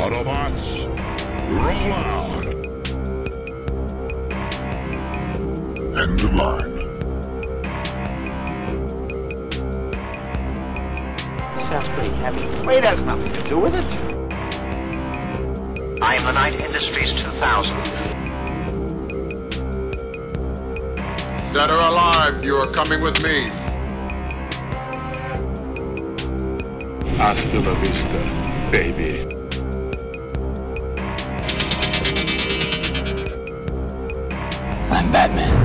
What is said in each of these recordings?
Autobots, roll out. End of line. Sounds pretty heavy. Weight has nothing to do with it. I am the Knight Industries 2000. Dead or alive, you are coming with me. Hasta la vista, baby. I'm Batman.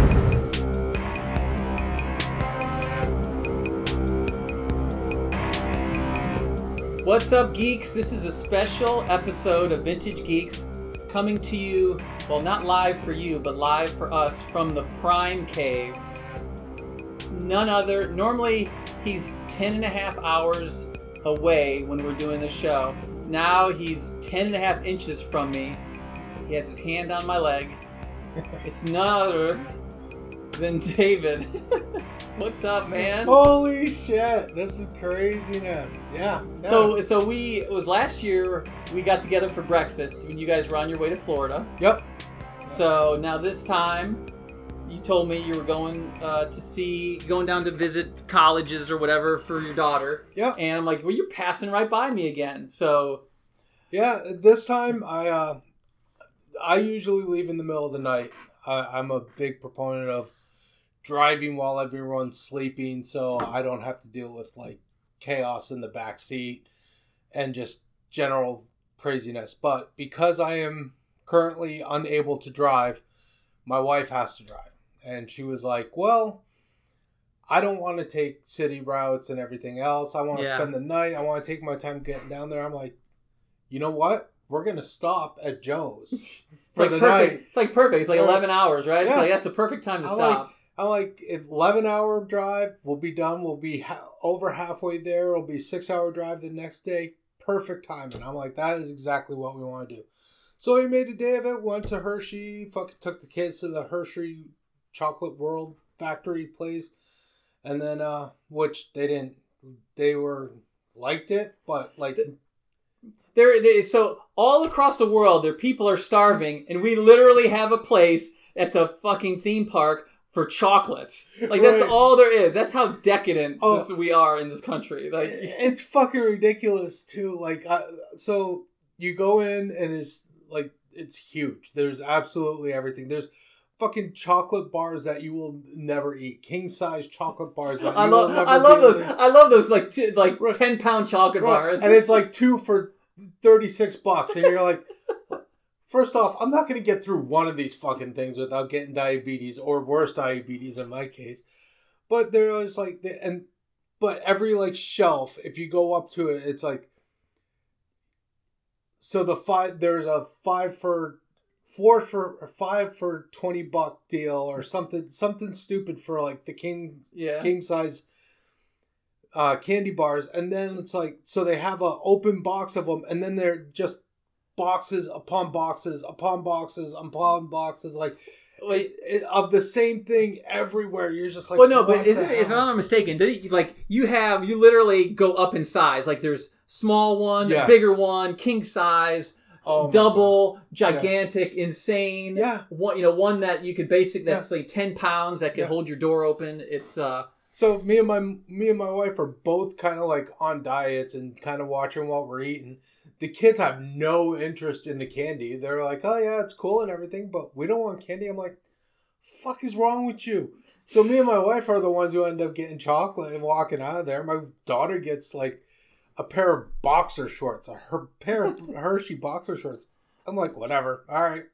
What's up, geeks? This is a special episode of Vintage Geeks coming to you, well, not live for you, but live for us from the Prime Cave. None other, normally he's 10 and a half hours away when we're doing the show. Now he's 10 and a half inches from me. He has his hand on my leg. It's none other than David. What's up, man? Holy shit! This is craziness. Yeah. yeah. So, so we it was last year. We got together for breakfast when you guys were on your way to Florida. Yep. So now this time, you told me you were going uh, to see, going down to visit colleges or whatever for your daughter. Yep. And I'm like, well, you're passing right by me again. So Yeah. This time, I uh, I usually leave in the middle of the night. I, I'm a big proponent of driving while everyone's sleeping, so I don't have to deal with like chaos in the back seat and just general craziness. But because I am currently unable to drive, my wife has to drive, and she was like, "Well." I don't want to take city routes and everything else. I want to Yeah. spend the night. I want to take my time getting down there. I'm like, you know what? We're gonna stop at Joe's it's for like the perfect. night. It's like perfect. It's like. 11 hours, right? It's Yeah. like that's the perfect time to I stop. I'm like, eleven hour drive. We'll be done. We'll be ha- over halfway there. It'll be six hour drive the next day. Perfect timing. I'm like, that is exactly what we want to do. So we made a day of it. Went to Hershey. Fucking took the kids to the Hershey Chocolate World Factory place, and then uh, which they didn't. They were liked it, but like. There, they, so all across the world, their people are starving, and we literally have a place that's a fucking theme park for chocolates. Like that's Right. all there is. That's how decadent Oh. this, we are in this country. Like, it's fucking ridiculous too. Like, uh, so you go in and it's like it's huge. There's absolutely everything. There's fucking chocolate bars that you will never eat. King size chocolate bars that you I will love, never I love those. I love those like t- like Right. ten pound chocolate Right. bars. and it's like two for thirty six bucks, and you're like. First off, I'm not going to get through one of these fucking things without getting diabetes or worse diabetes in my case. But there's like the and but every like shelf, if you go up to it, it's like so the five there's a five for four for five for twenty buck deal or something something stupid for like the king yeah. king size uh, candy bars, and then it's like so they have a open box of them, and then they're just boxes upon boxes upon boxes upon boxes, like Wait, it, of the same thing everywhere. You're just like, well, no, but isn't if? I'm not mistaken, do you, like you have you literally go up in size. Like there's small one, Yes. bigger one, king size, Oh double, gigantic, insane. Yeah. One, you know, one that you could basic Yeah. like ten pounds that could Yeah. hold your door open. It's uh, So me and my me and my wife are both kind of like on diets and kind of watching what we're eating. The kids have no interest in the candy. They're like, "Oh yeah, it's cool and everything, but we don't want candy." I'm like, "Fuck is wrong with you?" So me and my wife are the ones who end up getting chocolate and walking out of there. My daughter gets like a pair of boxer shorts, a her pair of Hershey boxer shorts. I'm like, whatever. All right,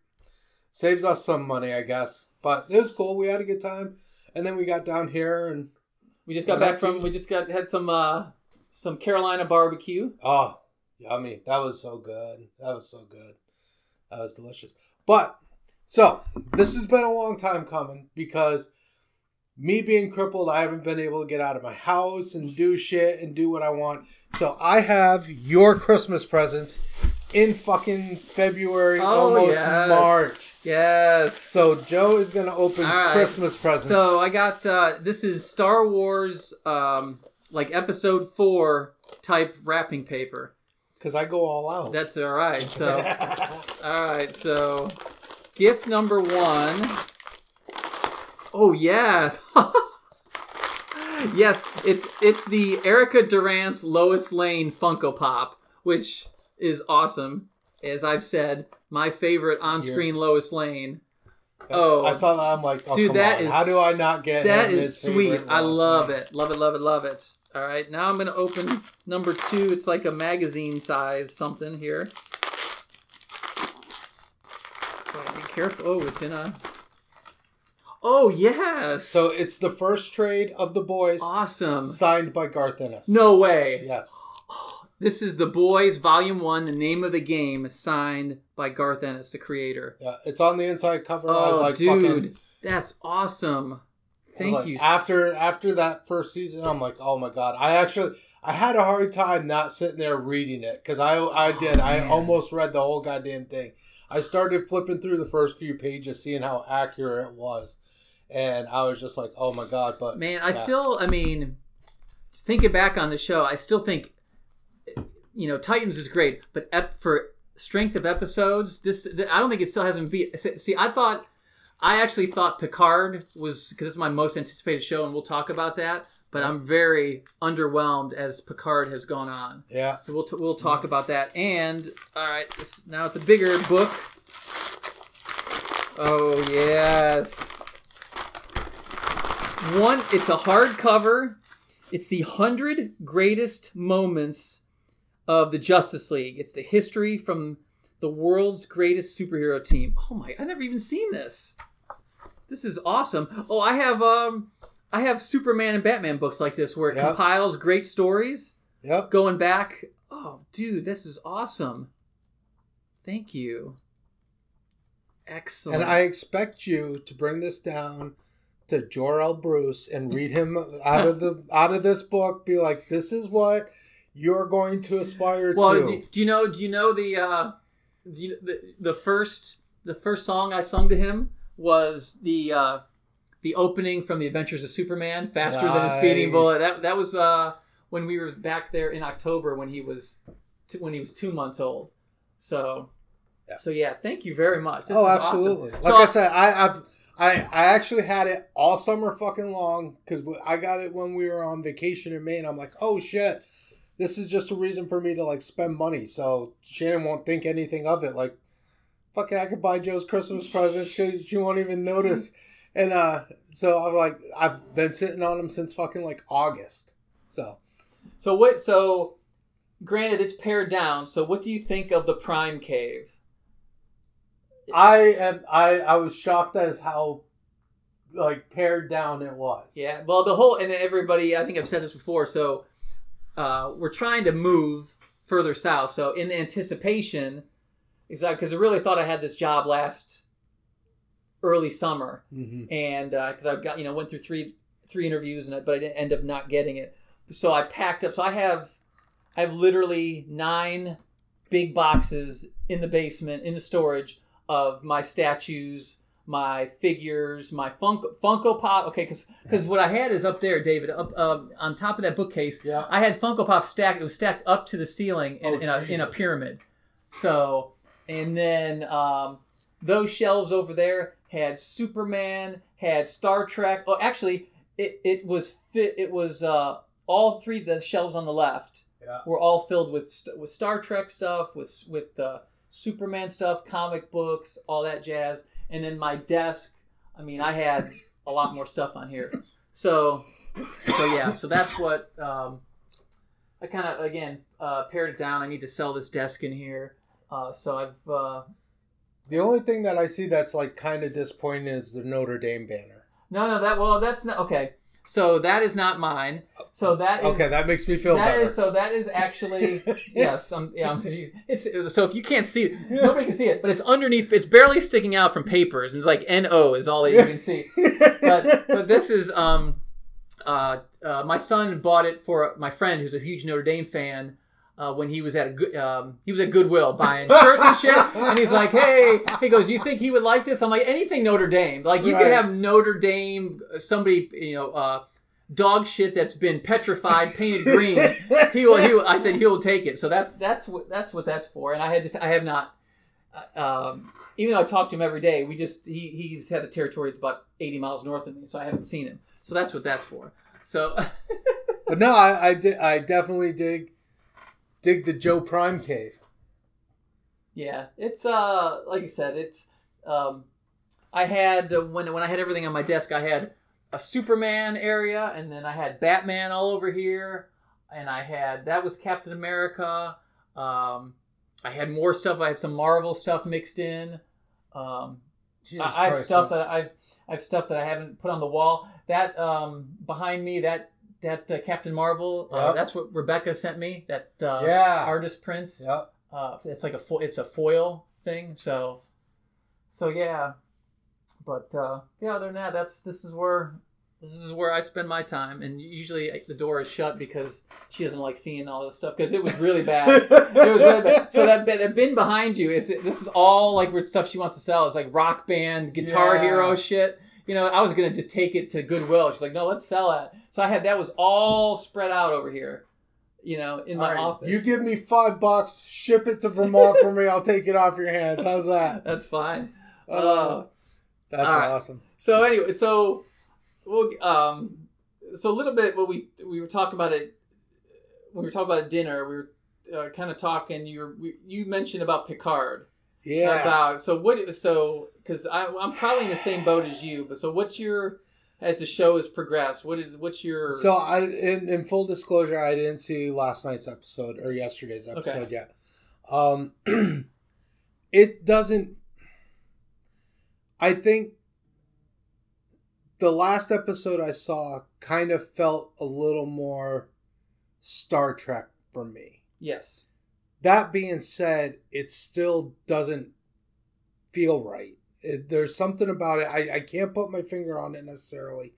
saves us some money, I guess. But it was cool. We had a good time, and then we got down here and. We just got Well, back from we just got had some uh some Carolina barbecue. Oh, yummy. That was so good. That was so good. That was delicious. But, so, this has been a long time coming because me being crippled, I haven't been able to get out of my house and do shit and do what I want. So, I have your Christmas presents in fucking February, Oh, almost yes. March. Yes. So, Joe is going to open right. Christmas presents. So I got uh, this is Star Wars um, like Episode Four type wrapping paper. because I go all out. That's all right. So, all right. So, gift number one. Oh yeah. yes, it's it's the Erica Durance Lois Lane Funko Pop, which is awesome. As I've said, my favorite on-screen Lois Lane. Oh, I saw oh. that. I'm like, oh, dude, come that on. is How do I not get that is sweet. I love Lane? it. Love it. Love it. Love it. All right, now I'm gonna open number two. It's like a magazine size something here. Oh, be careful. Oh, it's in a. Oh yes. So it's the first trade of the boys, awesome. signed by Garth Ennis. No way. Yes. Oh, This is the Boys Volume One. The name of the game, signed by Garth Ennis, the creator. Yeah, it's on the inside cover. I was Oh, like, dude, fucking, that's awesome. Thank like- you. After after that first season, I'm like, oh my god. I actually I had a hard time not sitting there reading it because I I oh, did. I Oh, man. almost read the whole goddamn thing. I started flipping through the first few pages, seeing how accurate it was, and I was just like, oh my god. But Man, I yeah. still, I mean, thinking back on the show, I still think, you know, Titans is great, but ep- for strength of episodes, this th- I don't think it still hasn't beat. See, I thought, I actually thought Picard was because it's my most anticipated show, and we'll talk about that. But I'm very underwhelmed as Picard has gone on. yeah. So we'll t- we'll talk about that. And all right, this, now it's a bigger book. Oh yes, one. It's a hardcover. It's the hundred greatest moments of the Justice League. It's the history from the world's greatest superhero team. Oh my! I never even seen this. This is awesome. Oh, I have um, I have Superman and Batman books like this where it Yeah. compiles great stories Yep. going back. Oh, dude, this is awesome. Thank you. Excellent. And I expect you to bring this down to Jor-El Bruce and read him out of the out of this book. Be like, this is what you're going to aspire well, to. do, do you know? Do you know the, uh, you, the the first the first song I sung to him was the uh, the opening from the Adventures of Superman, "Faster Than a Speeding Bullet." That that was uh, when we were back there in October when he was t- when he was two months old. So. Yeah. So yeah, thank you very much. This oh, is awesome. absolutely. Like So I said, I I've, I I actually had it all summer fucking long because I got it when we were on vacation in Maine. And I'm like, oh shit, this is just a reason for me to like spend money, so Shannon won't think anything of it. Like, fucking, I could buy Joe's Christmas present. She she won't even notice. And uh, so I'm like, I've been sitting on them since fucking like August. So So what? So, granted, it's pared down. So, what do you think of the Prime Cave? I am I I was shocked as how like pared down it was. Yeah. Well, the whole and everybody. I think I've said this before. So, uh, we're trying to move further south. So, in anticipation, exactly because I really thought I had this job last early summer, hmm and because I got you know went through three three interviews and I, but I didn't end up not getting it. So I packed up. So I have I have literally nine big boxes in the basement in the storage of my statues, my figures, my Funko, Funko Pop. Okay, because because what I had is up there, David, up um, on top of that bookcase. Yeah. I had Funko Pop stacked. It was stacked up to the ceiling in, Oh, in a in a pyramid. So and then um, those shelves over there had Superman, had Star Trek. Oh, actually, it, it was fit. It was uh, all three the shelves on the left Yeah. were all filled with st- with Star Trek stuff, with with uh, Superman stuff, comic books, all that jazz. And then my desk. I mean, I had a lot more stuff on here. So, so yeah. So that's what um, I kind of again uh, pared it down. I need to sell this desk in here. Uh, so I've uh, The only thing that I see that's like kind of disappointing is the Notre Dame banner. no no that well that's not okay. So that is not mine. So that is Okay, that makes me feel that better. is- so that is actually yes. Um, yeah, I'm- it's so if you can't see it, nobody can see it, but it's underneath. It's barely sticking out from papers. It's like N O is all that you can see. But but this is um, uh, uh, my son bought it for my friend who's a huge Notre Dame fan. Uh, when he was at a good, um, he was at Goodwill buying shirts and shit, and he's like, "Hey," he goes, "You think he would like this?" I'm like, "Anything Notre Dame, like you Right. could have Notre Dame, somebody, you know, uh, dog shit that's been petrified, painted green, he will. He will, I said he will take it. So that's that's what that's what that's for. And I had just I have not. uh, Um, even though I talk to him every day, we just he he's had a territory that's about eighty miles north of me, so I haven't seen him. So that's what that's for. So But no, I I, di- I definitely dig dig the Joe Prime cave. Yeah, it's uh like I said, it's um I had uh, when when I had everything on my desk, I had a Superman area, and then I had Batman all over here, and I had that was Captain America. Um, I had more stuff. I had some Marvel stuff mixed in. Um, I, I have stuff man. that I've I have stuff that I haven't put on the wall. That um behind me, that that uh, Captain Marvel, uh, Yep. that's what Rebecca sent me. That uh, Yeah. artist print. Yeah. Uh, it's like a fo- it's a foil thing. So, so yeah, but uh, yeah. Other than that, that's this is where this is where I spend my time, and usually uh, the door is shut because she doesn't like seeing all this stuff because it was really bad. it was really bad. So that, that bin behind you is this is all like stuff she wants to sell. It's like rock band, guitar Yeah. hero shit. You know, I was gonna just take it to Goodwill. She's like, no, let's sell it. So I had that was all spread out over here. You know, in my right, office. You give me five bucks, ship it to Vermont for me. I'll take it off your hands. How's that? That's fine. Uh, Uh, that's right. awesome. So anyway, so we'll um, so a little bit what we we were talking about it when we were talking about dinner. We were uh, kind of talking. You were, we, you mentioned about Picard. Yeah. About so what so because I'm probably in the same boat as you. But so what's your as the show has progressed? What is what's your So I, in, in full disclosure, I didn't see last night's episode or yesterday's episode yet. Um, it doesn't. I think the last episode I saw kind of felt a little more Star Trek for me. yes That being said, it still doesn't feel right. It, there's something about it. I, I can't put my finger on it necessarily.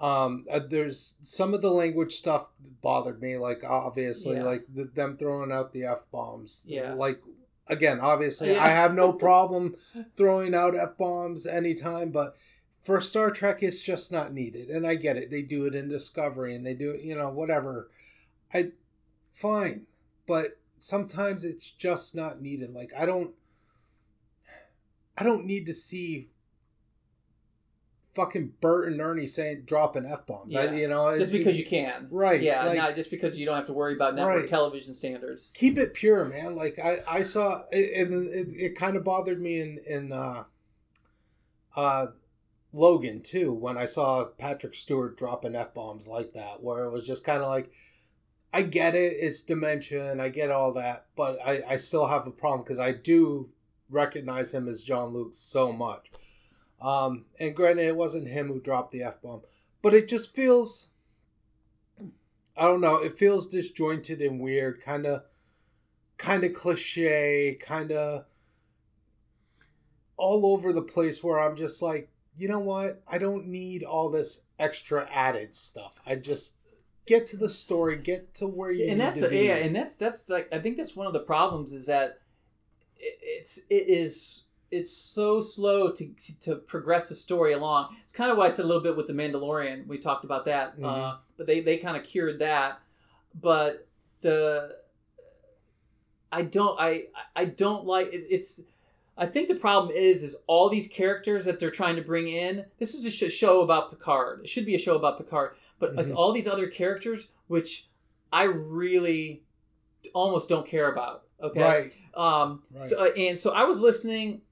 Um, uh, there's some of the language stuff bothered me. Like obviously, Yeah. like the, them throwing out the f bombs. Yeah. Like again, obviously, Yeah. I have no problem throwing out f bombs anytime, but for Star Trek, it's just not needed. And I get it. They do it in Discovery, and they do it. You know, whatever. I fine, but sometimes it's just not needed. Like I don't. I don't need to see fucking Bert and Ernie saying dropping f bombs. Yeah. You know, just it- because you can Right, yeah like- not just because you don't have to worry about network Right. television standards keep it pure, man. Like I, I saw, it, and it, it kind of bothered me in in uh, uh, Logan too when I saw Patrick Stewart dropping f bombs like that, where it was just kind of like, I get it, it's dimension, I get all that, but I, I still have a problem because I do recognize him as Jean Luc so much. Um, and granted, it wasn't him who dropped the f bomb, but it just feels. I don't know. It feels disjointed and weird, kind of, kind of cliche, kind of all over the place. Where I'm just like, you know what? I don't need all this extra added stuff. I just get to the story, get to where you and need that's to be. yeah, and that's that's like I think that's one of the problems is that it, it's it is it's so slow to to progress the story along. It's kind of what I said a little bit with the Mandalorian. We talked about that, uh, Mhm. but they they kind of cured that. But the I don't I I don't like it, it's. I think the problem is is all these characters that they're trying to bring in. This is a show about Picard. It should be a show about Picard, but it's Mhm. all these other characters which I really almost don't care about. Okay, Right. um, Right. so, and so I was listening.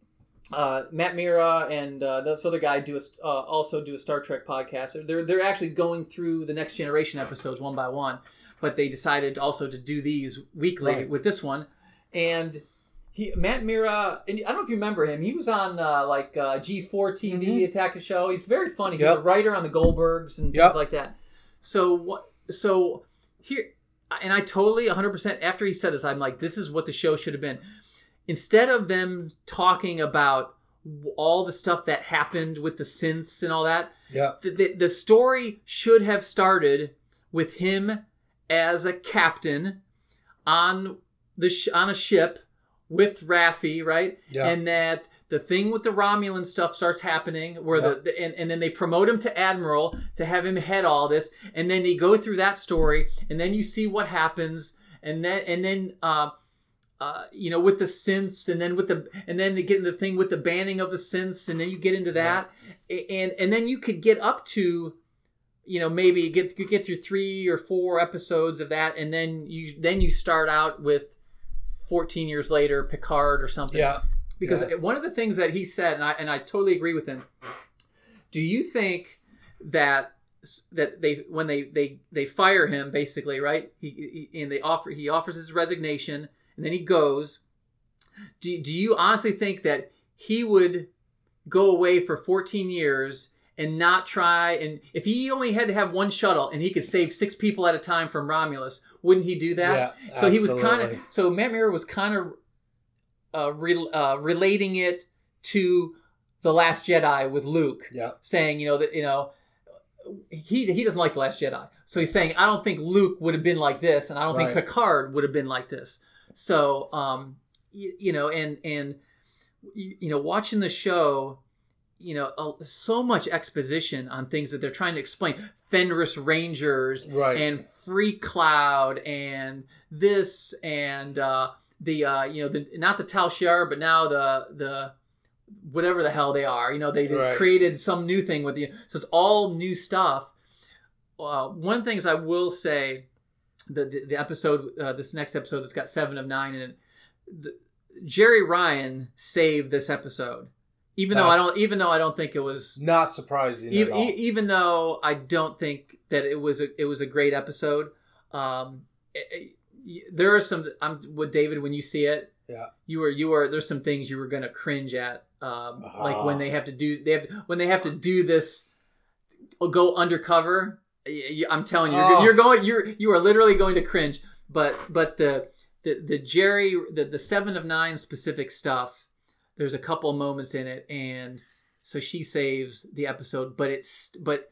Uh, Matt Mira and uh, this other guy do a, uh, also do a Star Trek podcast. They're they're actually going through the next generation episodes one by one, but they decided also to do these weekly Right. with this one. And he Matt Mira, and I don't know if you remember him. He was on uh, like uh, G4 TV Attack a Show. He's very funny. He's a Mm-hmm. Writer on the Goldbergs and things like that. So what? So here, and I totally 100% after he said this, I'm like, this is what the show should have been. Instead of them talking about all the stuff that happened with the synths and all that, Yeah. the, the, the story should have started with him as a captain on the sh- on a ship with Raffi, right? Yeah. And that the thing with the Romulan stuff starts happening, where the, the and, and then they promote him to admiral to have him head all this, and then they go through that story, and then you see what happens, and then and then. Uh, uh, you know, with the synths, and then with the, and then they get into the thing with the banning of the synths, and then you get into that, and and then you could get up to, you know, maybe get get through three or four episodes of that, and then you then you start out with, fourteen years later, Picard or something. Yeah. Because Yeah. one of the things that he said, and I and I totally agree with him. Do you think that that they when they they they fire him basically right? He, he and they offer he offers his resignation and then he goes. Do do you honestly think that he would go away for 14 years and not try and if he only had to have one shuttle and he could save six people at a time from Romulus, wouldn't he do that? Yeah, so he was kind of so Matt Mira was kind of uh, re- uh, relating it to the Last Jedi with Luke, Yeah. saying you know that you know he he doesn't like the Last Jedi, so he's saying I don't think Luke would have been like this, and I don't think Picard would have been like this. So um, you, you know, and and you, you know, watching the show. You know, so much exposition on things that they're trying to explain. Fenris Rangers Right. and Free Cloud and this and uh, the uh, you know the not the Tal Shiar, but now the the whatever the hell they are. You know they, they Right. created some new thing with you, so it's all new stuff. Uh, one of the things I will say, the the, the episode uh, this next episode that's got seven of nine in it, the, Jeri Ryan saved this episode. Even though I don't, even though I don't think it was Not surprising E- at all. e- even though I don't think that it was a it was a great episode, um, it- it- there are some. I'm with David when you see it. Yeah. You were you were there's some things you were gonna cringe at, um, like when Ah. they have to do they have when they have to do this, go undercover. I'm telling you, you're, Oh. you're going you're you are literally going to cringe. But but the the the Jeri the the seven of nine specific stuff. There's a couple moments in it, and so she saves the episode, but it's but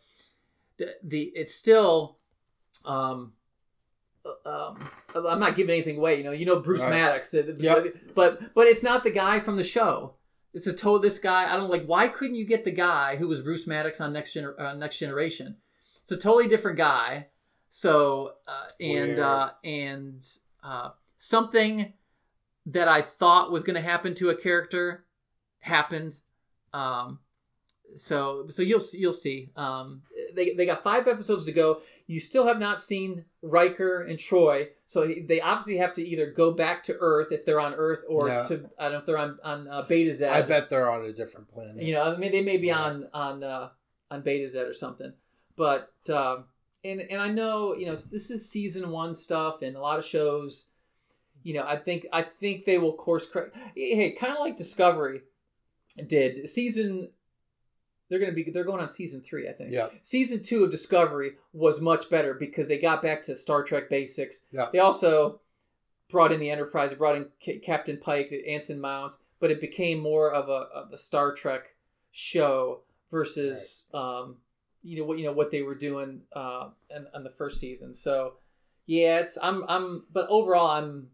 the, the it's still um um I'm not giving anything away, you know. You know Bruce Right. Maddox, Yep. but but it's not the guy from the show. It's a told this guy. I don't like. Why couldn't you get the guy who was Bruce Maddox on Next Gener- uh, Next Generation? It's a totally different guy. So uh, and uh, and uh, something that I thought was going to happen to a character happened. Um, so so you'll you'll see. Um, they they got five episodes to go. You still have not seen Riker and Troi, so they obviously have to either go back to Earth if they're on Earth, or to I don't know if they're on on uh, Betazed. I bet they're on a different planet. You know, I mean, they may be Yeah. on on uh, on Betazed or something, but um, and and I know you know this is season one stuff, and a lot of shows. You know, I think I think they will course correct. Hey, kind of like Discovery did season. They're gonna be they're going on season three, I think. Yeah. Season two of Discovery was much better because they got back to Star Trek basics. Yeah. They also brought in the Enterprise, they brought in Ca- Captain Pike, Anson Mount, but it became more of a, of a Star Trek show versus um, you know what you know what they were doing uh, the first season. So yeah, it's I'm I'm but overall I'm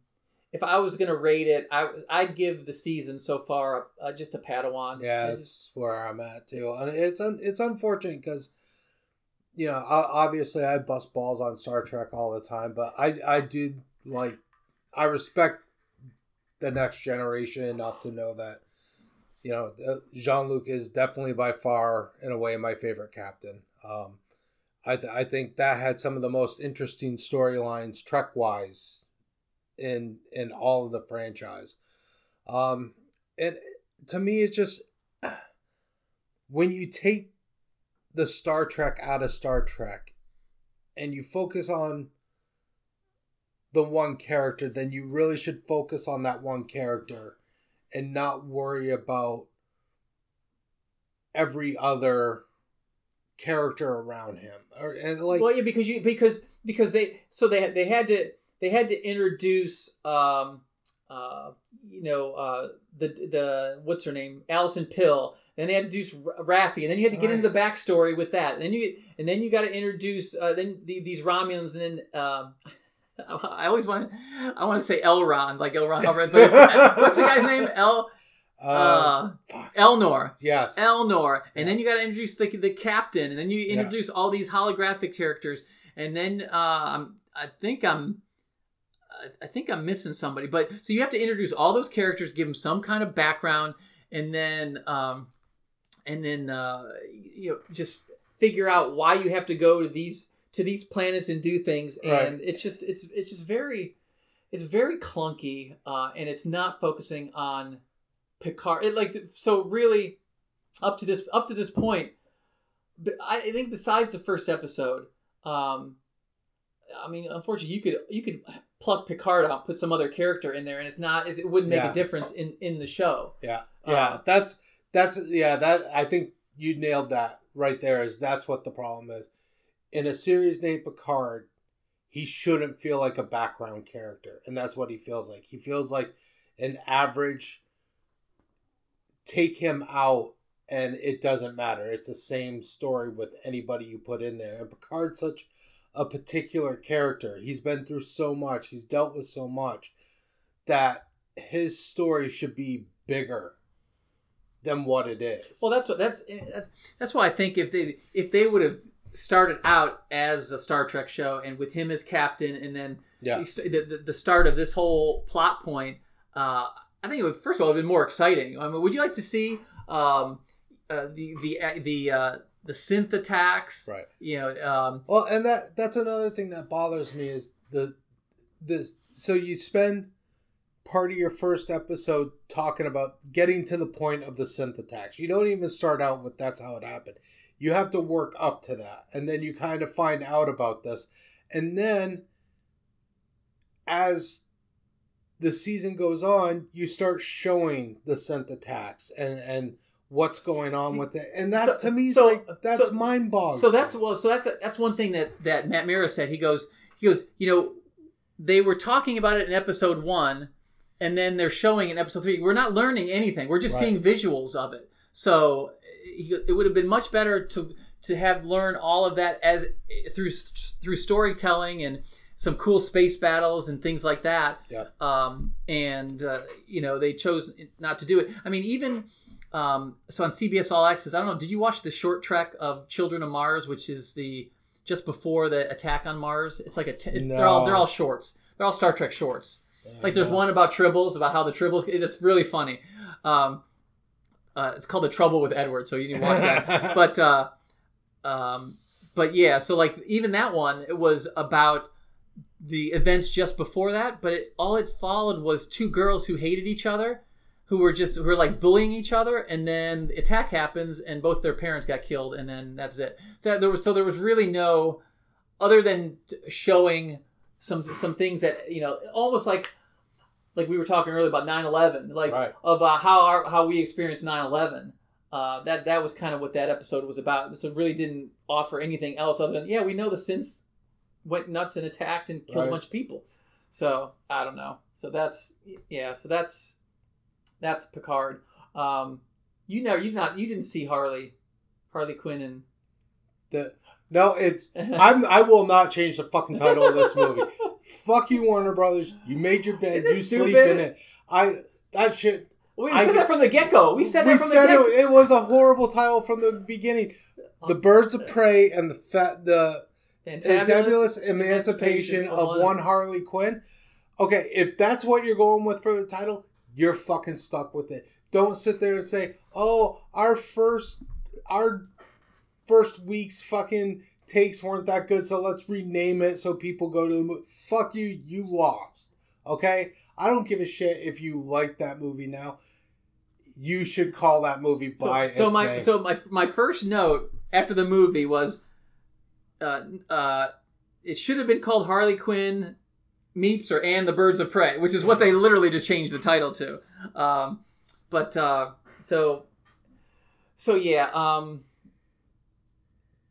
if I was gonna rate it, I I'd give the season so far uh, just a Padawan. Yeah, I that's where I'm at too, and it's un, it's unfortunate because, you know, obviously I bust balls on Star Trek all the time, but I I did like, I respect the next generation enough to know that, you know, Jean Luc is definitely by far in a way my favorite captain. Um, I th- I think that had some of the most interesting storylines Trek wise, in in all of the franchise. Um, and to me, it's just when you take the Star Trek out of Star Trek and you focus on the one character, then you really should focus on that one character and not worry about every other character around him. Or and like well, yeah, because you because because they so they they had to they had to introduce um uh you know uh the the what's her name Allison Pill. Then they had to introduce Raffi, and then you had to get Right. into the backstory with that. And then you and then you got to introduce uh, then the, these Romulans, and then um, I always want to I want to say Elrond like Elrond, Hubbard, but what's the guy's name? El Uh, Uh. Elnor. yes. Elnor, and Yeah. then you got to introduce the the captain, and then you Yeah. introduce all these holographic characters, and then uh, I'm, I think I'm, I- I think I'm missing somebody, but so you have to introduce all those characters, give them some kind of background, and then um, and then uh, you know just figure out why you have to go to these to these planets and do things, and Right. it's just it's it's just very it's very clunky, uh, and it's not focusing on Picard. It like so really up to this up to this point. I I think besides the first episode, um, I mean, unfortunately, you could you could pluck Picard out, put some other character in there, and it's not it wouldn't make Yeah. a difference in in the show. Yeah, Uh, yeah. that's that's yeah. That I think you nailed that right there. Is that's what the problem is in a series named Picard. He shouldn't feel like a background character, and that's what he feels like. He feels like an average. Take him out, and it doesn't matter. It's the same story with anybody you put in there. And Picard's such a particular character. He's been through so much. He's dealt with so much that his story should be bigger than what it is. Well, that's what that's that's that's why I think if they if they would have started out as a Star Trek show and with him as captain, and then yeah, the, the, the start of this whole plot point, uh, I think it would first of all have been more exciting. I mean, would you like to see um, uh, the the the uh, the synth attacks? right. You know, um, Well, and that that's another thing that bothers me is the this. So you spend part of your first episode talking about getting to the point of the synth attacks. You don't even start out with that's how it happened. You have to work up to that, and then you kind of find out about this, and then as the season goes on, you start showing the synth attacks and and what's going on with it, and that So- to me is so- like that's so- mind boggling. So that's well. So that's that's one thing that that Matt Mira said. He goes, he goes. You know, they were talking about it in episode one, and then they're showing in episode three. We're not learning anything. We're just Right. seeing visuals of it. So he, it would have been much better to to have learned all of that as through through storytelling and some cool space battles and things like that. Yeah. Um, and uh, you know they chose not to do it. I mean, even um, so on CBS All Access. I don't know. Did you watch the short trek of Children of Mars, which is the just before the attack on Mars? It's like a t- they're all they're all shorts. They're all Star Trek shorts. Like there's one about tribbles, about how the tribbles. It's really funny. Um, uh, it's called the Trouble with Edward, so you need to watch that. but uh, um, but yeah, so like even that one, it was about the events just before that. But it, all it followed was two girls who hated each other, who were just who were like bullying each other, and then the attack happens, and both their parents got killed, and then that's it. So there was so there was really no other than showing some some things that you know almost like like we were talking earlier about 9-11 like Right. of uh, how our, how we experienced 9-11 uh, that that was kind of what that episode was about so it really didn't offer anything else other than yeah we know the synths went nuts and attacked and killed Right. a bunch of people so i don't know so that's yeah so that's that's picard um you never you not you didn't see harley harley quinn and The, no, it's I'm I will not change the fucking title of this movie. Fuck you, Warner Brothers. You made your bed. You sleep stupid? in it. I that shit. we I said get- that from the get-go we said that we from said the get-go it, it was a horrible title from the beginning. The Birds of Prey and the fat the Fantabulous Emancipation of One Harley Quinn. Okay, if that's what you're going with for the title, you're fucking stuck with it. Don't sit there and say, "Oh, our first our first week's fucking takes weren't that good, so let's rename it so people go to the movie." Fuck you, you lost. Okay? I don't give a shit if you like that movie now. You should call that movie so, by so its my name. so my my first note after the movie was uh uh it should have been called Harley Quinn meets or and the Birds of Prey, which is what they literally just changed the title to. Um but uh so so yeah, um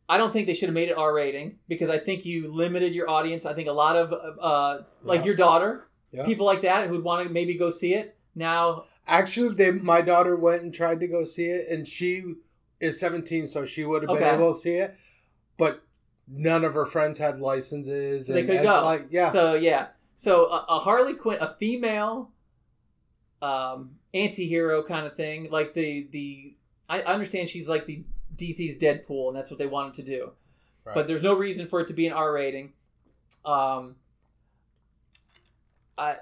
I don't think they should have made it R rating because I think you limited your audience. I think a lot of uh like Yeah. your daughter, Yeah. people like that who'd want to maybe go see it. Now Actually, they, my daughter went and tried to go see it, and she is 17, so she would have been Okay. able to see it. But none of her friends had licenses. they could and, go. Like, yeah, So yeah. So a, a Harley Quinn, a female um, anti-hero kind of thing. Like the the I understand she's like the DC's Deadpool, and that's what they wanted to do. Right. But there's no reason for it to be an R rating. Um, I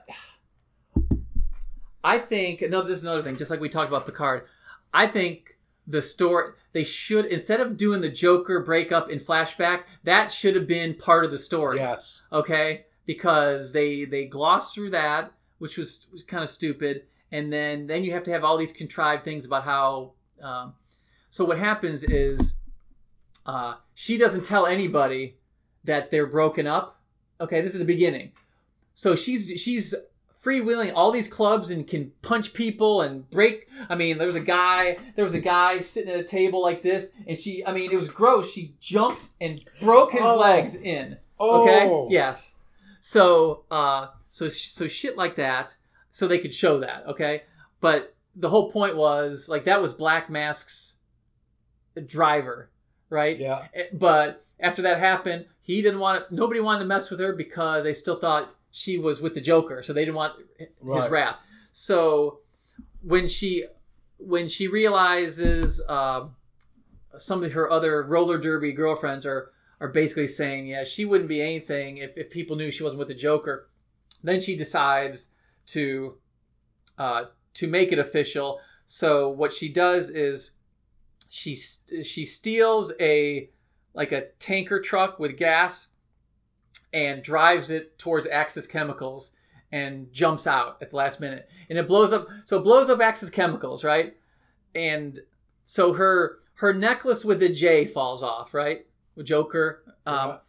I think no. This is another thing. Just like we talked about Picard, I think the story they should instead of doing the Joker breakup in flashback, that should have been part of the story Yes. okay because they they gloss through that which was, was kind of stupid and then then you have to have all these contrived things about how um, so what happens is uh, she doesn't tell anybody that they're broken up okay this is the beginning so she's she's freewheeling all these clubs and can punch people and break i mean there was a guy there was a guy sitting at a table like this and she i mean it was gross she jumped and broke his Oh. legs in Okay. Oh. Yes. So, uh, so so shit like that, so they could show that. Okay. But the whole point was like that was Black Mask's driver, right? Yeah. Eh, But after that happened, he didn't want to, nobody wanted to mess with her because they still thought she was with the Joker, so they didn't want his Right. wrath. So when she when she realizes uh, some of her other roller derby girlfriends are are basically saying, yeah, she wouldn't be anything if, if people knew she wasn't with the Joker. Then she decides to uh, to make it official. So what she does is she she steals a like a tanker truck with gas and drives it towards Axis Chemicals and jumps out at the last minute and it blows up so it blows up Axis Chemicals right and so her her necklace with the J falls off right Joker um,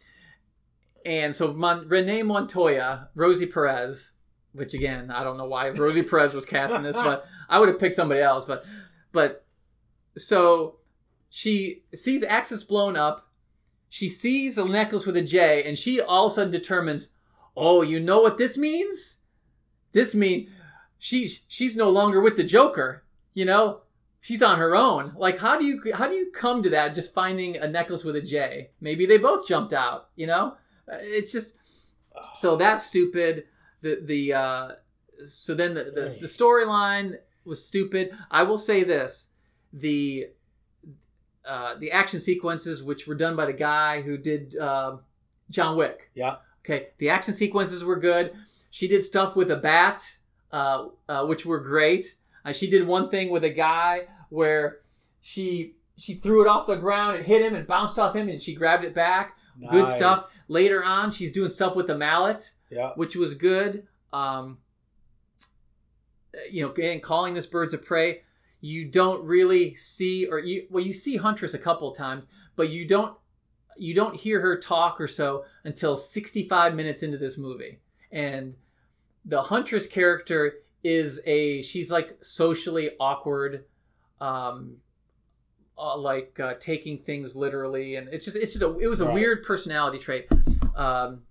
and so Mon- Renee Montoya Rosie Perez which again I don't know why Rosie Perez was casting this but I would have picked somebody else but but so she sees Axis blown up. She sees a necklace with a J and she all of a sudden determines oh you know what this means? This mean she's she's no longer with the joker you know she's on her own. Like how do you how do you come to that just finding a necklace with a j? Maybe they both jumped out you know? Uh, it's just so that's stupid. The the uh so then the the, the storyline was stupid. I will say this. The uh the action sequences which were done by the guy who did uh, john wick. Yeah. Okay, the action sequences were good. She did stuff with a bat, uh, uh, which were great. Uh, she did one thing with a guy where she she threw it off the ground, it hit him and bounced off him, and she grabbed it back. Good stuff. Later on, she's doing stuff with the mallet, Yeah. which was good. Um, you know, and calling this birds of prey, you don't really see, or you well, you see Huntress a couple of times, but you don't you don't hear her talk or so until 65 minutes into this movie and the huntress character is a she's like socially awkward um uh, like uh, taking things literally and it's just it's just a, it was a Right. weird personality trait um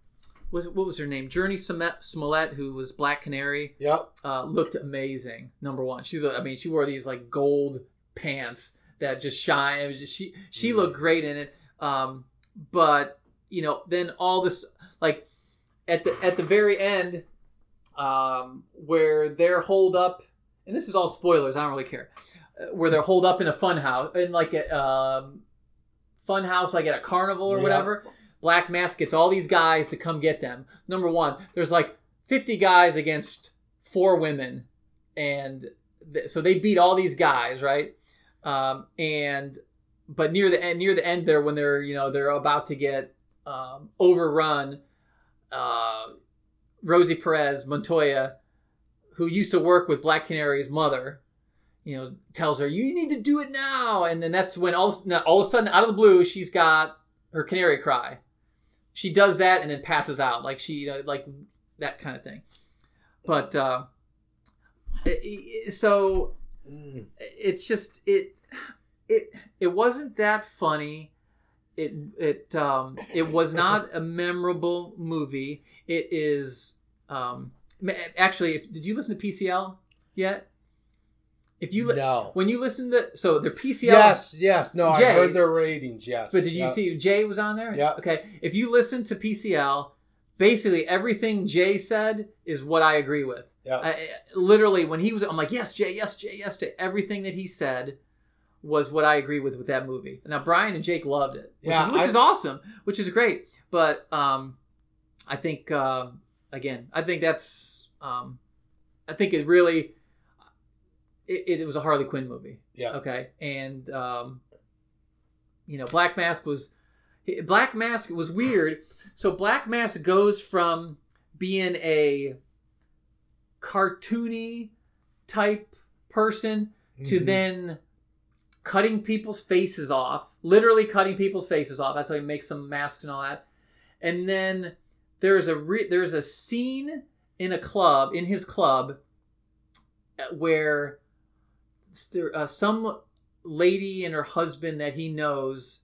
was what was her name Jurnee Smollett, who was black canary Yep. uh, looked amazing. Number one, she I mean she wore these like gold pants that just shine. It was just she she looked great in it. Um, but you know then all this like at the at the very end, um, where they're holed up, and this is all spoilers. I don't really care. uh, Where they're holed up in a fun house in like a um, fun house like at a carnival or Yeah. whatever. Black Mask gets all these guys to come get them. Number one, there's like 50 guys against four women, and th- so they beat all these guys, right? Um, and but near the end, near the end there, when they're you know they're about to get um, overrun, uh, Rosie Perez Montoya, who used to work with Black Canary's mother, you know, tells her you need to do it now, and then that's when all all of a sudden out of the blue she's got her canary cry. She does that and then passes out, like she you know, like that kind of thing. But uh, so Mm. it's just it it it wasn't that funny it it um it was not a memorable movie it is um actually if, did you listen to pcl yet if you No. when you listen to so their pcl Yes, yes. No, I heard their ratings. Yes. but did you Yep. see Jay was on there? Yeah. Okay. If you listen to PCL, basically everything Jay said is what I agree with. Yeah. I, literally, when he was, I'm like, yes, Jay, yes, Jay, yes, to Everything that he said was what I agree with with that movie. Now Brian and Jake loved it, which, Yeah, is, which I- is awesome, which is great. But um, I think uh, again, I think that's um, I think it really it, it was a Harley Quinn movie. Yeah. Okay, and um, you know, Black Mask was Black Mask was weird. So Black Mask goes from being a cartoony type person to Mhm. then cutting people's faces off, literally cutting people's faces off. That's how he makes some masks and all that. And then there's a re- there's a scene in a club in his club where there, uh, some lady and her husband that he knows.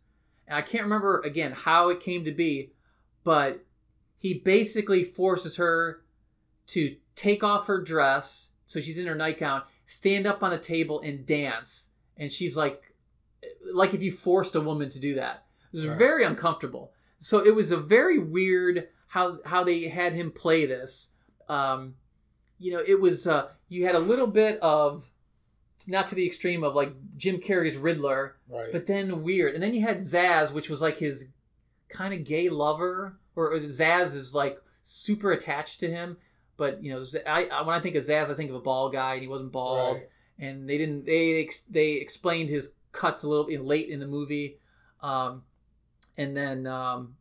And I can't remember again how it came to be, but he basically forces her to take off her dress, so she's in her nightgown, stand up on a table and dance, and she's like, like if you forced a woman to do that. It was Right. very uncomfortable. So it was a very weird how how they had him play this. Um, you know, it was uh, you had a little bit of not to the extreme of like Jim Carrey's Riddler, Right. but then weird. And then you had Zsasz, which was like his kind of gay lover, or Zsasz is like super attached to him. But you know, Z- I, I- when I think of Zsasz, I think of a bald guy, and he wasn't bald. Right. And they didn't they ex- they explained his cuts a little in late in the movie, um, and then um,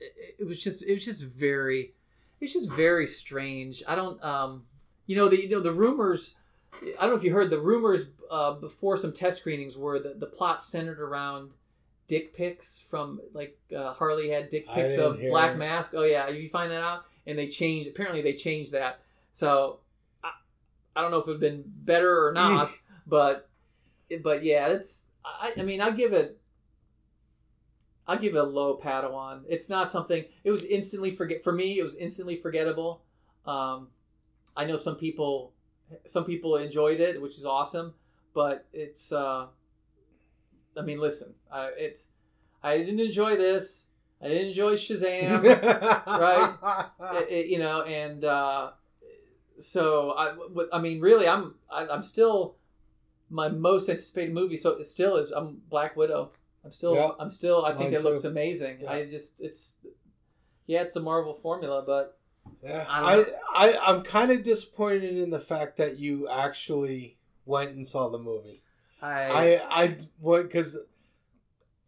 it, was just it was just very it's just very strange. I don't um, you know the you know the rumors. I don't know if you heard the rumors uh, before some test screenings were that the plot centered around dick pics from like uh, Harley had dick pics of Black it. Mask. Oh yeah, you find that out, and they changed. Apparently, they changed that. So I, I don't know if it'd been better or not, but but yeah, it's. I, I mean, I give it. I'll give it a low Padawan. It's not something. It was instantly forget for me. It was instantly forgettable. Um, I know some people, some people enjoyed it, which is awesome. But it's. Uh, I mean, listen. I, it's. I didn't enjoy this. I didn't enjoy Shazam. right? It- it- you know, and uh, so I. I mean, really, I'm. I, I'm still. My most anticipated movie, so it still is. I'm Black Widow. I'm still. Yeah. I'm still. I think Mine it looks amazing. Yeah. I just. It's. Yeah, it's the Marvel formula, but Yeah, I, I, I I'm kind of disappointed in the fact that you actually went and saw the movie. I. I, I went because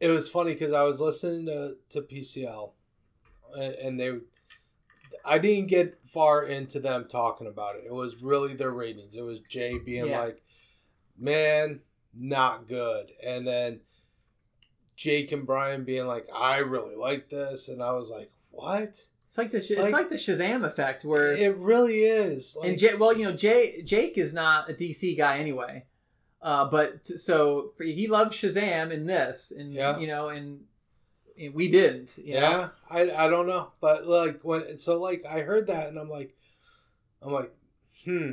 it was funny because I was listening to, to PCL and, and they, I didn't get far into them talking about it. It was really their ratings. It was Jay being Yeah. like, man, not good. And then Jake and Brian being like, I really like this. And I was like, what? it's like the. Sh- like- it's like the Shazam effect, where It really is. Like, and Jay, well, you know, Jay Jake is not a DC guy anyway. Uh, but t- so for, he loved Shazam in this, and Yeah. you know, and, and we didn't. You know? yeah, I I don't know, but like when so like I heard that and I'm like, I'm like, hmm.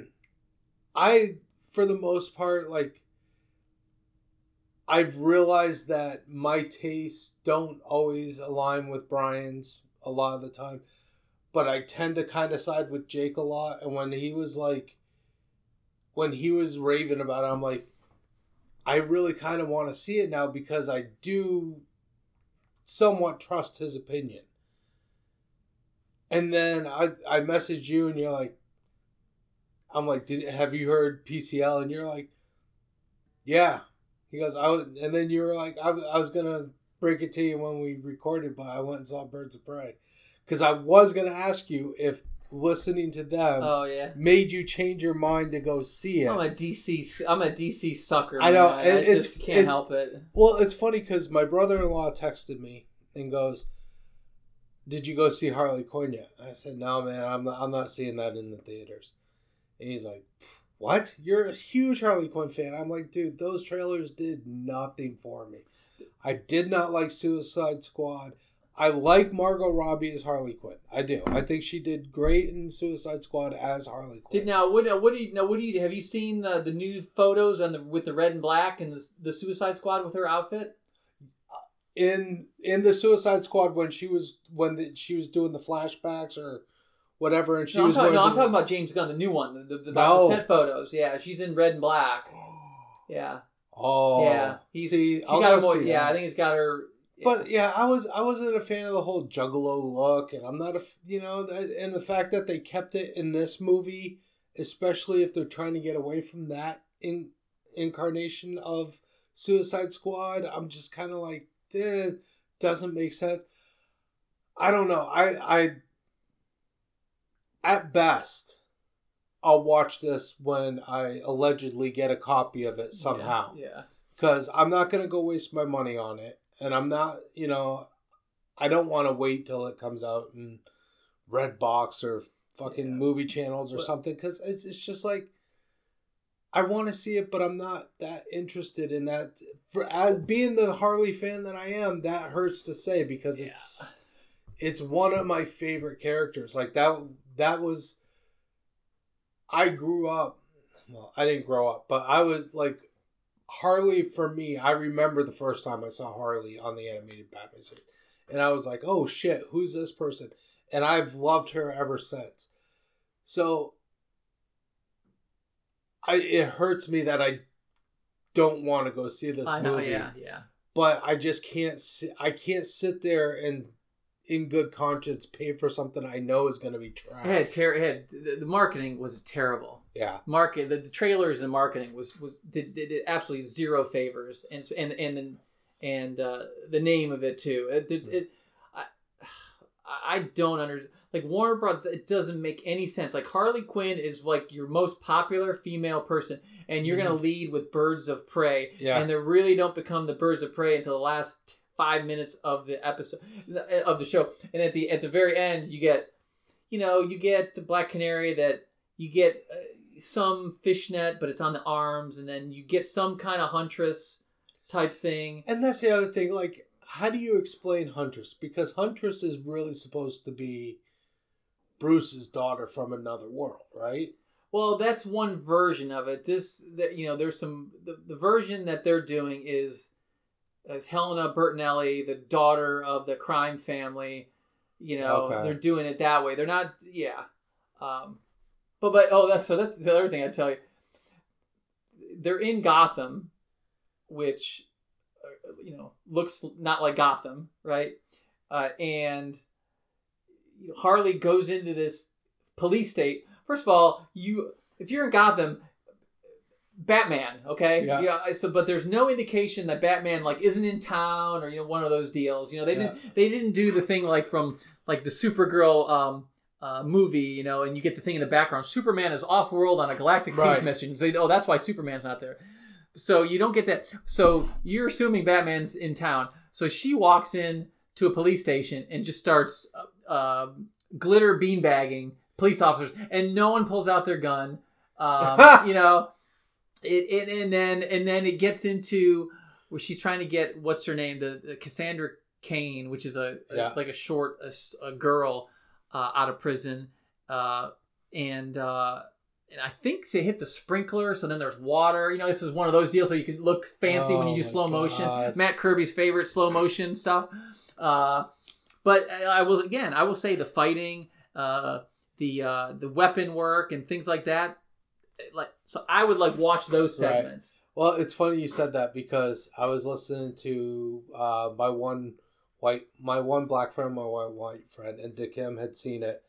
I for the most part like. I've realized that my tastes don't always align with Brian's a lot of the time, but I tend to kind of side with Jake a lot. And when he was like, when he was raving about it, I'm like, I really kind of want to see it now because I do somewhat trust his opinion. And then I I messaged you and you're like, I'm like, did have you heard PCL? And you're like, yeah. He goes, I was, and then you were like, I, was- I was gonna break it to you when we recorded, but I went and saw Birds of Prey because I was gonna ask you if listening to them Oh yeah. made you change your mind to go see it. I'm a DC. I'm a DC sucker. I know. I just can't it- help it. Well, it's funny because my brother-in-law texted me and goes, "Did you go see Harley Quinn yet?" I said, "No, man. I'm not. I'm not seeing that in the theaters." And he's like, "What? You're a huge Harley Quinn fan?" I'm like, "Dude, those trailers did nothing for me. I did not like Suicide Squad. I like Margot Robbie as Harley Quinn. I do. I think she did great in Suicide Squad as Harley Quinn. Did now what? What do you now? What do you have you seen the, the new photos on the with the red and black and the, the Suicide Squad with her outfit? in in the Suicide Squad when she was when the, she was doing the flashbacks or whatever, and she no, I'm was talking, wearing no, I'm talking about James Gunn, the new one, the, the, the, No. the set photos. Yeah, she's in red and black. Yeah, Oh, yeah. He's, see, she I'll got go more, yeah, that. I think he's got her. But yeah, I was I wasn't a fan of the whole Juggalo look, and I'm not a you know, and the fact that they kept it in this movie, especially if they're trying to get away from that in, incarnation of Suicide Squad, I'm just kind of like, eh, doesn't make sense. I don't know. I I at best, I'll watch this when I allegedly get a copy of it somehow Yeah. because I'm not gonna go waste my money on it, and I'm not, you know, I don't want to wait till it comes out in Redbox or fucking Yeah. movie channels or But- something because it's it's just like I want to see it, but I'm not that interested in that. For as being the Harley fan that I am, that hurts to say because it's it's one of my favorite characters. Like that that was I grew up well, I didn't grow up, but I was like Harley for me, I remember the first time I saw Harley on the animated Batman series. And I was like, "Oh shit, who's this person?" And I've loved her ever since. So I it hurts me that I don't want to go see this I know. movie Yeah, yeah. but I just can't sit, I can't sit there and in good conscience pay for something I know is going to be trash. It had ter- had the marketing was terrible. yeah. Market the, the trailers and marketing was was did, did, did absolutely zero favors and and and then and uh, the name of it too. It, it, it I I don't under like Warner Brothers. It doesn't make any sense. Like Harley Quinn is like your most popular female person, and you're gonna lead with Birds of Prey, Yeah. and they really don't become the Birds of Prey until the last five minutes of the episode of the show, and at the at the very end you get, you know, you get the Black Canary that you get uh, some fishnet, but it's on the arms, and then you get some kind of huntress type thing. And that's the other thing like how do you explain Huntress? Because Huntress is really supposed to be Bruce's daughter from another world, right? Well, that's one version of it. This, that you know, there's some the, the version that they're doing is is Helena Bertinelli, the daughter of the crime family. You know, Okay. they're doing it that way. They're not, yeah. Um, but but oh, that's so that's the other thing I tell you. They're in Gotham, which uh, you know looks not like Gotham, right? Uh, and Harley goes into this police state. First of all, you if you're in Gotham, Batman, okay, Yeah. So, but there's no indication that Batman like isn't in town or you know one of those deals. You know, they didn't they didn't do the thing like from like the Supergirl um, uh, movie, you know, and you get the thing in the background. Superman is off world on a galactic Right. peace mission. So, oh, that's why Superman's not there. So you don't get that. So you're assuming Batman's in town. So she walks in to a police station and just starts uh, um glitter beanbagging police officers, and no one pulls out their gun. Um, you know, it, it and then and then it gets into where she's trying to get what's her name, the, the Cassandra Cain, which is a, a- Yeah. like a short a, a girl uh, out of prison, uh, and. Uh, and I think they hit the sprinkler, so then there's water. You know, this is one of those deals so you can look fancy when you Oh do my slow motion. Matt Kirby's favorite slow motion stuff. Uh, but I I will again, I will say the fighting, uh, the uh, the weapon work, and things like that. Like, so I would like watch those Right. segments. Well, it's funny you said that because I was listening to uh, my one white, my one black friend, my one white friend, and Dickim had seen it,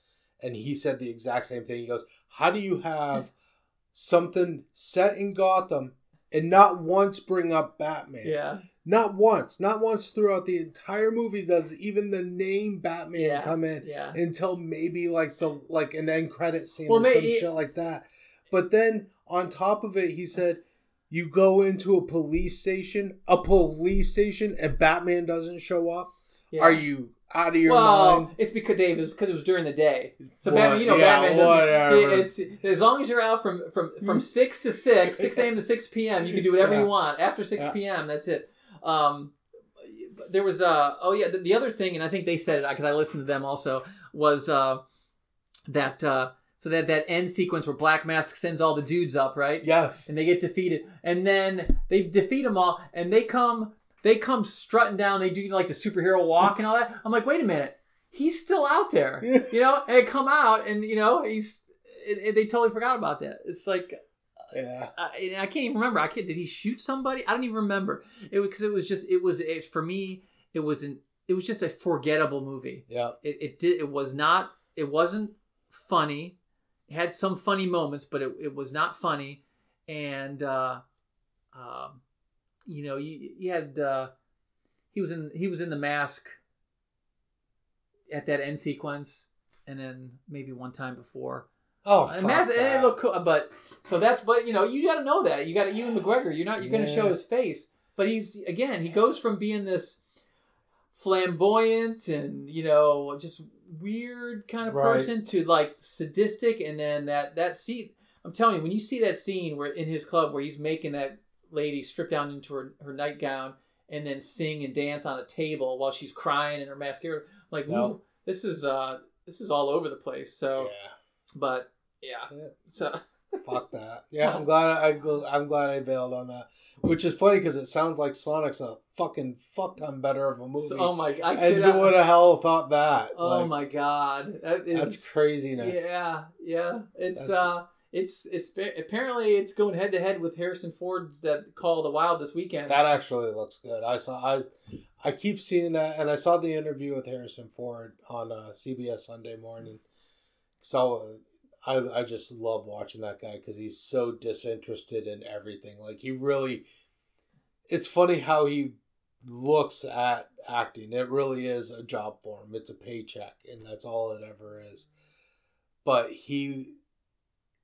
and he said the exact same thing. He goes, "How do you have something set in Gotham and not once bring up Batman? Yeah, Not once, not once throughout the entire movie does even the name Batman Yeah. come in yeah. until maybe like the like an end credit scene Well, or some it- shit like that. But then on top of it, he said, "You go into a police station, a police station, and Batman doesn't show up. yeah. Are you out of your well, mind?" it's because Dave is because it was during the day. So What? Batman, you know, Yeah, Batman doesn't. whatever. It's as long as you're out from from from six to six, six a.m. to six p.m. You can do whatever Yeah. you want. After six p.m., that's it. Um, there was uh oh yeah the, the other thing, and I think they said it because I listened to them also was uh that uh so that that end sequence where Black Mask sends all the dudes up right Yes. and they get defeated and then they defeat them all and they come they come strutting down. They do like the superhero walk and all that. I'm like, wait a minute, he's still out there, you know? And they come out, and you know, he's. They totally forgot about that. It's like uh, Yeah. I, I can't even remember. I can't. Did he shoot somebody? I don't even remember. It because it was just it was it, for me. It was an it was just a forgettable movie. Yeah. It it did it was not it wasn't funny. It had some funny moments, but it, it was not funny. And uh, um, you know, you you had uh, he was in he was in the mask at that end sequence, and then maybe one time before. Oh, And fuck that's that. it looked cool, but so that's but you know you got to know that you got to Ewan McGregor. You're not you're going to show his face, but he's again he goes from being this flamboyant and you know just weird kind of Right. person to like sadistic, and then that that scene. I'm telling you, when you see that scene where in his club where he's making that lady strip down into her, her nightgown and then sing and dance on a table while she's crying in her mascara, like No. this is uh this is all over the place. So, Yeah. but yeah, Yeah. so Fuck that. Yeah, I'm glad I go I'm glad I bailed on that. Which is funny because it sounds like Sonic's a fucking fuck ton better of a movie. So- oh my! god! and who would have hell thought that? oh Like, my god! That is, That's craziness. Yeah, yeah. It's That's- uh, it's it's apparently it's going head to head with Harrison Ford's that Call of the Wild this weekend. That actually looks good. I saw I I keep seeing that and I saw the interview with Harrison Ford on uh, CBS Sunday morning. So uh, I I just love watching that guy cuz he's so disinterested in everything. Like he really it's funny how he looks at acting. It really is a job for him. It's a paycheck and that's all it ever is. But he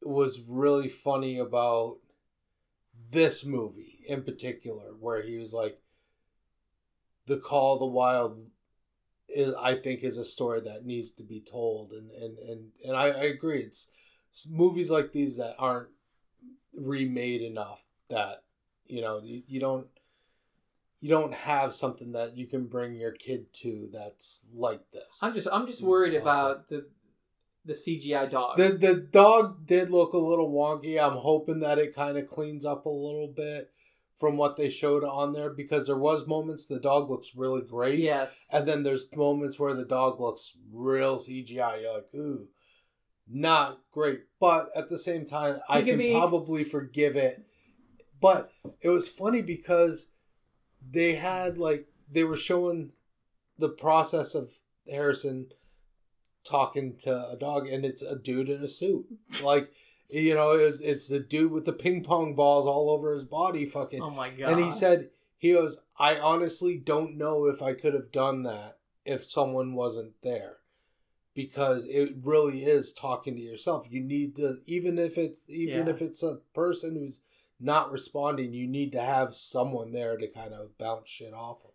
was really funny about this movie in particular, where he was like, "The Call of the Wild is, I think, is a story that needs to be told," and and and and I, I agree. It's, movies like these that aren't remade enough that you know you, you don't you don't have something that you can bring your kid to that's like this. I'm just I'm just worried awesome. about the the CGI dog. The the dog did look a little wonky. I'm hoping that it kind of cleans up a little bit from what they showed on there because there was moments the dog looks really great. yes. And then there's moments where the dog looks real CGI. You're like, ooh, not great. But at the same time, I It could can be- probably forgive it. But it was funny because they had like they were showing the process of Harrison talking to a dog, and it's a dude in a suit. Like you know, it's, it's the dude with the ping pong balls all over his body, fucking. Oh my god! And he said, he goes, I honestly don't know if I could have done that if someone wasn't there. Because it really is talking to yourself. You need to even if it's even Yeah. if it's a person who's not responding, you need to have someone there to kind of bounce shit off of.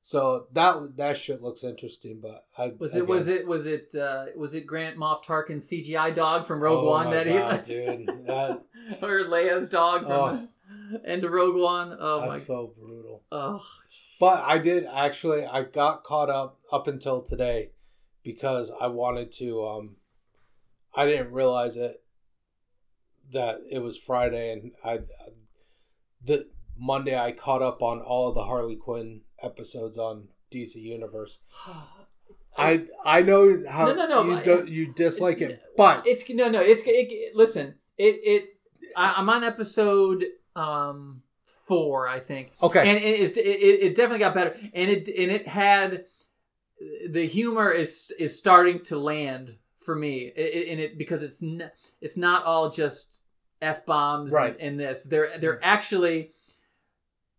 So that that shit looks interesting, but I was it again- was it was it uh, was it Grand Moff Tarkin's CGI dog from Rogue Oh One my that God, he dude, that or Leia's dog from Into Rogue One? Oh my! that's so brutal. Oh, But I did actually. I got caught up up until today because I wanted to. Um, I didn't realize it that it was Friday, and I the Monday I caught up on all of the Harley Quinn episodes on DC Universe. I I know how No, no, no, you don't you dislike it, but it's no no it's it, listen it it I, I'm on episode um four I think. Okay, and it, is, it, it definitely got better. And it and it had the humor is is starting to land for me. It, it- and it because it's n- it's not all just f bombs Right. and, and this they're they're actually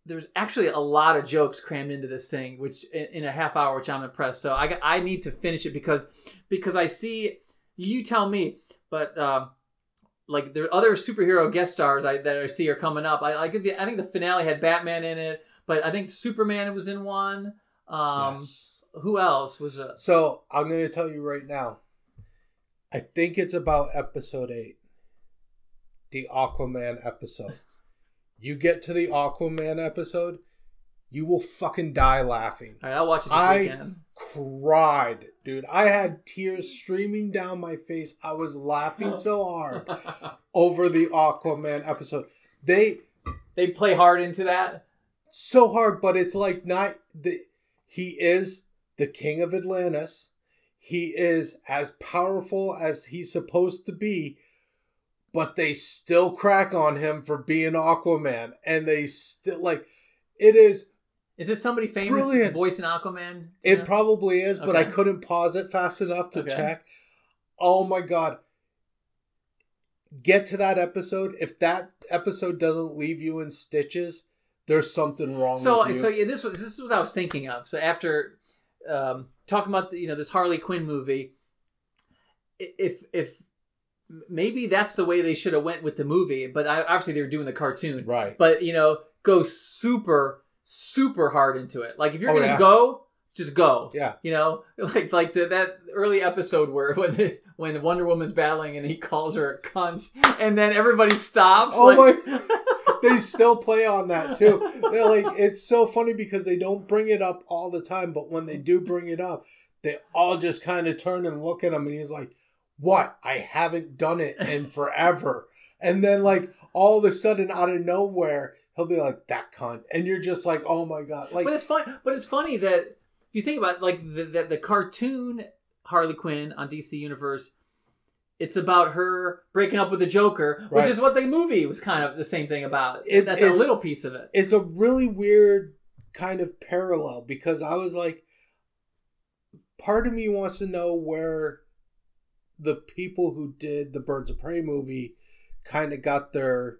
there's actually a lot of jokes crammed into this thing which in, in a half hour which I'm impressed so I got, I need to finish it because because I see you tell me but um like there are other superhero guest stars I, that I see are coming up. I like the I think the finale had Batman in it, but I think Superman was in one. Um, Yes. Who else was a? So I'm going to tell you right now. I think it's about episode eight, the Aquaman episode. you get to the Aquaman episode, you will fucking die laughing. All right, I'll watch it this I- weekend. Cried, dude. I had tears streaming down my face. I was laughing so hard over the Aquaman episode. They they play hard into that. so hard, but it's like not the he is the king of Atlantis. He is as powerful as he's supposed to be, but they still crack on him for being Aquaman, and they still like it is. Is this somebody famous Brilliant. voicing Aquaman? It Yeah. probably is, but I couldn't pause it fast enough to Okay. check. Oh my god. Get to that episode. If that episode doesn't leave you in stitches, there's something wrong So, with you. so yeah, this was this is what I was thinking of. So after um, talking about the, you know this Harley Quinn movie, if if maybe that's the way they should have went with the movie, but I, obviously they were doing the cartoon, right. But you know, go super super hard into it. Like if you're Oh, gonna yeah. go, just go. Yeah. You know, like like the, that early episode where when the, when Wonder Woman's battling and he calls her a cunt, and then everybody stops. Oh like, they still play on that too. They're like it's so funny because they don't bring it up all the time, but when they do bring it up, they all just kind of turn and look at him, and he's like, "What? I haven't done it in forever." And then like all of a sudden, out of nowhere, he'll be like, "That cunt," and you're just like, "Oh my god!" Like but it's fun. But it's funny that if you think about like the the, the cartoon Harley Quinn on DC Universe. It's about her breaking up with the Joker, which Right. is what the movie was kind of the same thing about. It- That's a little piece of it. it's a really weird kind of parallel because I was like, part of me wants to know where the people who did the Birds of Prey movie kind of got their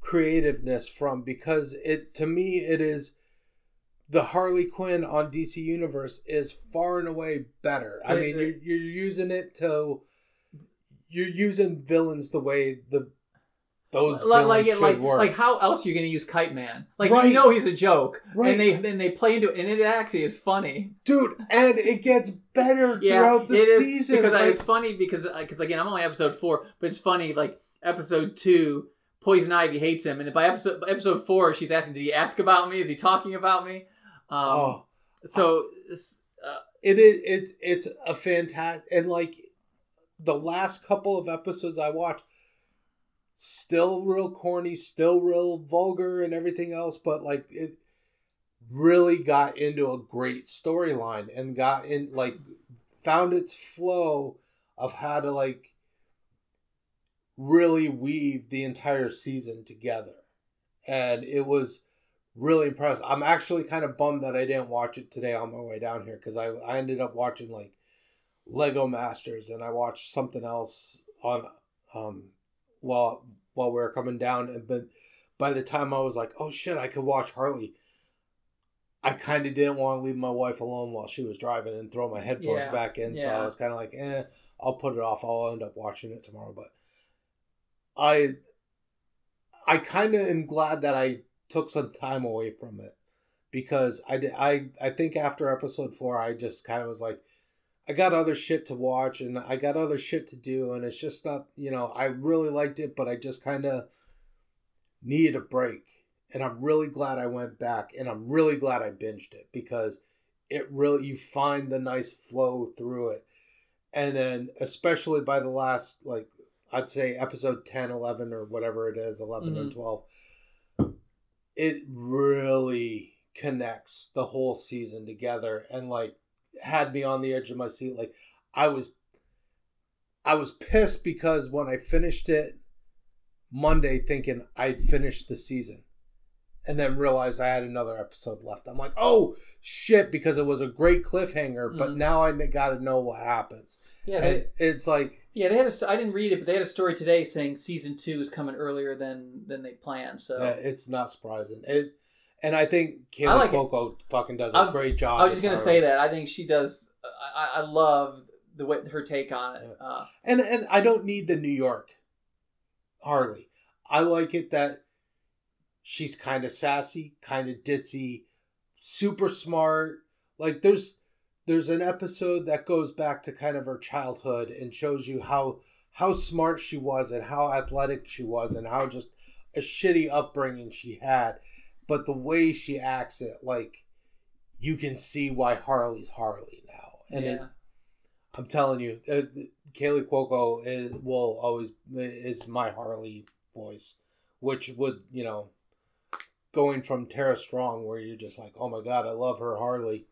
creativeness from because it to me it is the Harley Quinn on DC Universe is far and away better. I mean, you're, you're using it to you're using villains the way the those like like, should like, work. like how else are you going to use Kite Man? Like Right. you know he's a joke, Right. and they then they play into it, and it actually is funny. dude and it gets better Yeah, throughout the it season because I- like- it's funny because because again I'm only episode four, but it's funny like episode two, Poison Ivy hates him, and by episode episode four she's asking, "Did he ask about me? Is he talking about me?" Um, oh so uh, it is it's it's a fantastic and like the last couple of episodes i watched still real corny still real vulgar and everything else but like it really got into a great storyline and got in like found its flow of how to like really weave the entire season together and it was really impressed. I'm actually kind of bummed that I didn't watch it today on my way down here because I, I ended up watching like Lego Masters and I watched something else on um while while we were coming down and but by the time I was like, oh shit, I could watch Harley. I kind of didn't want to leave my wife alone while she was driving and throw my headphones Yeah, back in. So. I was kind of like, eh, I'll put it off. I'll end up watching it tomorrow. But I, I kind of am glad that I took some time away from it because I did. I I think after episode four, I just kind of was like, I got other shit to watch and I got other shit to do, and it's just not. You know, I really liked it, but I just kind of needed a break. And I'm really glad I went back, and I'm really glad I binged it because it really you find the nice flow through it, and then especially by the last like I'd say episode 10, 11, or whatever it is, 11 or Mhm. 12, it really connects the whole season together and like had me on the edge of my seat. Like I was, I was pissed because when I finished it Monday thinking I'd finished the season and then realized I had another episode left. I'm like, oh shit, because it was a great cliffhanger, but Mhm. now I got to know what happens. yeah, they, it's like, yeah. They had a. I didn't read it, but they had a story today saying season two is coming earlier than than they planned. So Uh, it's not surprising. It, and I think Kaley I like it. Cuoco fucking does a was- great job. I was just gonna say that. I think she does. I, I- I love the way her take on it. Uh, And and I don't need the New York Harley. I like it that she's kind of sassy, kind of ditzy, super smart. Like there's there's an episode that goes back to kind of her childhood and shows you how how smart she was and how athletic she was and how just a shitty upbringing she had. But the way she acts it, like you can see why Harley's Harley now. And it. I'm telling you, uh, Kaley Cuoco is will always is my Harley voice, which would you know going from Tara Strong, where you're just like, oh my god, I love her Harley.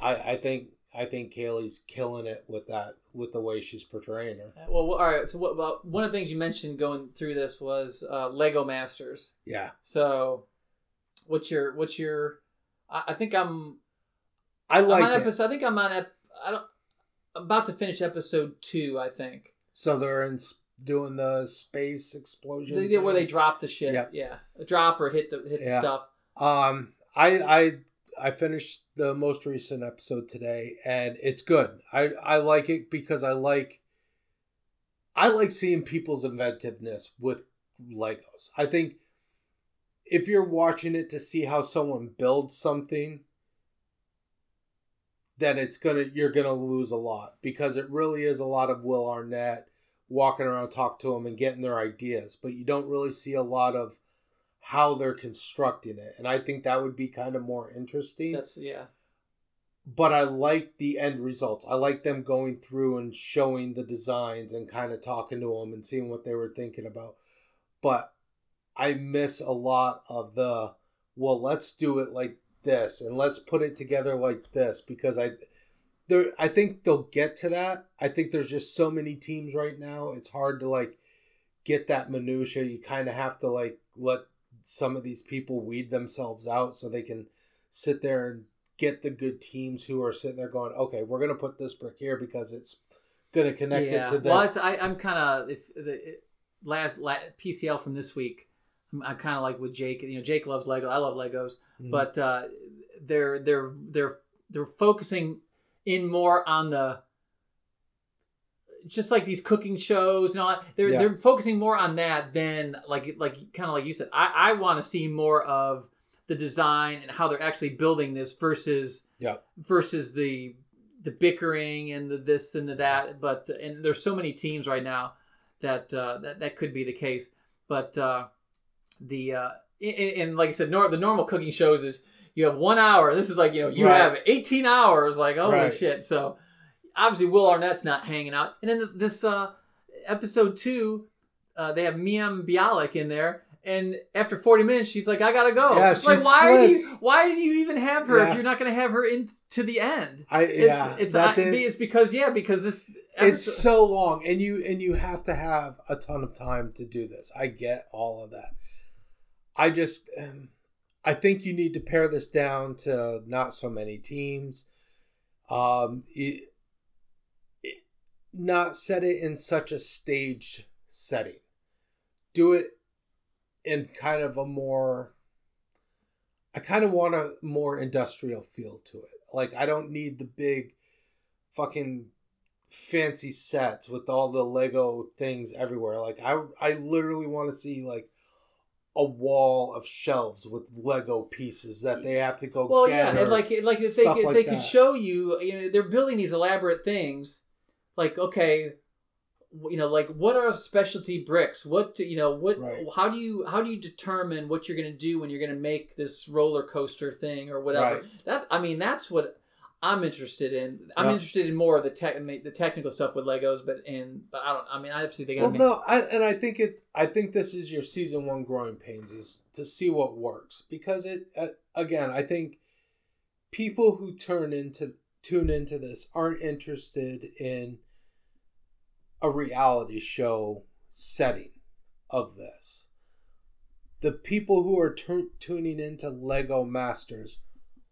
I I think I think Kaley's killing it with that with the way she's portraying her. Well, well, all right. So, what, well, one of the things you mentioned going through this was uh, Lego Masters. Yeah, So, what's your what's your? I, I think I'm. I I'm like it. episode. I think I'm on. Ep, I don't. I'm about to finish episode two. I think So they're in doing the space explosion. they, where they drop the shit. Yep. Yeah, drop or hit the hit Yeah. the stuff. Um, I I I finished the most recent episode today, and it's good. I I like it because I like I like seeing people's inventiveness with Legos. I think if you're watching it to see how someone builds something, then it's gonna you're gonna lose a lot because it really is a lot of Will Arnett walking around, talk to them, and getting their ideas, but you don't really see a lot of how they're constructing it, and I think that would be kind of more interesting That's yeah. but I like the end results. I like them going through and showing the designs and kind of talking to them and seeing what they were thinking about. But I miss a lot of the well, let's do it like this and let's put it together like this because I there I think they'll get to that. I think there's just so many teams right now. It's hard to like get that minutia. You kind of have to like let some of these people weed themselves out so they can sit there and get the good teams who are sitting there going, okay, we're gonna put this brick here because it's gonna connect yeah. it to this. Well, I, I'm kind of if the it, last, la PCL from this week. I'm, I'm kind of like with Jake. You know, Jake loves Lego. I love Legos, Mhm. but uh, they're they're they're they're focusing in more on the just like these cooking shows and all that. They're Yeah. they're focusing more on that than like like kind of like you said. I I want to see more of the design and how they're actually building this versus Yeah. versus the the bickering and the this and the that. But and there's so many teams right now that uh, that that could be the case. But uh, the uh, and, and like I said, nor, the normal cooking shows is you have one hour. This is like you know you Right. have 18 hours. Like holy Right. shit! So obviously Will Arnett's not hanging out. And then this uh, episode two, uh, they have Mayim Bialik in there. And after 40 minutes, she's like, "I gotta go." Yeah, It's like, she why do you? Why do you even have her Yeah. if you're not going to have her in to the end? I It's yeah, it's I, did- it's because yeah, because this it's so long, and you and you have to have a ton of time to do this. I get all of that. I just, um, I think you need to pare this down to not so many teams. Um, it, not set it in such a staged setting. Do it in kind of a more. I kind of want a more industrial feel to it. Like I don't need the big, fucking fancy sets with all the Lego things everywhere. Like I I literally want to see like a wall of shelves with Lego pieces that they have to go well, yeah, and like like if they could, like they could show you, you know, they're building these elaborate things. Like okay, you know, like what are specialty bricks? What do, you know? What? Right. How do you how do you determine what you're going to do when you're going to make this roller coaster thing or whatever? Right. That's I mean that's what I'm interested in. I'm Yeah. interested in more of the tech the technical stuff with Legos, but in but I don't. I mean, obviously they got well, no, I, and I think it's. I think this is your season one growing pains is to see what works because it. Uh, again, I think people who turn into tune into this aren't interested in a reality show setting of this. The people who are tu- tuning into Lego Masters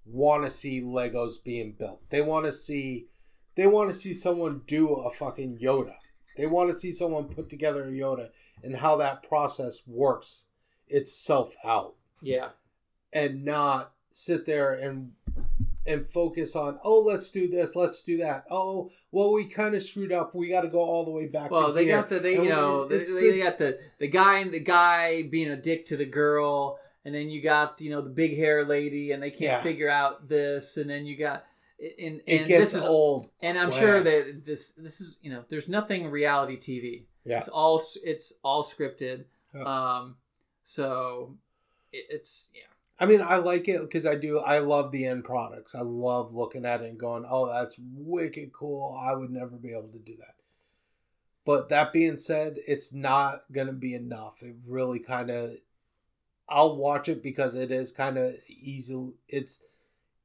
want to see Legos being built. They want to see they want to see someone do a fucking Yoda. They want to see someone put together a Yoda and how that process works itself out yeah. and not sit there and and focus on oh let's do this let's do that oh well we kind of screwed up we got to go all the way back Well, to they here. got the they And you know they, it's they got the the guy and the guy being a dick to the girl, and then you got you know the big hair lady, and they can't Yeah. figure out this, and then you got and it gets this is old and I'm quick. sure that this this is you know there's nothing reality TV. Yeah. It's all it's all scripted. Yeah. Um, so it, it's yeah. I mean, I like it because I do. I love the end products. I love looking at it and going, "Oh, that's wicked cool." I would never be able to do that. But that being said, it's not gonna be enough. It really kind of, I'll watch it because it is kind of easy. It's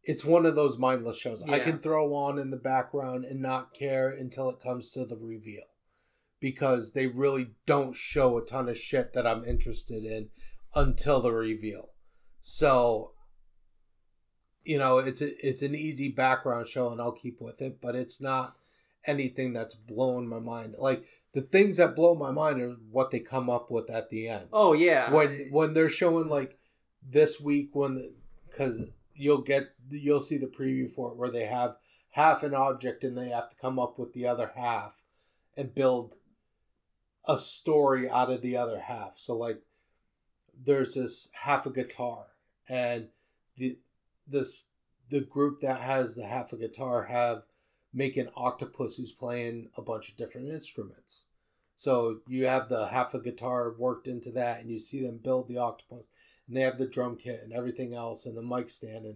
it's one of those mindless shows I can throw on in the background and not care until it comes to the reveal, because they really don't show a ton of shit that I'm interested in until the reveal. So, you know, it's a, it's an easy background show, and I'll keep with it, but it's not anything that's blowing my mind. Like the things that blow my mind are what they come up with at the end Oh yeah. when when they're showing like this week when because you'll get you'll see the preview for it where they have half an object and they have to come up with the other half and build a story out of the other half so like there's this half a guitar and the this the group that has the half a guitar have make an octopus who's playing a bunch of different instruments so you have the half a guitar worked into that, and you see them build the octopus, and they have the drum kit and everything else, and the mic stand, and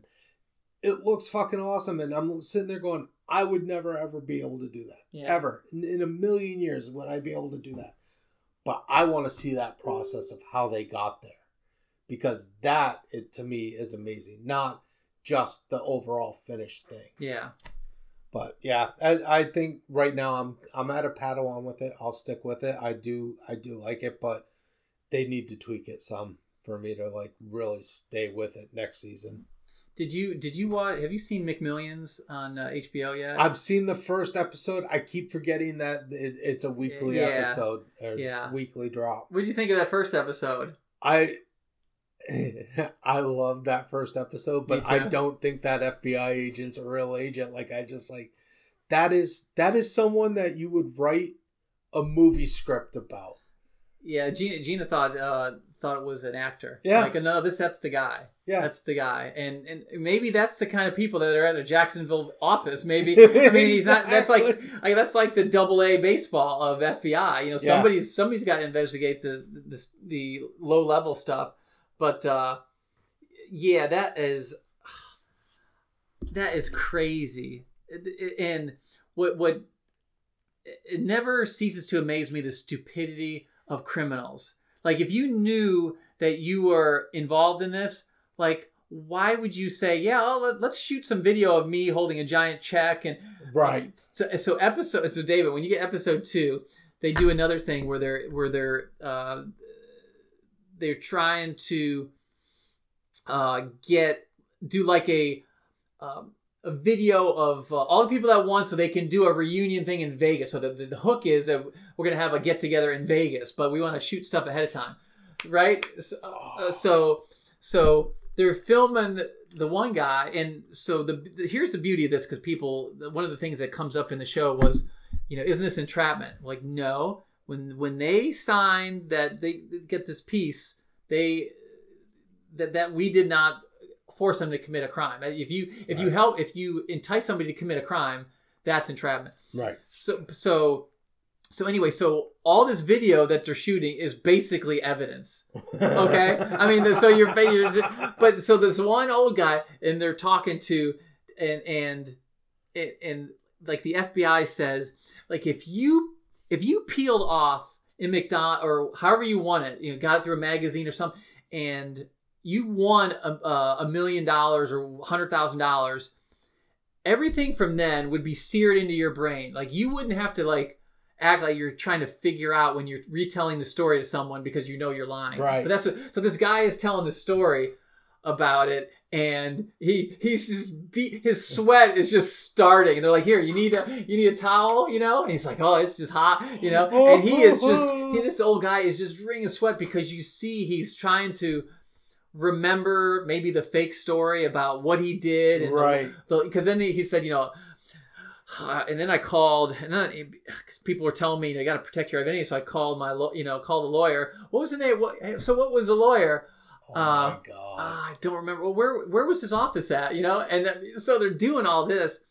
it looks fucking awesome. And I'm sitting there going, I would never ever be able to do that, Yeah. ever in, in a million years would I be able to do that. But I want to see that process of how they got there, because that it to me is amazing, not just the overall finished thing. yeah. But yeah, I, I think right now I'm I'm at a Padawan with it. I'll stick with it. I do I do like it, but they need to tweak it some for me to like really stay with it next season. Did you did you watch? Have you seen McMillions on uh, HBO yet? I've seen the first episode. I keep forgetting that it, it's a weekly Yeah. episode or Yeah. weekly drop. what did you think of that first episode? I I love that first episode, but I don't think that FBI agent's a real agent. Like I just like that is that is someone that you would write a movie script about. Yeah, Gina Gina thought uh, thought it was an actor. Yeah. like no, this that's the guy. Yeah. That's the guy, and and maybe that's the kind of people that are at a Jacksonville office. Maybe I mean he's not. That's like, Exactly. like that's like the double A baseball of FBI. You know, Yeah. somebody's somebody's got to investigate the the, the low level stuff. But uh, yeah, that is that is crazy, and what what it never ceases to amaze me the stupidity of criminals. Like if you knew that you were involved in this, like why would you say, "Yeah, oh, let, let's shoot some video of me holding a giant check and right. so so episode so David, when you get episode two, they do another thing where they're where they're uh, they're trying to uh, get do like a um, a video of uh, all the people that won, so they can do a reunion thing in Vegas. So the, the, the hook is that we're gonna have a get together in Vegas, but we want to shoot stuff ahead of time, right? So uh, so, so they're filming the one guy, and so the, the here's the beauty of this because people one of the things that comes up in the show was, you know, isn't this entrapment? Like no, when when they signed that they get this piece, they that that we did not force them to commit a crime. If you if you help if you entice somebody to commit a crime, that's entrapment. Right. So so so anyway, so all this video that they're shooting is basically evidence. Okay, I mean, so you're, you're but so this one old guy, and they're talking to, and and, and like the FBI says, like if you if you peeled off in McDonald or however you won it, you know, got it through a magazine or something, and you won a, a a million dollars or hundred thousand dollars, everything from then would be seared into your brain. Like you wouldn't have to like act like you're trying to figure out when you're retelling the story to someone because you know you're lying. Right. But that's what, so this guy is telling the story about it and he he's just beat his sweat is just starting and they're like here you need a you need a towel you know and he's like oh it's just hot you know and he is just he, this old guy is just wringing sweat because you see he's trying to remember maybe the fake story about what he did and the- Right. because then he, he said, you know, uh, and then I called, and then because people were telling me they got to protect your identity, so I called my, you know, called the lawyer. What was the name? What, so what was the lawyer? Oh Uh, my god. I don't remember. Well, where where was his office at? You know, and that- so they're doing all this.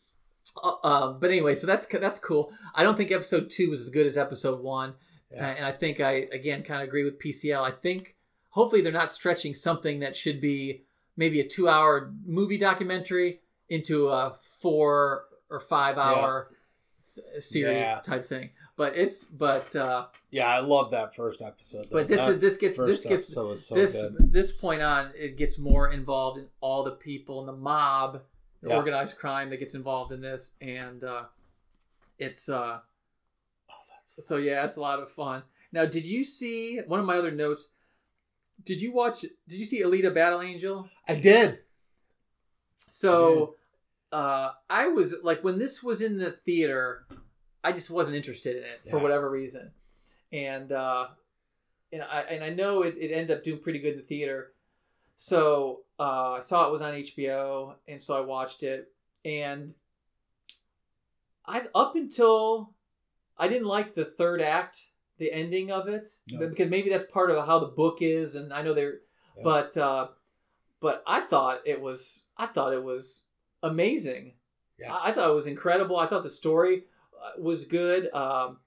Uh, um, but anyway, so that's that's cool. I don't think episode two was as good as episode one, Yeah. and I think I again kind of agree with PCL. I think hopefully they're not stretching something that should be maybe a two-hour movie documentary into a four or five-hour th- series Yeah. type thing. But it's but uh, Yeah, I love that first episode. though. but this That is this gets this gets so this good. this point on it gets more involved in all the people and the mob, the Yeah. organized crime that gets involved in this, and uh, it's uh, Oh, that's so yeah, it's a lot of fun. Now, did you see one of my other notes? Did you watch? Did you see Alita Battle Angel? I did. So, uh, I was like, when this was in the theater, I just wasn't interested in it for whatever reason, and uh, and I and I know it, it ended up doing pretty good in the theater. So uh, I saw it was on HBO, and so I watched it, and I up until I didn't like the third act, the ending of it, No. because maybe that's part of how the book is, and I know they're, Yeah. but uh, but I thought it was I thought it was amazing. Yeah. I, I thought it was incredible. I thought the story was good. Um,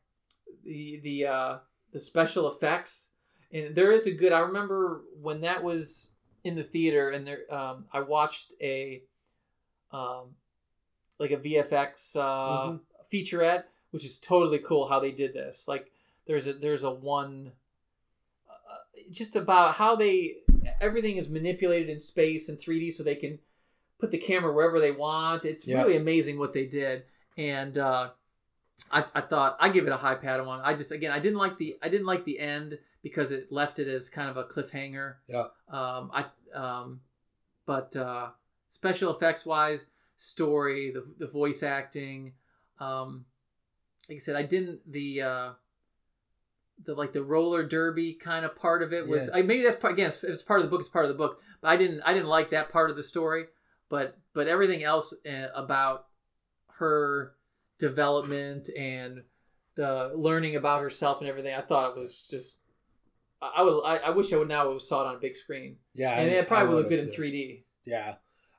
the the uh, the special effects and there is a good. I remember when that was in the theater, and there um, I watched a um, like a VFX uh, Mhm. featurette, which is totally cool how they did this. Like there's a there's a one uh, just about how they everything is manipulated in space and 3D so they can put the camera wherever they want. It's Yeah. really amazing what they did. And uh, I, I thought I give it a high Padawan. I just again I didn't like the I didn't like the end because it left it as kind of a cliffhanger. Yeah. Um, I um, but uh, special effects wise, story, the the voice acting, um, like I said, I didn't the uh, the like the roller derby kind of part of it was Yeah. I, maybe that's part again it's, it's part of the book it's part of the book but I didn't I didn't like that part of the story but but everything else uh, about her development and the learning about herself and everything I thought it was just I would I, I wish I would now have saw it on a big screen Yeah, and I- it probably would look good in too. 3D Yeah,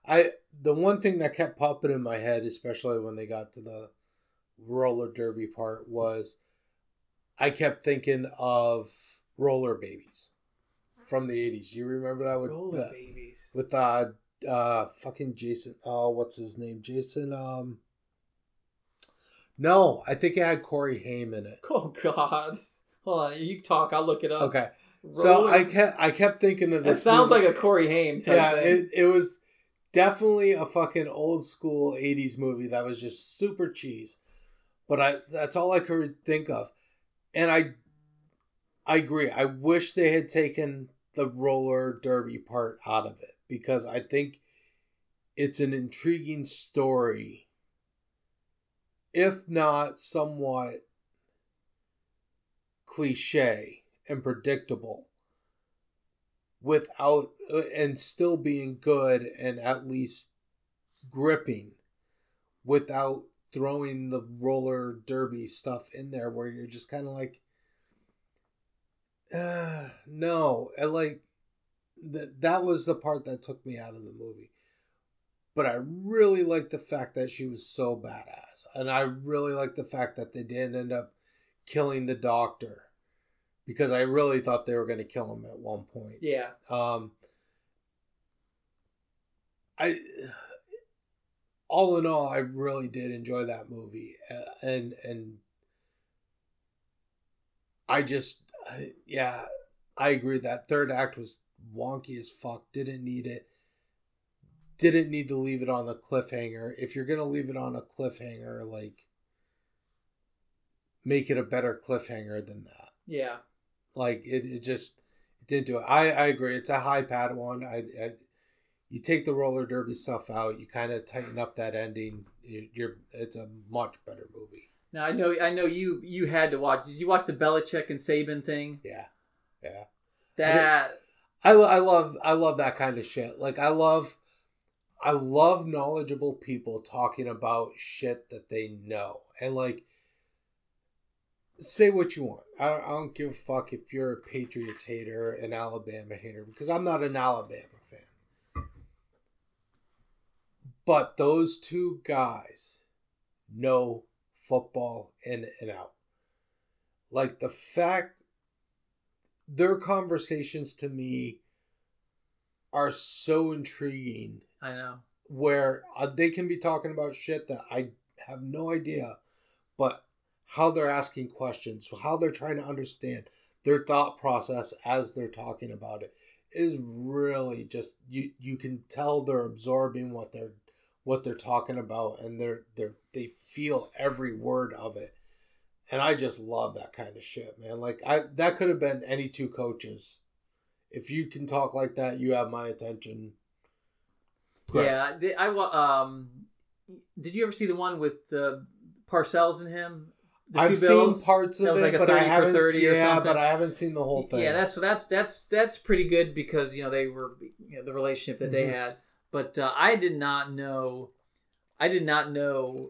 I the one thing that kept popping in my head, especially when they got to the roller derby part, was I kept thinking of roller babies from the eighties. You remember that with roller uh, babies with uh uh fucking Jason? Oh, what's his name? Jason. Um. No, I think it had Corey Haim in it. oh god hold on you talk I'll look it up Okay, so I kept I kept thinking of this. It sounds movie- like a Corey Haim type yeah, thing. it, it was definitely a fucking old school 80s movie that was just super cheese. But I that's all I could think of. And I I agree. I wish they had taken the roller derby part out of it because I think it's an intriguing story. If not somewhat cliche and predictable without and still being good and at least gripping without throwing the roller derby stuff in there where you're just kind of like uh, no. And like that that was the part that took me out of the movie but i really like the fact that she was so badass and i really like the fact that they didn't end up killing the doctor because i really thought they were going to kill him at one point yeah um, I, all in all, I really did enjoy that movie, uh, and and I just, yeah, I agree. That third act was wonky as fuck. Didn't need it. Didn't need to leave it on the cliffhanger. If you're gonna leave it on a cliffhanger, like, make it a better cliffhanger than that. Yeah. Like it, it just it didn't do it. I i agree. It's a high padawan I, I you take the roller derby stuff out. You kind of tighten up that ending. You, you're it's a much better movie. Now I know I know you you had to watch. Did you watch the Belichick and Saban thing? yeah. Yeah. That I, lo- I love i love that kind of shit. Like i love i love knowledgeable people talking about shit that they know. And like say what you want. I don't, I don't give a fuck if you're a patriots hater an alabama hater because i'm not an alabama fan. But those two guys know football in and out. Like the fact their conversations to me are so intriguing I know. where uh, they can be talking about shit that I have no idea, but how they're asking questions, how they're trying to understand their thought process as they're talking about it is really just you you can tell they're absorbing what they're what they're talking about and they're they're they feel every word of it. And i just love that kind of shit man. Like i that could have been any two coaches. If you can talk like that you have my attention Yeah, the, I um. Did you ever see the one with the Parcells and him? The I've two seen bills? parts of That was it, a but I 30 for haven't. 30 yeah, but I haven't seen the whole thing. Yeah, that's so that's that's that's pretty good because you know they were you know, the relationship that they Mhm. had. But uh, I did not know, I did not know,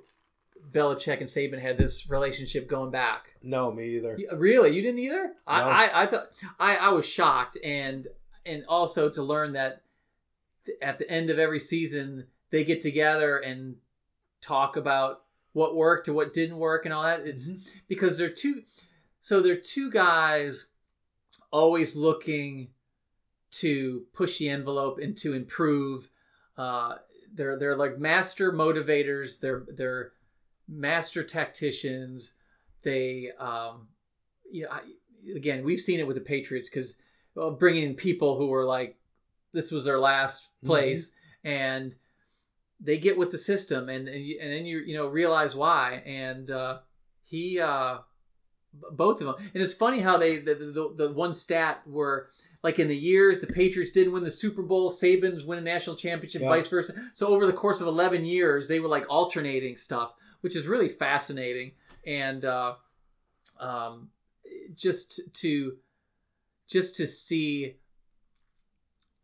Belichick and Saban had this relationship going back. no me either. Really, you didn't either? No. I, I I thought I I was shocked and and also to learn that th- at the end of every season they get together and talk about what worked or what didn't work and all that. It's Mm-hmm. because they're two so they're two guys always looking to push the envelope and to improve uh, they're they're like master motivators they're they're master tacticians they um you know I, again we've seen it with the patriots because well, bringing in people who were like this was their last place and they get with the system and and, you, and then you you know realize why and uh he uh both of them and it's funny how they the, the, the one stat were like in the years the patriots didn't win the super bowl saban's win a national championship Yeah. vice versa. So over the course of 11 years they were like alternating stuff which is really fascinating and uh um just to just to see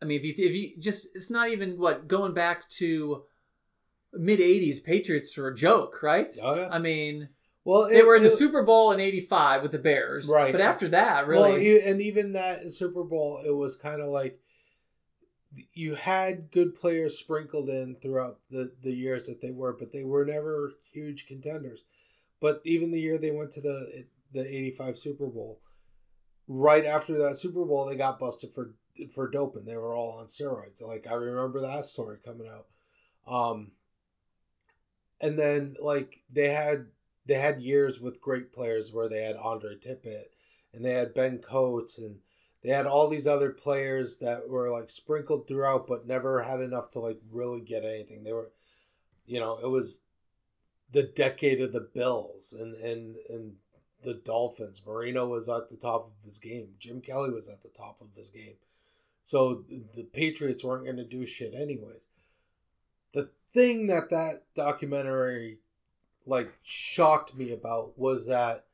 i mean if you if you just it's not even what going back to mid 80s patriots were a joke right Oh yeah. i mean Well, they it- were in the it- Super Bowl in '85 with the Bears, Right. But after that, really, Well, and even that Super Bowl, it was kind of like you had good players sprinkled in throughout the the years that they were, but they were never huge contenders. But even the year they went to the the '85 Super Bowl, right after that Super Bowl, they got busted for for doping. They were all on steroids. Like I remember that story coming out. Um, and then like they had they had years with great players where they had Andre Tippett and they had Ben Coates and they had all these other players that were like sprinkled throughout but never had enough to like really get anything. They were you know, it was the decade of the Bills and and and the Dolphins. Marino was at the top of his game. Jim Kelly was at the top of his game. So the, Patriots weren't going to do shit anyways. The thing that that documentary like shocked me about was that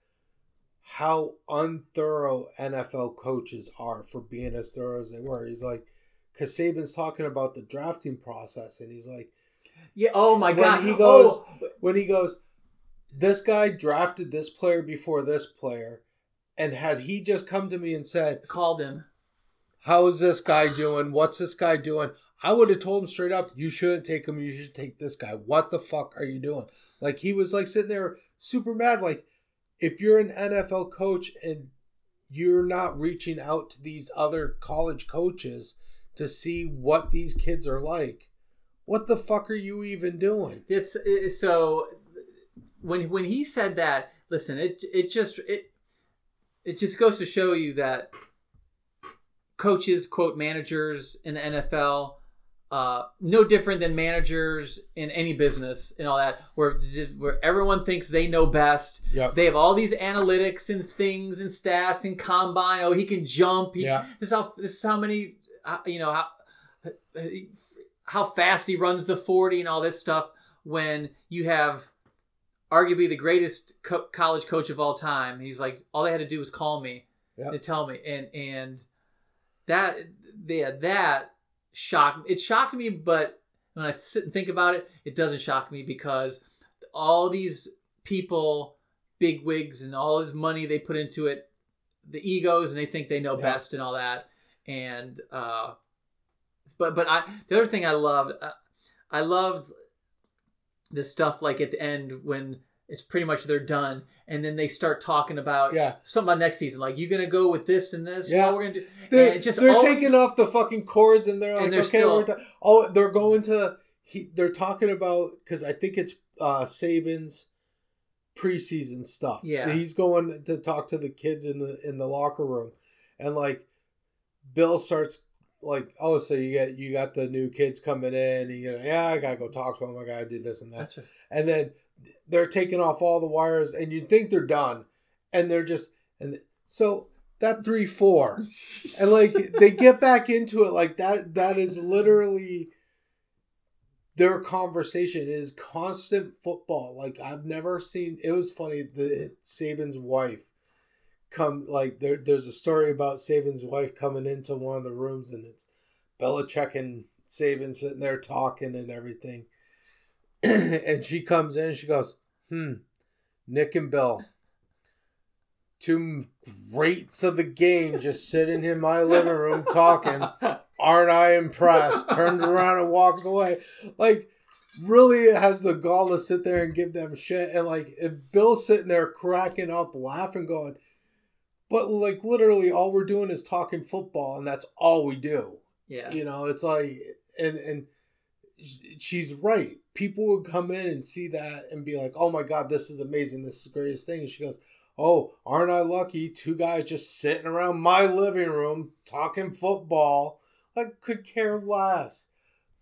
how unthorough NFL coaches are for being as thorough as they were. He's like, because Saban's talking about the drafting process, and he's like, yeah. Oh my when God, he oh. goes, Oh, when he goes, this guy drafted this player before this player, and had he just come to me and said, called him. "How is this guy doing? What's this guy doing?" I would have told him straight up, "You shouldn't take him. You should take this guy. What the fuck are you doing?" Like he was like sitting there super mad. Like if you're an NFL coach and you're not reaching out to these other college coaches to see what these kids are like, what the fuck are you even doing? It's it, so when when he said that, listen, it it just it it just goes to show you that coaches quote managers in the NFL uh, no different than managers in any business and all that where where everyone thinks they know best Yep. they have all these analytics and things and stats and combine oh he can jump he, Yeah. this is how this is how many uh, you know how how fast he runs the 40 and all this stuff when you have arguably the greatest co- college coach of all time he's like all they had to do was call me Yep. to tell me and and that yeah that shocked it shocked me but when i sit and think about it it doesn't shock me because all these people big wigs and all this money they put into it the egos and they think they know Yeah. best and all that and uh but but i the other thing i loved uh, i loved the stuff like at the end when it's pretty much they're done and then they start talking about Yeah. something about next season like you're gonna go with this and this Yeah. what we're gonna do They're, just they're always- taking off the fucking cords and they're like, And they're okay, still- we're ta- oh, they're going to. He, they're talking about because I think it's uh Saban's preseason stuff. Yeah. he's going to talk to the kids in the in the locker room, and like Bill starts like, oh, so you get you got the new kids coming in, and you go, yeah, I gotta go talk to them, I gotta do this and that, That's right. and then they're taking off all the wires, and you think they're done, and they're just and so that three four, and like they get back into it like that. That is literally their conversation is constant football. Like I've never seen. It was funny. The Saban's wife come like there. There's a story about Saban's wife coming into one of the rooms, and it's Belichick and Saban sitting there talking and everything. and she comes in. She goes, "Hmm, Nick and Bill." Two greats of the game just sitting in my living room talking aren't I impressed? Turns around and walks away. Like, really has the gall to sit there and give them shit. And like, if Bill's sitting there cracking up, laughing, going, but like, literally, all we're doing is talking football, and that's all we do. yeah. You know, it's like, and and she's right. People would come in and see that and be like, "Oh my god, this is amazing! This is the greatest thing." And she goes, "Oh, aren't I lucky? Two guys just sitting around my living room talking football. Like, could care less."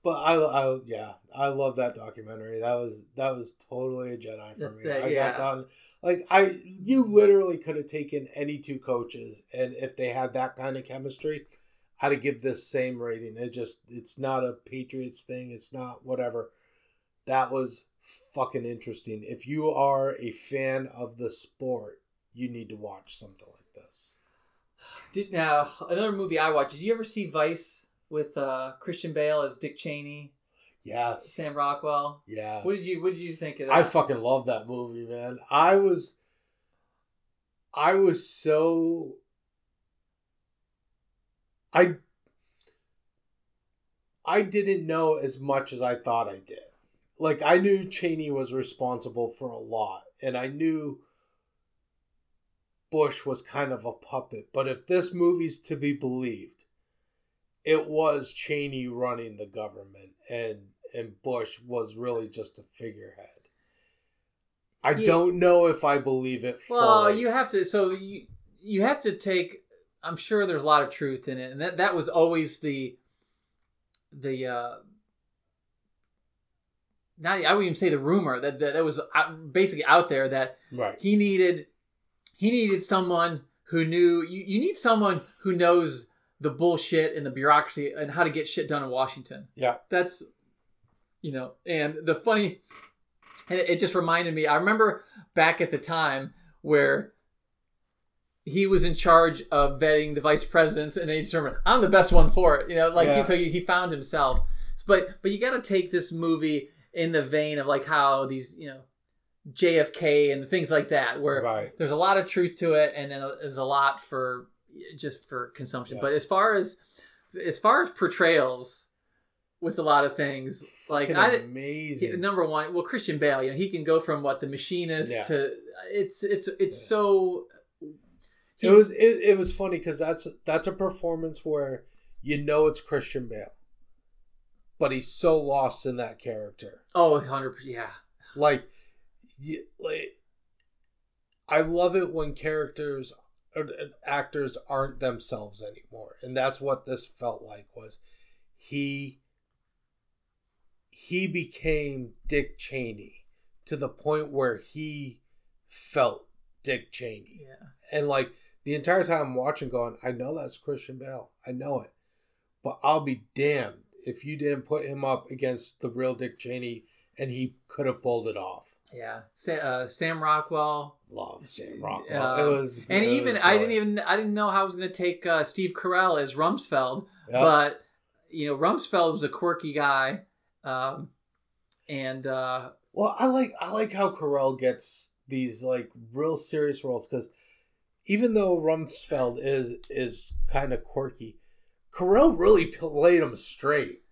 But I, I, yeah, I love that documentary. That was that was totally a Jedi for That's me. it, I yeah. got done like I, you literally could have taken any two coaches, and if they had that kind of chemistry, I'd give this same rating. It just it's not a Patriots thing. It's not whatever. That was fucking interesting. If you are a fan of the sport, you need to watch something like this. Did, now another movie I watched. Did you ever see Vice with uh, Christian Bale as Dick Cheney, Yes. Sam Rockwell? Yes. What did you What did you think of that? I fucking love that movie, man. I was I was so I I didn't know as much as I thought I did. Like I knew Cheney was responsible for a lot and I knew Bush was kind of a puppet, but if this movie's to be believed, it was Cheney running the government and and Bush was really just a figurehead. I Yeah. don't know if I believe it fully. Well, you have to. So you you have to take. I'm sure there's a lot of truth in it, and that that was always the the. uh not, I wouldn't even say the rumor that that, that was out, basically out there that right. he needed he needed someone who knew you, you need someone who knows the bullshit and the bureaucracy and how to get shit done in Washington. Yeah. That's you know, and the funny and it, it just reminded me, I remember back at the time where he was in charge of vetting the vice presidents and they determined I'm the best one for it. You know, like Yeah. he, so he, he found himself. But but you got to take this movie in the vein of like how these you know JFK and things like that, where Right. there's a lot of truth to it, and then there's a lot for just for consumption. Yeah. But as far as as far as portrayals with a lot of things, like I amazing. number one, well Christian Bale, you know, he can go from what the machinist Yeah. to it's it's it's Yeah. so. he- it was it, it was funny because that's that's a performance where you know it's Christian Bale, but he's so lost in that character. oh 100 yeah Like, you, like I love it when characters or uh, actors aren't themselves anymore, and that's what this felt like. Was he he became Dick Cheney to the point where he felt Dick Cheney yeah and like the entire time I'm watching, going, I know that's Christian Bale, I know it, but I'll be damned if you didn't put him up against the real Dick Cheney and he could have pulled it off. yeah Sa- uh, Sam Rockwell Love Sam Rockwell. Uh, it was, and it even was I didn't even I didn't know how I was going to take uh, Steve Carell as Rumsfeld, Yeah. but you know Rumsfeld was a quirky guy, um, and uh, Well, I like I like how Carell gets these like real serious roles because even though Rumsfeld is is kind of quirky, Carell really played him straight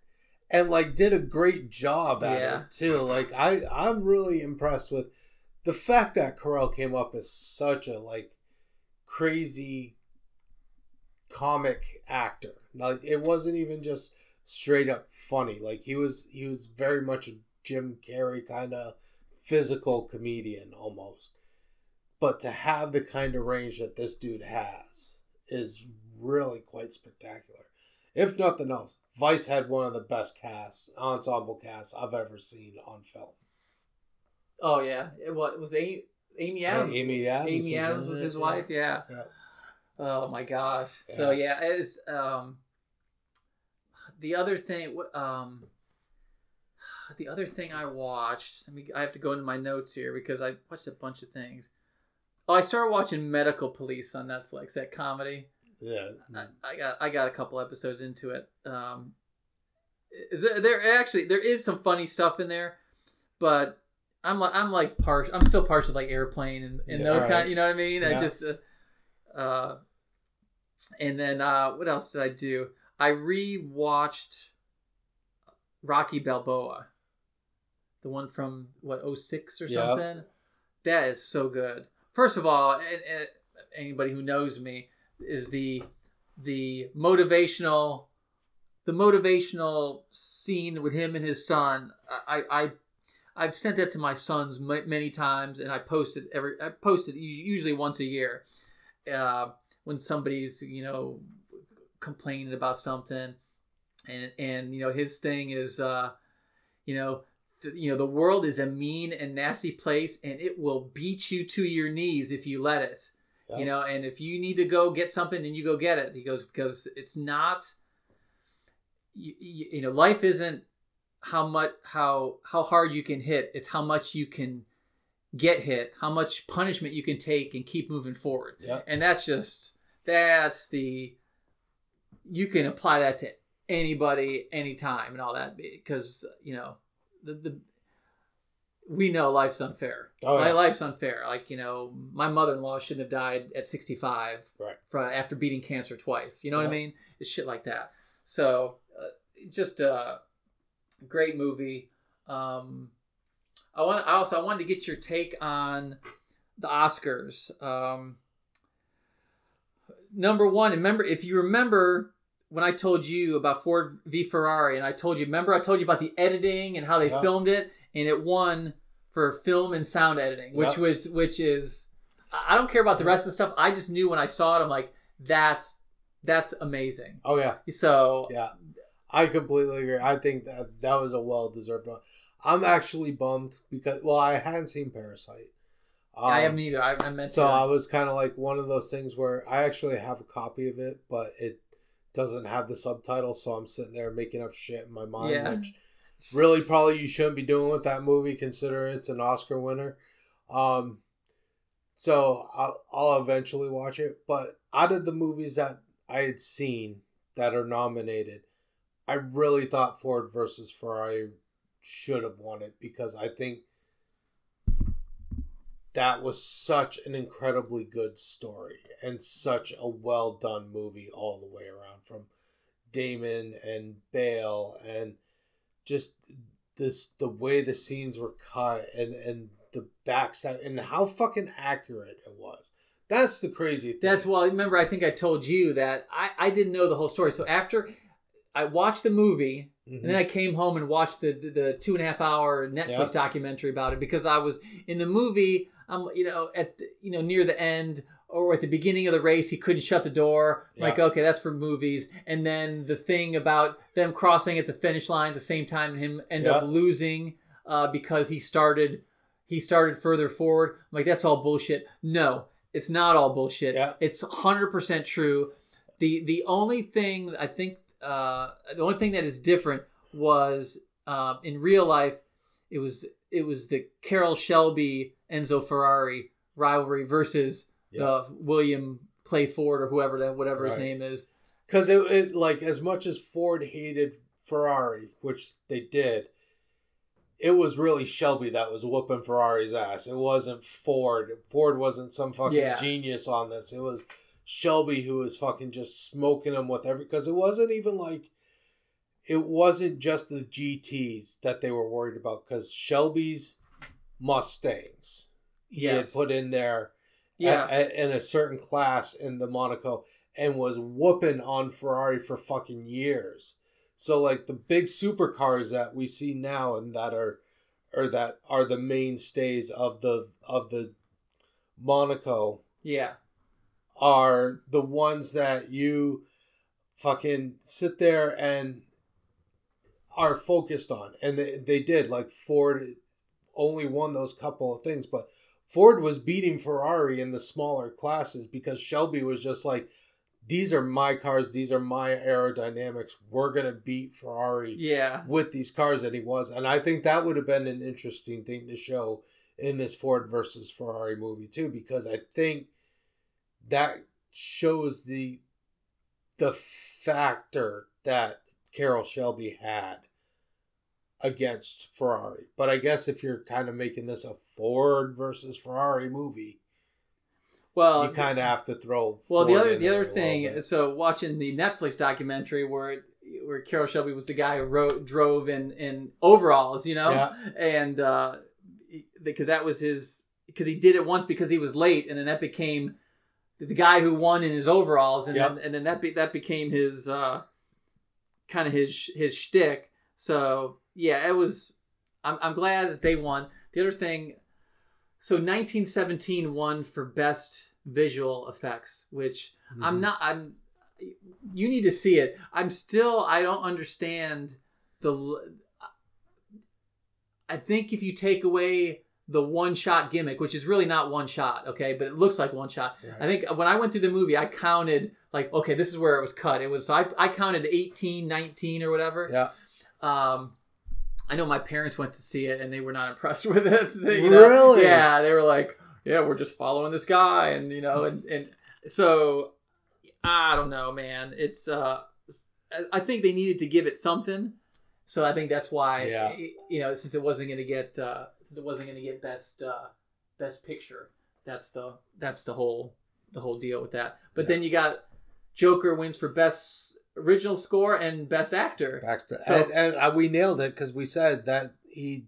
and like did a great job at Yeah. it too. Like I I'm really impressed with the fact that Carell came up as such a like crazy comic actor. Like it wasn't even just straight up funny. Like he was he was very much a Jim Carrey kind of physical comedian almost. But to have the kind of range that this dude has is really quite spectacular. If nothing else, Vice had one of the best casts, ensemble casts I've ever seen on film. Oh yeah, it was, it was Amy, Amy Adams. Amy Adams. Amy was Adams was his yeah. wife. Yeah. Yeah. Oh my gosh. So yeah, it's um. The other thing, um. The other thing I watched. Let me. I have to go into my notes here because I watched a bunch of things. Oh, I started watching Medical Police on Netflix. That comedy. Yeah. I, I got I got a couple episodes into it. Um, is there, there actually there is some funny stuff in there, but I'm like I'm like partial. I'm still partial like airplane and, and Yeah, those right. kind. You know what I mean? I just uh, uh, and then uh, what else did I do? I rewatched Rocky Balboa, the one from what 06 or Yeah. something. That is so good. First of all, and, and anybody who knows me is the the motivational the motivational scene with him and his son. I I I've sent that to my sons ma- many times, and I post it every I post it usually once a year. Uh, when somebody's you know complaining about something, and and you know his thing is uh, you know. You know the world is a mean and nasty place, and it will beat you to your knees if you let it Yeah. you know and if you need to go get something then you go get it he goes because it's not you, you, you know life isn't how much how how hard you can hit it's how much you can get hit how much punishment you can take and keep moving forward Yeah. and that's just that's the you can apply that to anybody anytime and all that because you know the, the we know life's unfair. Oh, my yeah. life's unfair. Like you know my mother-in-law shouldn't have died at 65 Right. for, after beating cancer twice. You know what i mean? It's shit like that. So uh, just a great movie. Um i want I also i wanted to get your take on the oscars. Um number one remember if you remember when i told you about ford v ferrari and i told you remember i told you about the editing and how they Yeah. filmed it and it won for film and sound editing which Yeah. was which is i I don't care about the rest of the stuff i just knew when i saw it i'm like that's that's amazing Oh yeah. so Yeah. I completely agree. I think that that was a well deserved one. I'm actually bummed because well, I hadn't seen Parasite. i Um, haven't either i, I meant So to I was kind of like one of those things where I actually have a copy of it, but it doesn't have the subtitles, so I'm sitting there making up shit in my mind, Yeah. which really probably you shouldn't be doing with that movie, considering it's an Oscar winner. Um, so I'll, I'll eventually watch it, but out of the movies that I had seen that are nominated, I really thought Ford versus Ferrari should have won it because I think that was such an incredibly good story and such a well done movie all the way around from Damon and Bale and just this the way the scenes were cut and and the backstab and how fucking accurate it was. That's the crazy thing. That's well. Remember, I think I told you that I, I didn't know the whole story. So after I watched the movie, Mhm. and then I came home and watched the the, the two and a half hour Netflix documentary about it because I was in the movie. I'm you know at the, you know near the end or at the beginning of the race, he couldn't shut the door. I'm Like okay, that's for movies. And then the thing about them crossing at the finish line at the same time and him end up losing uh, because he started he started further forward. I'm like that's all bullshit. No, it's not all bullshit. Yeah. It's 100% true. The the only thing I think uh, the only thing that is different was um, in real life it was it was the Carroll Shelby Enzo Ferrari rivalry versus Yeah. the William Clay Ford or whoever that whatever his name is. because it, it like as much as Ford hated Ferrari, which they did, it was really Shelby that was whooping Ferrari's ass. It wasn't Ford. Ford wasn't some fucking Yeah. genius on this. It was Shelby who was fucking just smoking them with every. Because it wasn't even like. It wasn't just the GTS that they were worried about. Because Shelby's Mustangs, he Yes. had put in there Yeah. a- a- in a certain class in the Monaco and was whooping on Ferrari for fucking years. So like the big supercars that we see now and that are or that are the mainstays of the of the Monaco Yeah. are the ones that you fucking sit there and are focused on and they, they did like ford only won those couple of things but ford was beating ferrari in the smaller classes because shelby was just like these are my cars. These are my aerodynamics. We're gonna beat ferrari Yeah. with these cars that he was. And i think that would have been an interesting thing to show in this ford versus ferrari movie too because i think that shows the the factor that Carroll Shelby had against Ferrari. But I guess if you're kind of making this a Ford versus Ferrari movie, Well, you kind of have to throw. Well, the other the other thing, so watching the Netflix documentary where where Carroll Shelby was the guy who wrote drove in in overalls, you know, Yeah. and uh, because that was his because he did it once because he was late, and then that became the guy who won in his overalls, and Yep. then and then that be, that became his uh, kind of his his shtick. So yeah, it was. I'm I'm glad that they won. The other thing, so 1917 won for best visual effects, which I'm Mhm. not. I'm. You need to see it. I'm still. I don't understand the. I think if you take away the one shot gimmick, which is really not one shot, okay, but it looks like one shot. Right. I think when I went through the movie, I counted like, okay, this is where it was cut. It was so I, I counted 18, 19 or whatever. Yeah. Um, I know my parents went to see it and they were not impressed with it. you know? Really? Yeah, they were like, yeah, we're just following this guy, and you know, and and so I don't know, man. It's uh, I think they needed to give it something. So I think that's why, Yeah. you know, since it wasn't going to get, uh, since it wasn't going to get best, uh, best picture, that's the that's the whole the whole deal with that. But Yeah. then you got Joker wins for best original score and best actor. Back So- and, and uh, we nailed it because we said that he,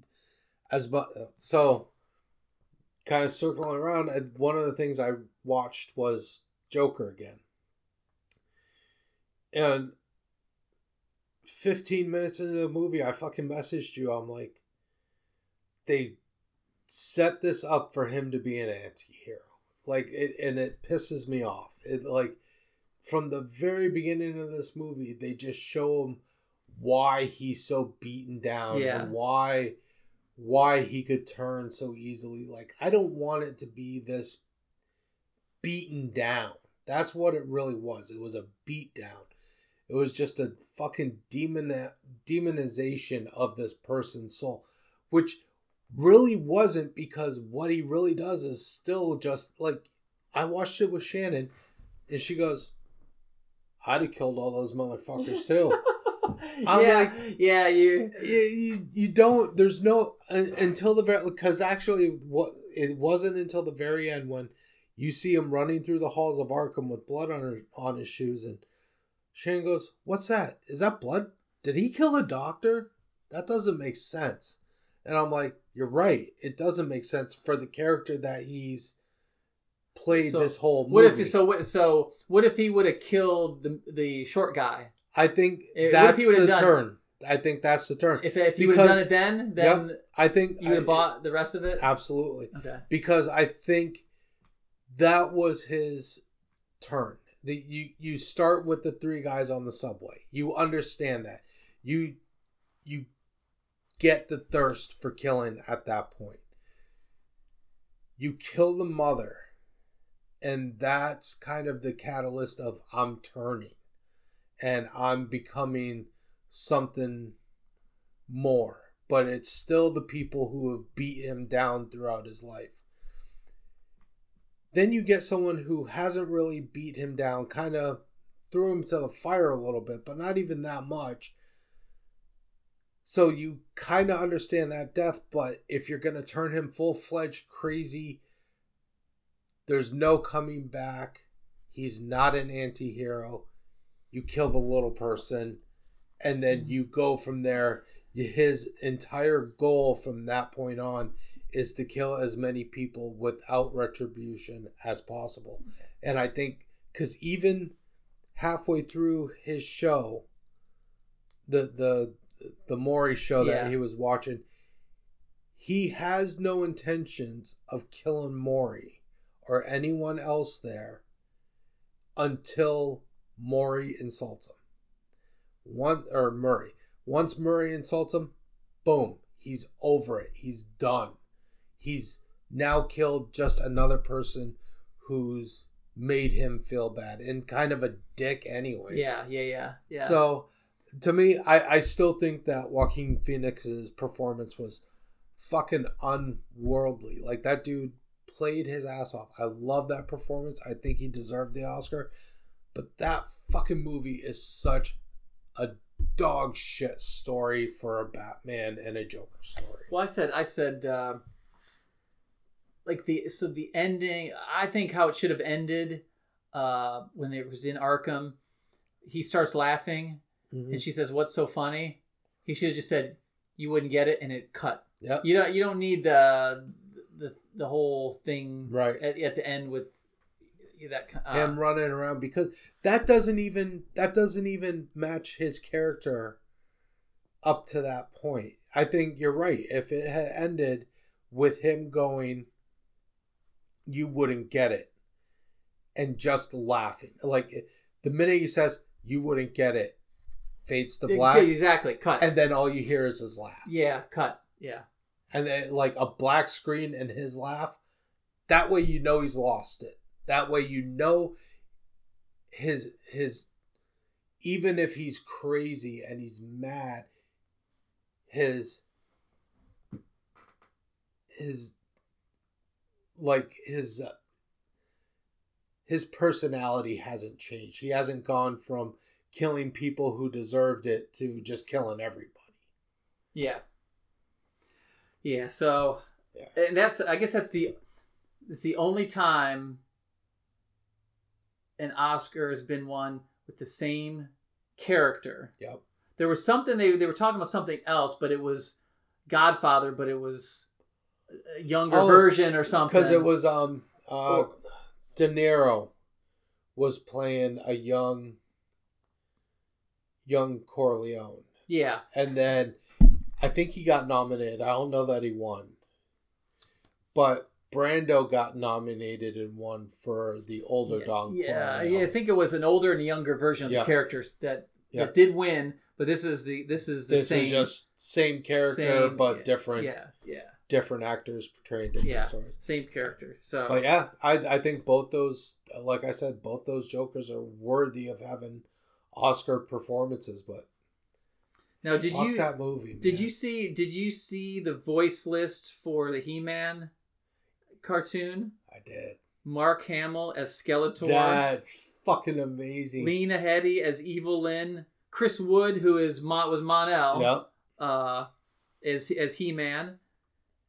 as mu- so, kind of circling around. uh, One of the things I watched was Joker again, and fifteen minutes into the movie, I fucking messaged you. I'm like, they set this up for him to be an anti-hero, like it, and it pisses me off. It like from the very beginning of this movie, they just show him why he's so beaten down Yeah. and why why he could turn so easily. Like I don't want it to be this beaten down. That's what it really was. It was a beat down. It was just a fucking demon demonization of this person's soul, which really wasn't because what he really does is still just like I watched it with Shannon, and she goes, "I'd have killed all those motherfuckers too." I'm yeah, like- yeah, you. you, you, you don't. There's no un- until the very because actually what it wasn't until the very end when you see him running through the halls of Arkham with blood on her, on his shoes, and Shane goes, "What's that? Is that blood? Did he kill a doctor? That doesn't make sense." And I'm like, "You're right. It doesn't make sense for the character that he's played So, this whole movie." What if so? What so? What if he would have killed the the short guy? I think eh, If- that's he would've the done- turn. I think that's the turn. If if he would have done it then, then I think you would have bought the rest of it. absolutely. Okay. because I think that was his turn. The, you you start with the three guys on the subway. You understand that. You you get the thirst for killing at that point. You kill the mother, and that's kind of the catalyst of I'm turning, and I'm becoming something more. But it's still the people who have beat him down throughout his life. Then you get someone who hasn't really beat him down, kind of threw him to the fire a little bit, but not even that much. So you kind of understand that death, but if you're going to turn him full fledged crazy, there's no coming back. He's not an anti hero. You kill the little person, and then mm-hmm. you go from there. His entire goal from that point on is to kill as many people without retribution as possible. And I think because even halfway through his show, the the the Maury show Yeah. that he was watching, he has no intentions of killing Maury or anyone else there until Maury insults him. One or Murray. Once Murray insults him, boom, he's over it. He's done. He's now killed just another person who's made him feel bad and kind of a dick anyway. Yeah, yeah, yeah, yeah. So to me, I, I still think that Joaquin Phoenix's performance was fucking unworldly. Like that dude played his ass off. I love that performance. I think he deserved the Oscar. But that fucking movie is such a dog shit story for a Batman and a Joker story. Well, I said, I said, uh, like the so the ending. I think how it should have ended uh, when it was in Arkham. He starts laughing, Mhm. and she says, "What's so funny?" He should have just said, "You wouldn't get it," and it cut. Yep. You don't. You don't need the the the whole thing Right. at, at the end with that. Uh, him running around because that doesn't even that doesn't even match his character up to that point. I think you're right. If it had ended with him going, you wouldn't get it, and just laughing. Like the minute he says, "You wouldn't get it," fades to black, exactly. Cut. and then all you hear is his laugh, yeah. Cut. Yeah. And then like a black screen and his laugh. That way, you know he's lost it. That way, you know his his even if he's crazy and he's mad his his like his uh, his personality hasn't changed he hasn't gone from killing people who deserved it to just killing everybody Yeah. Yeah, so Yeah. and that's I guess that's the it's the only time an Oscar has been won with the same character. yep There was something they they were talking about something else, but it was Godfather, but it was a younger Oh, version or something. because it was um uh Or- de niro was playing a young young corleone yeah, and then I think he got nominated. I don't know that he won, but Brando got nominated and won for the older yeah, Don. yeah. I think it was an older and a younger version of Yeah. the characters that Yeah. that did win, but this is the this is the This same is just same character, same- but different Yeah, yeah, different actors portraying different yeah. stories. Same character. So But yeah, I I think both those, like I said, both those Jokers are worthy of having Oscar performances. But now, did fuck you that movie? did man. you see did you see the voice list for the He Man cartoon? I did. Mark Hamill as Skeletor, That's fucking amazing. Lena Headey as Evil Lynn, Chris Wood, who is Mon- was Mon-El, Yep. uh, as as He Man,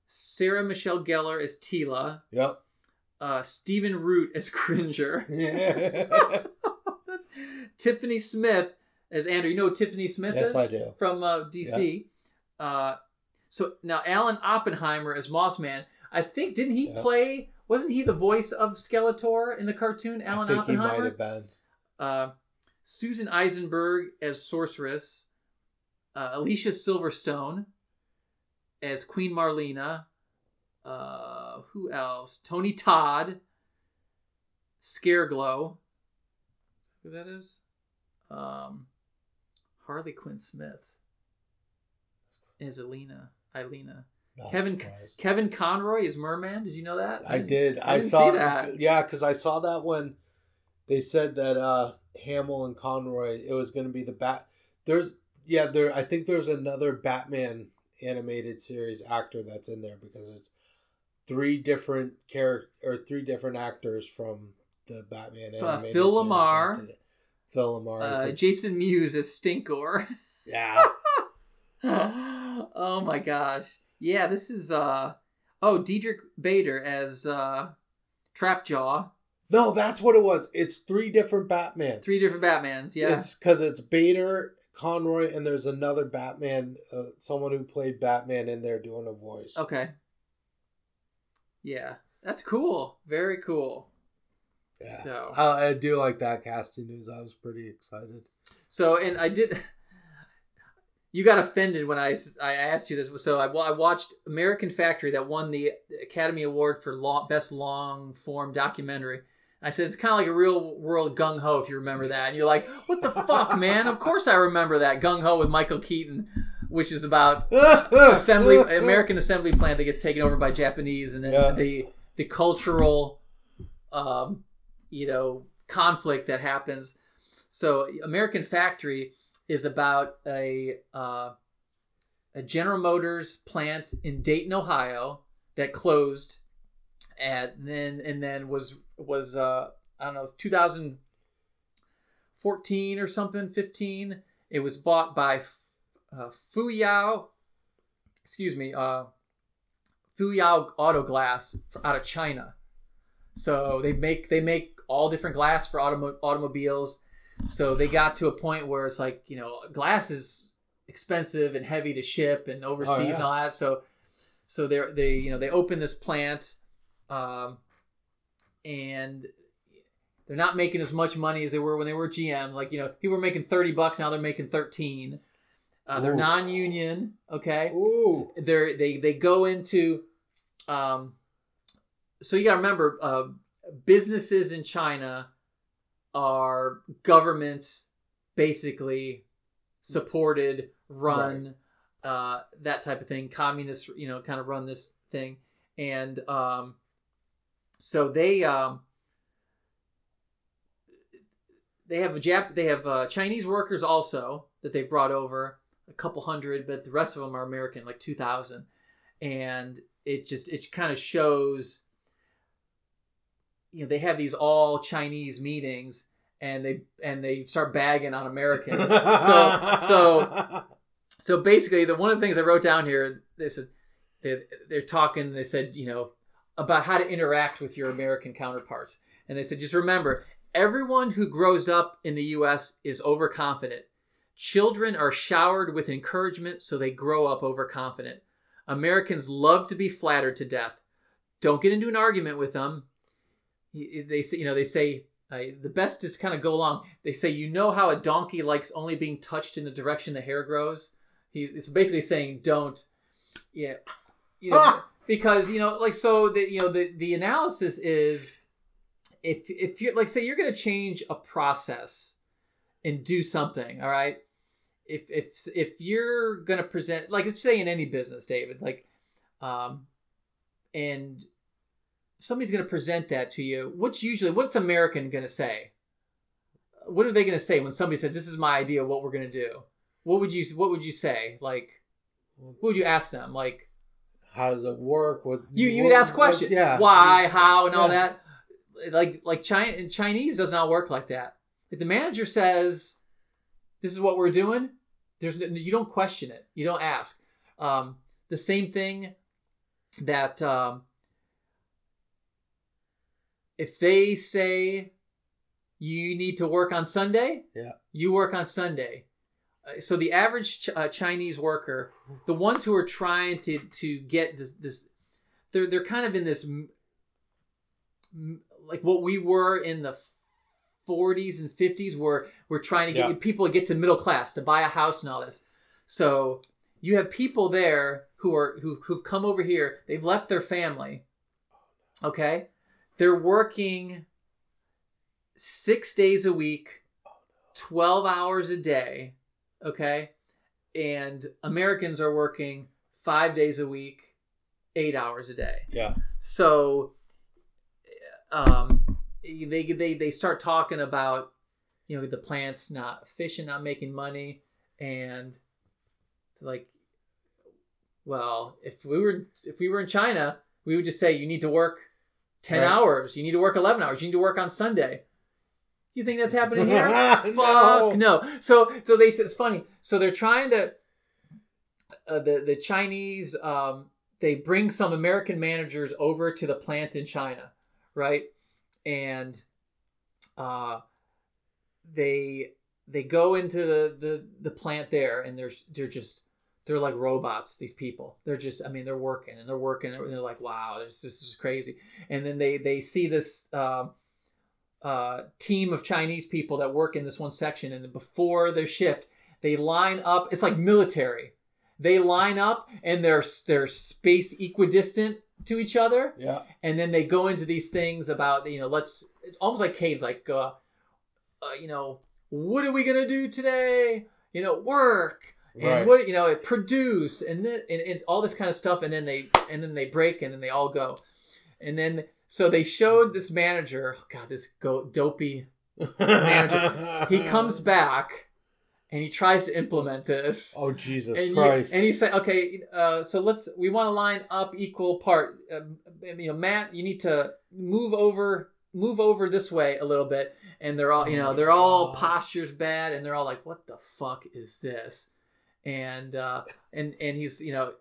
Sarah Michelle Gellar as Teela, Yep. uh, Stephen Root as Cringer. Yeah. That's Tiffany Smith as Andra. You know Tiffany Smith Yes, is? I do. From uh, DC. Uh, so now Alan Oppenheimer as Mossman. I think didn't he Yeah. play? Wasn't he the voice of Skeletor in the cartoon? Alan I think he Oppenheimer. might have been. Uh, Susan Eisenberg as Sorceress. Uh, Alicia Silverstone as Queen Marlena. Uh, who else? Tony Todd. Scareglow. Who that is? Um, Harley Quinn Smith is Elena. Elena. Not Kevin surprised. Kevin Conroy is Merman. Did you know that? I did. I, didn't saw that. Yeah, because I saw that when they said that uh Hamill and Conroy. It was going to be the bat. There's yeah. There. I think there's another Batman animated series actor that's in there because it's three different character or three different actors from the Batman Uh, animated Phil series LaMarr. that did it. Phil LaMarr. Uh, think. Jason Mewes as Stinkor. yeah. oh my gosh. Yeah, this is uh oh Diedrich Bader as uh Trapjaw. No, that's what it was. It's three different Batmans. Three different Batmans, yeah. It's because it's Bader, Conroy, and there's another Batman, uh, someone who played Batman in there doing a voice. Okay. Yeah. That's cool. Very cool. Yeah. So I, I do like that casting news. I was pretty excited. so and I did you got offended when I, I asked you this. So I, I watched American Factory that won the Academy Award for long, best long form documentary. I said it's kind of like a real world gung ho if you remember that. And you're like, what the fuck, man? Of course I remember that gung ho with Michael Keaton, which is about assembly American assembly plant that gets taken over by Japanese, and then Yeah. the the cultural, um, you know, conflict that happens. So American Factory is about a uh, a General Motors plant in Dayton, Ohio, that closed, and then and then was was uh, I don't know, 2014 or something, 15. It was bought by uh, Fuyao, excuse me, uh, Fuyao Auto Glass f- out of China. So they make they make all different glass for automo- automobiles. So they got to a point where it's like you know glass is expensive and heavy to ship and overseas Oh, yeah. and all that. So so they they you know they open this plant, um, and they're not making as much money as they were when they were GM. Like you know people were making thirty bucks now they're making thirteen. Uh, they're Ooh. non-union, okay Ooh. they're they they go into um so you got to remember uh businesses in China are governments basically supported run uh that type of thing. Communists you know kind of run this thing. And um so they um they have a Jap they have uh, Chinese workers also that they brought over a couple hundred but the rest of them are American like 2000 and it just it kind of shows you know they have these all Chinese meetings and they and they start bagging on Americans. So so so basically the one of the things I wrote down here they said they, they're talking they said you know about how to interact with your American counterparts. And they said just remember everyone who grows up in the US is overconfident. Children are showered with encouragement so they grow up overconfident. Americans love to be flattered to death. Don't get into an argument with them they say you know they say uh, the best is kind of go along. They say you know how a donkey likes only being touched in the direction the hair grows? He's it's basically saying don't. Yeah. You know Ah! because you know like so the you know the the analysis is if if you're like say you're going to change a process and do something all right? If if if you're going to present like let's say in any business david like um and somebody's going to present that to you what's usually what's american going to say? What are they going to say when somebody says this is my idea of what we're going to do what would you what would you say? Like what would you ask them? Like How does it work? What you you would ask questions. Yeah. why how and all that. Like like China Chinese does not work like that. If the manager says this is what we're doing there's no, you don't question it. You don't ask. Um, the same thing that um, if they say you need to work on Sunday Yeah. you work on Sunday. Uh, so the average Ch- uh, Chinese worker the ones who are trying to to get this this they're they're kind of in this m- m- like what we were in the 40s and 50s where we're trying to get Yeah. people to get to middle class to buy a house and all this. So you have people there who are who, who've come over here. They've left their family. Okay they're working six days a week 12 hours a day okay and americans are working five days a week eight hours a day Yeah. so um they they they start talking about you know the plants not fishing not making money and like well if we were if we were in china we would just say you need to work 10 Right. hours. You need to work 11 hours. You need to work on sunday. You think that's happening here? No. fuck no. So so they it's funny. So they're trying to uh, the the chinese um they bring some american managers over to the plant in china right? And uh they they go into the the, the plant there and they're they're just they're like robots these people they're just i mean they're working and they're working and they're like wow this, this is crazy and then they they see this um uh, team of Chinese people that work in this one section, and before their shift, they line up. It's like military. They line up and they're they're spaced equidistant to each other, Yeah. and then they go into these things about you know let's it's almost like Cade's like uh, uh you know what are we gonna do today? You know work and Right. what you know it produce and then and, and all this kind of stuff and then they and then they break and then they all go. And then so they showed this manager oh god this go, dopey manager. He comes back and he tries to implement this. Oh Jesus and, you, Christ! and he said okay uh, so let's we want to line up equal part um, you know matt you need to move over move over this way a little bit. And they're all you know they're all postures bad and they're all like what the fuck is this and uh and and he's you know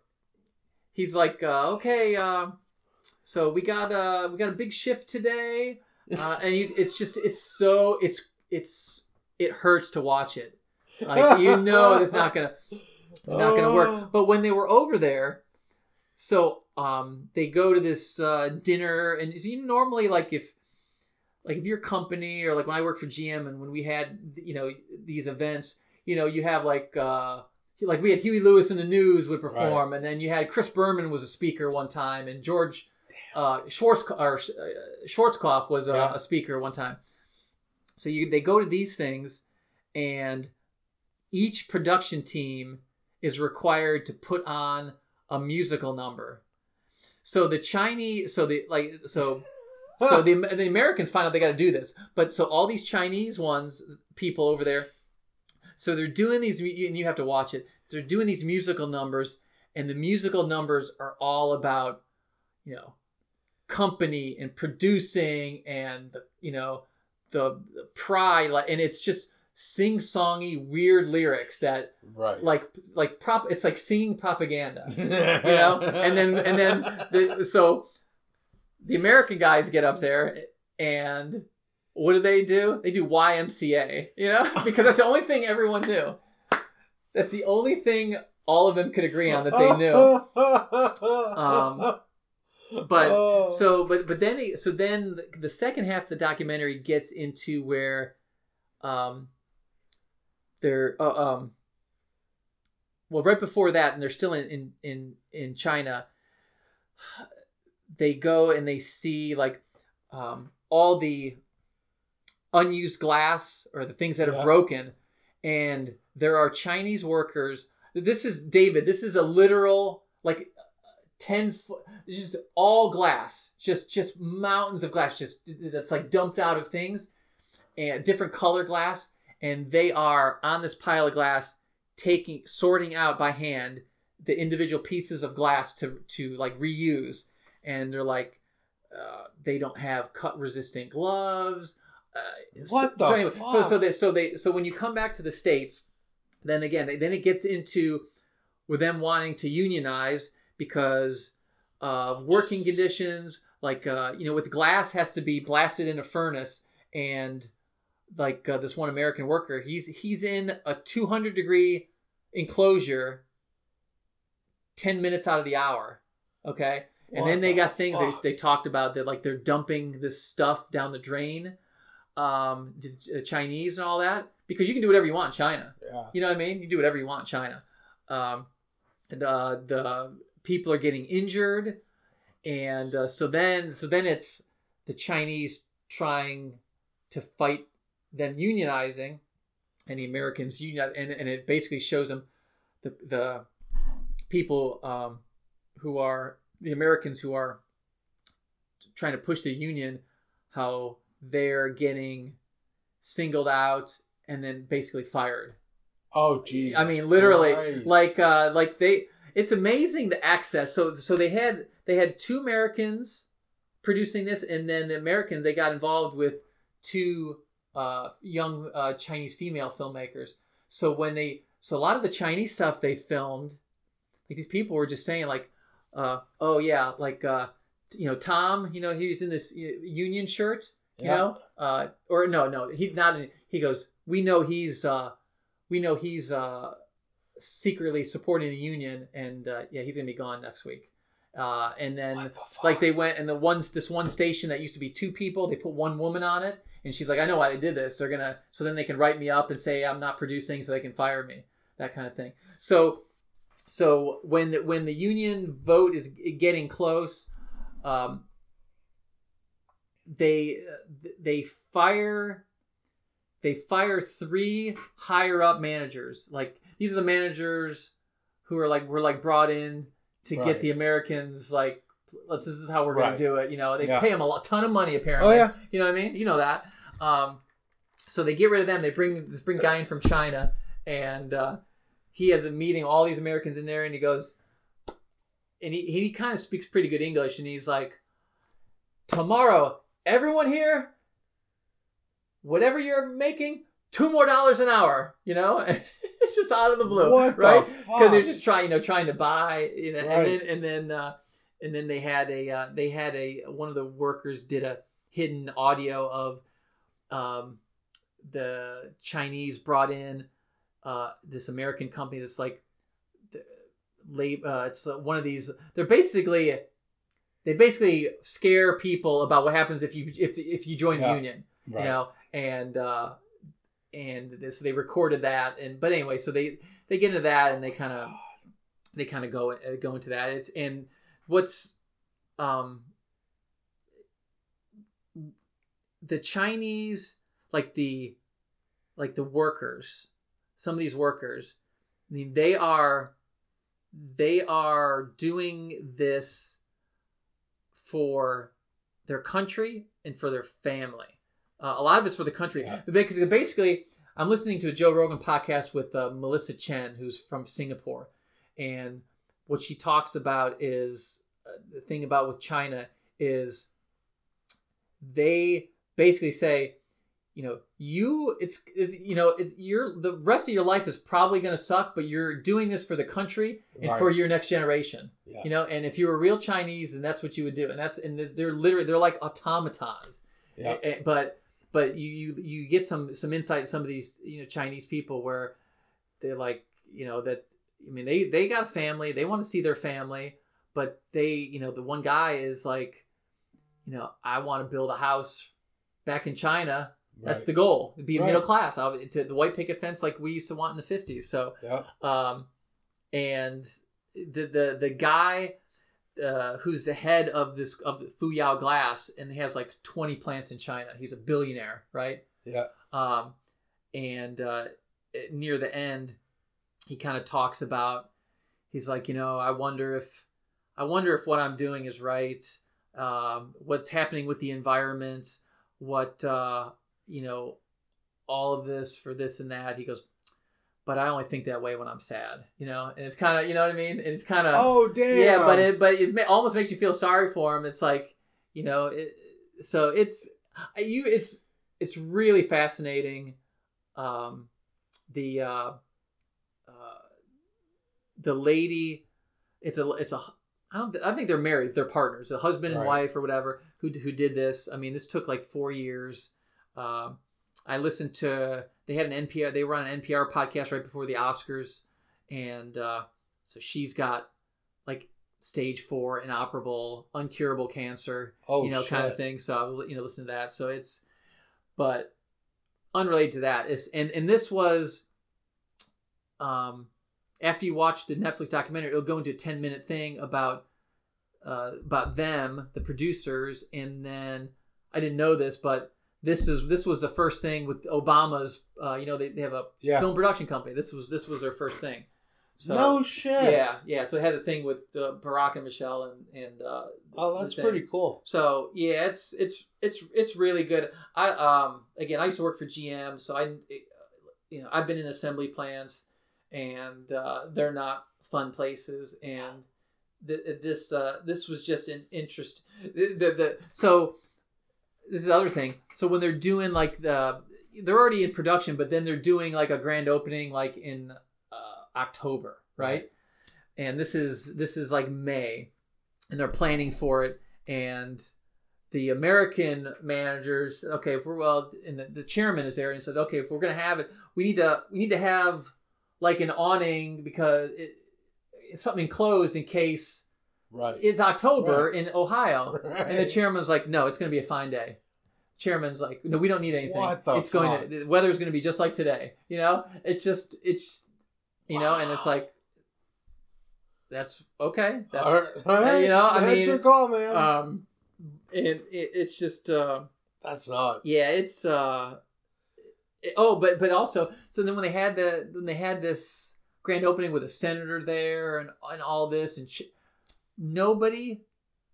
he's like uh, okay um so we got uh we got a big shift today uh and he, it's just it's so it's it's it hurts to watch it like you know it's not gonna it's not gonna Oh. work but when they were over there so um they go to this uh dinner and you normally like if like if your company or like when i worked for gm and when we had you know these events you know you have like uh like we had huey lewis in the news would perform and then you had chris berman was a speaker one time and george uh schwartz or uh, schwarzkopf was a, Yeah. a speaker one time so you they go to these things and each production team is required to put on a musical number so the chinese so the like so so the, the Americans find out they got to do this. But so all these Chinese ones, people over there, so they're doing these, and you have to watch it. They're doing these musical numbers, and the musical numbers are all about, you know, company and producing and the, you know, the, the pride, like, and it's just sing-songy, weird lyrics that right. like like prop. It's like singing propaganda you know and then and then the, so the american guys get up there and what do they do? They do ymca you know? Because that's the only thing everyone knew. That's the only thing all of them could agree on that they knew. Um, but Oh. so but but then so then the, the second half of the documentary gets into where um they're uh, um well right before that and they're still in in in, in china they go and they see like um all the unused glass or the things that are broken and there are chinese workers. This is david this is a literal like 10 foot just all glass just just mountains of glass just that's like dumped out of things and different color glass and they are on this pile of glass taking sorting out by hand the individual pieces of glass to to like reuse and they're like uh, they don't have cut resistant gloves uh, What the so, anyway, so so they so they so when you come back to the states then again then it gets into with them wanting to unionize because uh, working conditions like uh, you know with glass has to be blasted in a furnace and like uh, this one american worker he's he's in a 200 degree enclosure 10 minutes out of the hour okay? And What then they the got things they, they talked about that like they're dumping this stuff down the drain um the chinese and all that because you can do whatever you want in china yeah. you know what I mean? You do whatever you want in China. Um, the the people are getting injured, and uh, so then so then it's the Chinese trying to fight them unionizing, and the Americans union, and, and it basically shows them the the people um, who are the Americans who are trying to push the union, how they're getting singled out and then basically fired. Oh Jesus. I mean, literally, Christ. like, uh, like they. It's amazing the access. So, so they had they had two Americans producing this, and then the Americans they got involved with two uh, young uh, Chinese female filmmakers. So when they, so a lot of the Chinese stuff they filmed, like these people were just saying like, uh, oh yeah, like uh, you know Tom, you know he was in this uh, Union shirt, you Yeah. know, uh, or no, no, he's not. In, he goes, we know he's, uh, we know he's uh, secretly supporting the union, and uh, yeah, he's gonna be gone next week. Uh, and then the like they went and the ones this one station that used to be two people, they put one woman on it, and she's like, I know why they did this. They're gonna so then they can write me up and say I'm not producing, so they can fire me, that kind of thing. So so when the, when the union vote is getting close, um, they they fire they fire three higher up managers. Like these are the managers who are like were like brought in to Right. get the Americans like let's this is how we're Right. gonna do it. You know they Yeah. pay them a lot, ton of money apparently. Oh yeah. You know what I mean? You know that. Um, so they get rid of them. They bring this bring guy in from China, and uh, he has a meeting. All these Americans in there, and he goes, and he he kind of speaks pretty good English, and he's like, tomorrow, everyone here, whatever you're making, two more dollars an hour. You know, it's just out of the blue, What right? Because they're just trying, you know, trying to buy, you know, Right. and then and then uh, and then they had a uh, they had a one of the workers did a hidden audio of um, the Chinese brought in uh, this American company that's like the lab, uh, it's one of these they're basically they basically scare people about what happens if you if if you join the union Right. you know? And uh and this they recorded that and but anyway so they they get into that and they kind of they kind of go uh, go into that. It's and what's um the chinese like the like the workers some of these workers i mean they are they are doing this for their country and for their family. Uh, a lot of it's for the country. Yeah. because basically i'm listening to a joe rogan podcast with uh, melissa chen who's from singapore. And what she talks about is uh, the thing about with china is they basically say you know you it's, it's you know it's you're the rest of your life is probably going to suck but you're doing this for the country and for your next generation Yeah. you know and if you were real chinese and that's what you would do and that's and they're literally they're like automatons Yeah. But but you you you get some some insight in some of these you know Chinese people where they're like you know that I mean they they got a family they want to see their family but they you know the one guy is like you know I want to build a house back in China that's Right. the goal be Right. middle class to the white picket fence like we used to want in the 50s so Yeah. um, and the the the guy uh, who's the head of this of Fuyao Glass and he has like 20 plants in China. He's a billionaire, right? Yeah. Um, and uh, near the end, he kind of talks about he's like, you know, I wonder if I wonder if what I'm doing is right. Um, what's happening with the environment? What uh, you know, all of this for this and that. He goes, but I only think that way when I'm sad, you know. And it's kind of, you know what I mean? And it's kind of, Oh damn. yeah, but it but it almost makes you feel sorry for him. It's like, you know, it, so it's you it's it's really fascinating. Um, the uh, uh, the lady, it's a it's a I don't I think they're married. They're partners, a husband and Right. wife or whatever who who did this. I mean, this took like four years. Um, I listened to they had an NPR they were on an NPR podcast right before the Oscars, and uh, so she's got like stage four inoperable uncurable cancer oh, you know kind of thing so i was you know listening to that so it's but unrelated to that is and and this was um after you watch the netflix documentary it'll go into a 10 minute thing about uh about them the producers and then i didn't know this but this is this was the first thing with obama's uh you know they, they have a Yeah. film production company this was this was their first thing so no shit. yeah yeah so it had a thing with uh, barack and michelle and and uh Oh, that's pretty cool. So yeah, it's it's it's it's really good. I um again I used to work for GM, so I you know I've been in assembly plants, and uh, they're not fun places. And th- this uh, this was just an interest. The, the, the so this is the other thing. So when they're doing like the they're already in production, but then they're doing like a grand opening like in uh, October, right? And this is this is like May and they're planning for it and the american managers okay if we're well and the, the chairman is there and says okay if we're going to have it we need to we need to have like an awning because it, it's something enclosed in case Right. it's october in ohio and the Right. chairman's like no it's going to be a fine day chairman's like, no, we don't need anything. What the it's going to the weather's going to be just like today. You know, it's just it's you know, and it's like that's okay. That's right, you know, I that's mean, your call, man. um, and it, it's just uh, That's nuts. yeah, it's uh, it- oh, but but also, so then when they had the when they had this grand opening with a senator there and and all this and sh- nobody,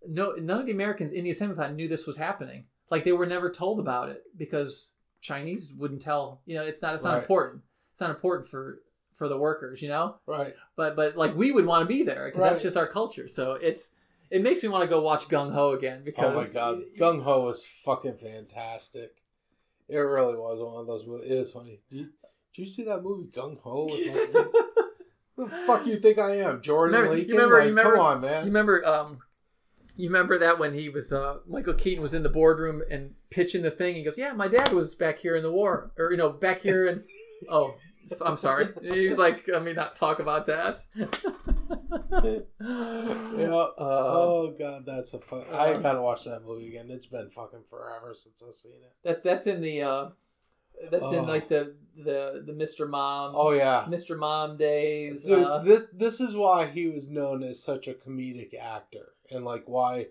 no, none of the Americans in the assembly plant knew this was happening. Like they were never told about it because Chinese wouldn't tell. You know, it's not it's not Right. important. It's not important for for the workers. You know, Right. but but like we would want to be there because Right. that's just our culture. So it's it makes me want to go watch Gung Ho again because Oh my god, Gung Ho was fucking fantastic. It really was one of those. movies. It is funny. Did you, did you see that movie Gung Ho? The fuck you think I am, Jordan Remember- you remember- Like, you remember- come on, You remember, um, you remember that when he was uh, Michael Keaton was in the boardroom and pitching the thing. He goes, "Yeah, my dad was back here in the war, or you know, back here in." oh, I'm sorry. He's like, "Let me not talk about that." Yeah. Uh, oh god, that's a fun. I uh, gotta watch that movie again. It's been fucking forever since I've seen it. that's that's in the uh, that's in Oh. like the the the Mr. Mom, Oh yeah. Mr. Mom days. Dude, uh, this this is why he was known as such a comedic actor, and like why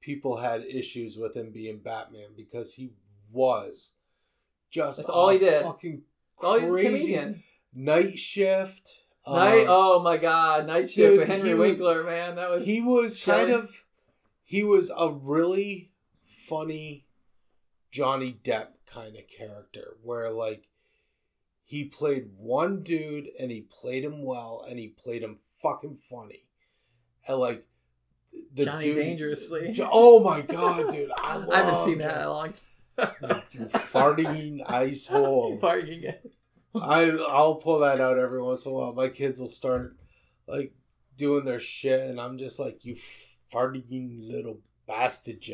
people had issues with him being Batman because he was just That's all he did. Fucking oh, he's a comedian. night shift. Night. um, oh my God, Night Shift dude, with Henry he was- Winkler, man. That was he was Shelley. kind of he was a really funny Johnny Depp kind of character where like he played one dude and he played him well and he played him fucking funny and like the Johnny dude, Dangerously. Oh my god dude I, I haven't seen that in a long you farting ice hole time. Farting. I I'll pull that out every once in a while. My kids will start like doing their shit, and I'm just like, you farting little bastards.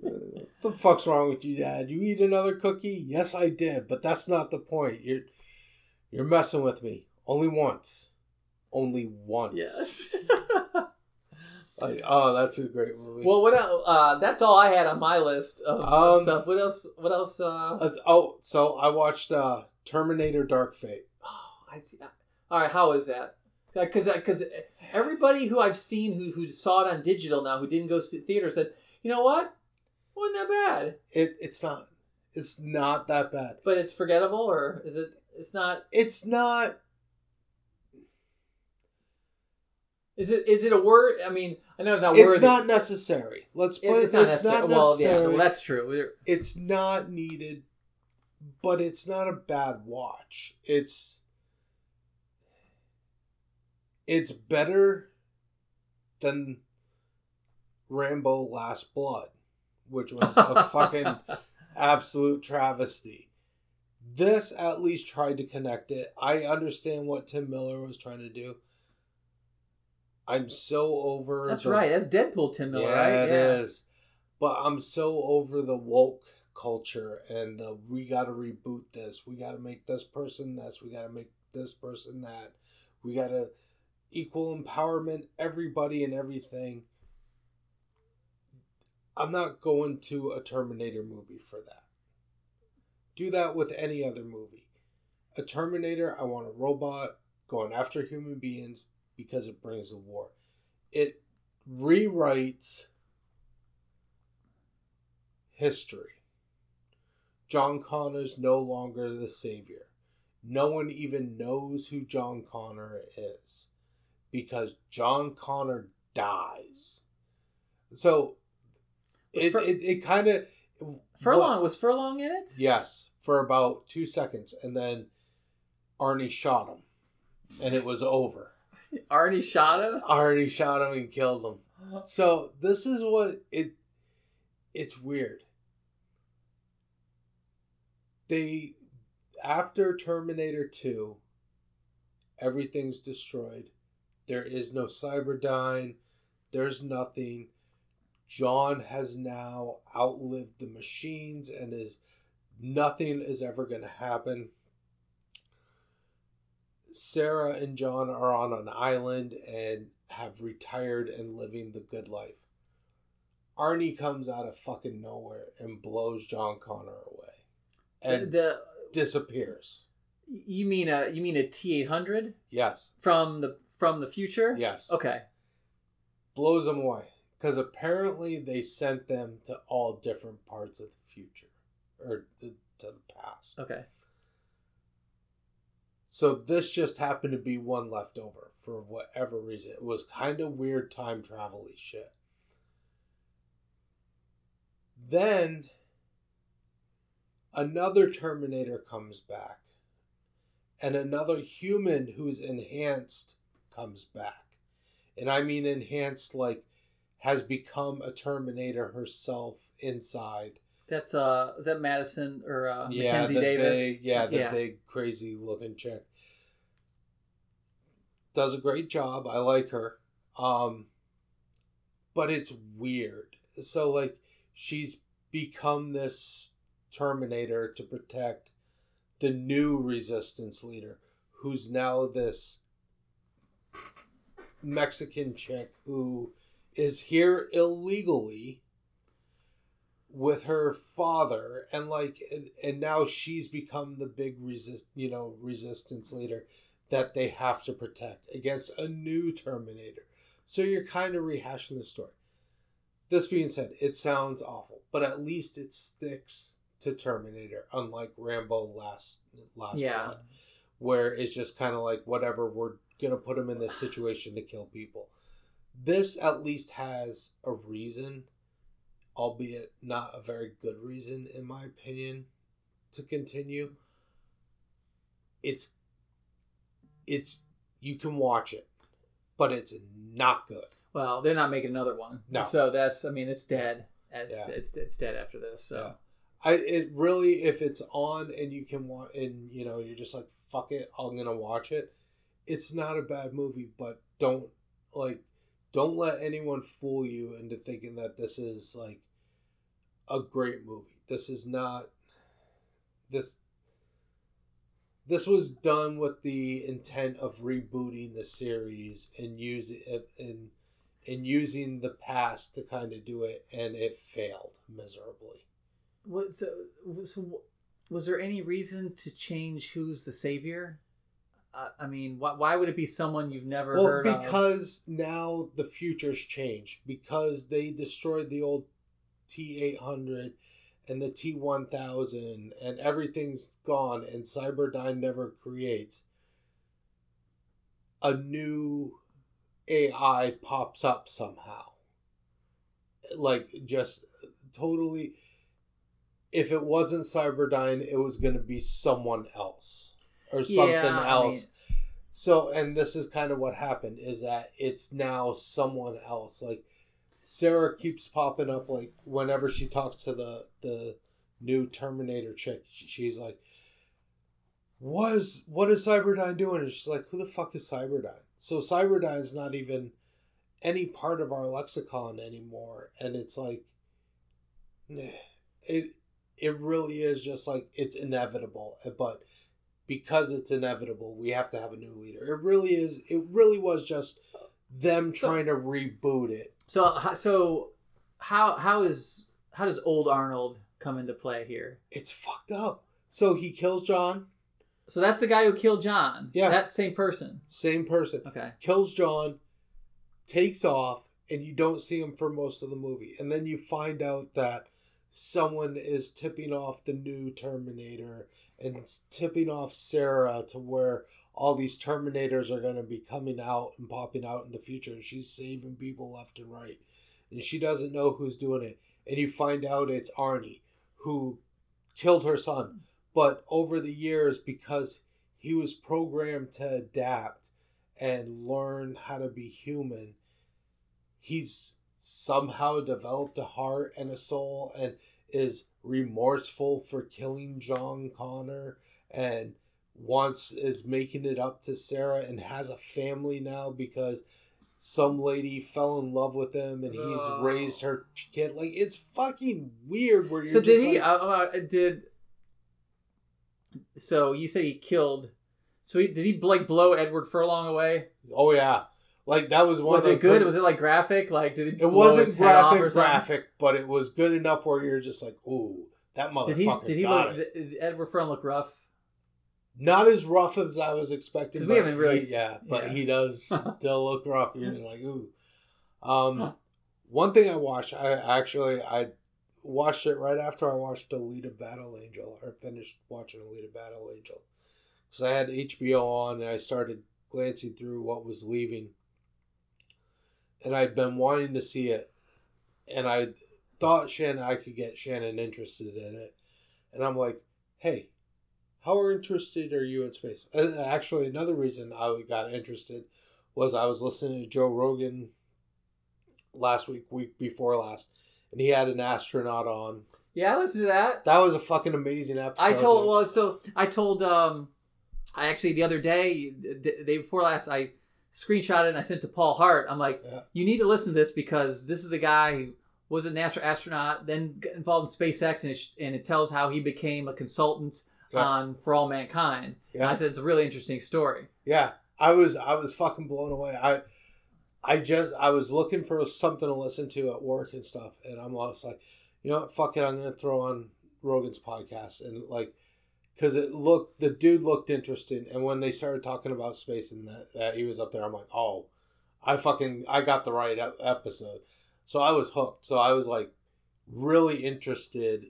What the fuck's wrong with you, Dad? You eat another cookie? Yes, I did, but that's not the point. You're you're messing with me. Only once. Only once. Yes. Like, oh, that's a great movie. well, what else? Uh, that's all I had on my list of, Um, stuff. What else? What else? Uh, oh, so I watched uh, Terminator: Dark Fate. oh, I see. All right, how is that? Because because everybody who I've seen who who saw it on digital now who didn't go see theater said, you know what, wasn't that bad, It it's not. It's not that bad. but it's forgettable, or is it? It's not. It's not Is it? Is it a word? I mean, I know it's not it's worthy. not necessary. Let's put It's, it's, not it's necessary. not Well, yeah, that's true. It's not needed, but it's not a bad watch. It's it's better than Rambo Last Blood, which was a fucking absolute travesty. This at least tried to connect it. I understand what Tim Miller was trying to do. I'm so over That's the- right. That's Deadpool, Tim Miller, yeah, right? it is. But I'm so over the woke culture and the we got to reboot this. We got to make this person this. We got to make this person that. We got to equal empowerment everybody and everything. I'm not going to a Terminator movie for that. Do that with any other movie. A Terminator, I want a robot going after human beings because it brings the war. It rewrites history. John Connor's no longer the savior. No one even knows who John Connor is because John Connor dies. So it, Fur- it, it kind of Furlong was Furlong in it? Yes, for about two seconds, and then Arnie shot him, and it was over. Arnie shot him. Arnie shot him and killed him. So this is what it. It's weird. They, after Terminator Two. Everything's destroyed. There is no Cyberdyne. There's nothing. John has now outlived the machines and is nothing is ever going to happen. Sarah and John are on an island and have retired and living the good life. Arnie comes out of fucking nowhere and blows John Connor away and the disappears. you mean a you mean a T eight hundred Yes. from the from the future? Yes. Okay. Blows him away. Because apparently they sent them to all different parts of the future or the, to the past. Okay. So this just happened to be one left over for whatever reason. It was kind of weird time travel shit. Then another Terminator comes back, and another human who's enhanced comes back. And I mean enhanced like has become a Terminator herself inside. That's uh is that Madison or uh yeah, Mackenzie Davis? big, yeah, the Yeah. big crazy looking chick. Does a great job. I like her. Um but it's weird. So like she's become this Terminator to protect the new resistance leader who's now this Mexican chick who is here illegally with her father and like and, and now she's become the big resist you know resistance leader that they have to protect against a new terminator. So you're kind of rehashing the story. This being said it sounds awful but at least it sticks to terminator unlike rambo last last Yeah. Blood, where it's just kind of like whatever we're gonna put him in this situation to kill people this at least has a reason albeit not a very good reason in my opinion to continue it's it's you can watch it but it's not good Well, they're not making another one. No. So that's I mean it's dead. It's Yeah. it's, it's dead after this. So Yeah. i it really if it's on and you can watch and you know you're just like fuck it i'm gonna watch it it's not a bad movie but don't like don't let anyone fool you into thinking that this is like a great movie this is not this this was done with the intent of rebooting the series and using it and and using the past to kind of do it and it failed miserably was so, so was there any reason to change who's the savior? Uh, I mean, why, why would it be someone you've never well heard of? because now the future's changed because they destroyed the old t800 and the t1000 and everything's gone and cyberdyne never creates. A new ai pops up somehow. Like just totally if it wasn't cyberdyne it was going to be someone else or something Yeah, I else mean- so, and this is kind of what happened is that it's now someone else. Like Sarah keeps popping up. Like whenever she talks to the the new Terminator chick, she's like, "What is what is Cyberdyne doing?" And she's like, "Who the fuck is Cyberdyne?" So Cyberdyne is not even any part of our lexicon anymore, and it's like, nah, it it really is just like it's inevitable, but because it's inevitable, we have to have a new leader. It really is. It really was just them trying to reboot it. so so how how is how does old Arnold come into play here? It's fucked up. So he kills John, So that's the guy who killed John. Yeah. that same person. same person, Okay. kills John, takes off, and you don't see him for most of the movie. And then you find out that someone is tipping off the new Terminator and tipping off Sarah to where all these Terminators are going to be coming out and popping out in the future. And she's saving people left and right. And she doesn't know who's doing it. And you find out it's Arnie who killed her son. But over the years, because he was programmed to adapt and learn how to be human, he's somehow developed a heart and a soul and is remorseful for killing John Connor and wants is making it up to Sarah and has a family now because some lady fell in love with him and he's Oh. raised her kid like it's fucking weird where you're So did he? like- Uh, uh, did so? You say he killed. So he, did he like blow Edward Furlong away? Oh yeah. Like that was one. Was it good? Was it like graphic? Like did it? It wasn't graphic, graphic, but it was good enough where you're just like, ooh, that motherfucker Did he? Did he look? it. Did Edward Furlong look rough? Not as rough as I was expecting. we haven't really he- yeah, but yeah. he does still look rough. You're just like, ooh. Um, one thing I watched, I actually I watched it right after I watched Alita Battle Angel, or finished watching Alita Battle Angel, because I had HBO on and I started glancing through what was leaving, and I'd been wanting to see it, and I thought Shannon I could get Shannon interested in it, and I'm like, hey, how interested are you in space? And actually, another reason I got interested was I was listening to Joe Rogan last week, week before last, and he had an astronaut on. Yeah, let's do that. That was a fucking amazing episode. I told well, so I told um, I actually the other day, day before last, I screenshot it and I sent it to Paul Hart. I'm like, Yeah. you need to listen to this because this is a guy who was a NASA astronaut, then got involved in SpaceX, and it, and it tells how he became a consultant Yeah. on For All Mankind. And I said it's a really interesting story. Yeah, I was I was fucking blown away. I I just I was looking for something to listen to at work and stuff, and I'm just like, you know what, fuck it, I'm gonna throw on Rogan's podcast and like, because it looked the dude looked interesting, and when they started talking about space and that, that he was up there, I'm like, oh, I fucking I got the right ep- episode, so I was hooked. So I was like really interested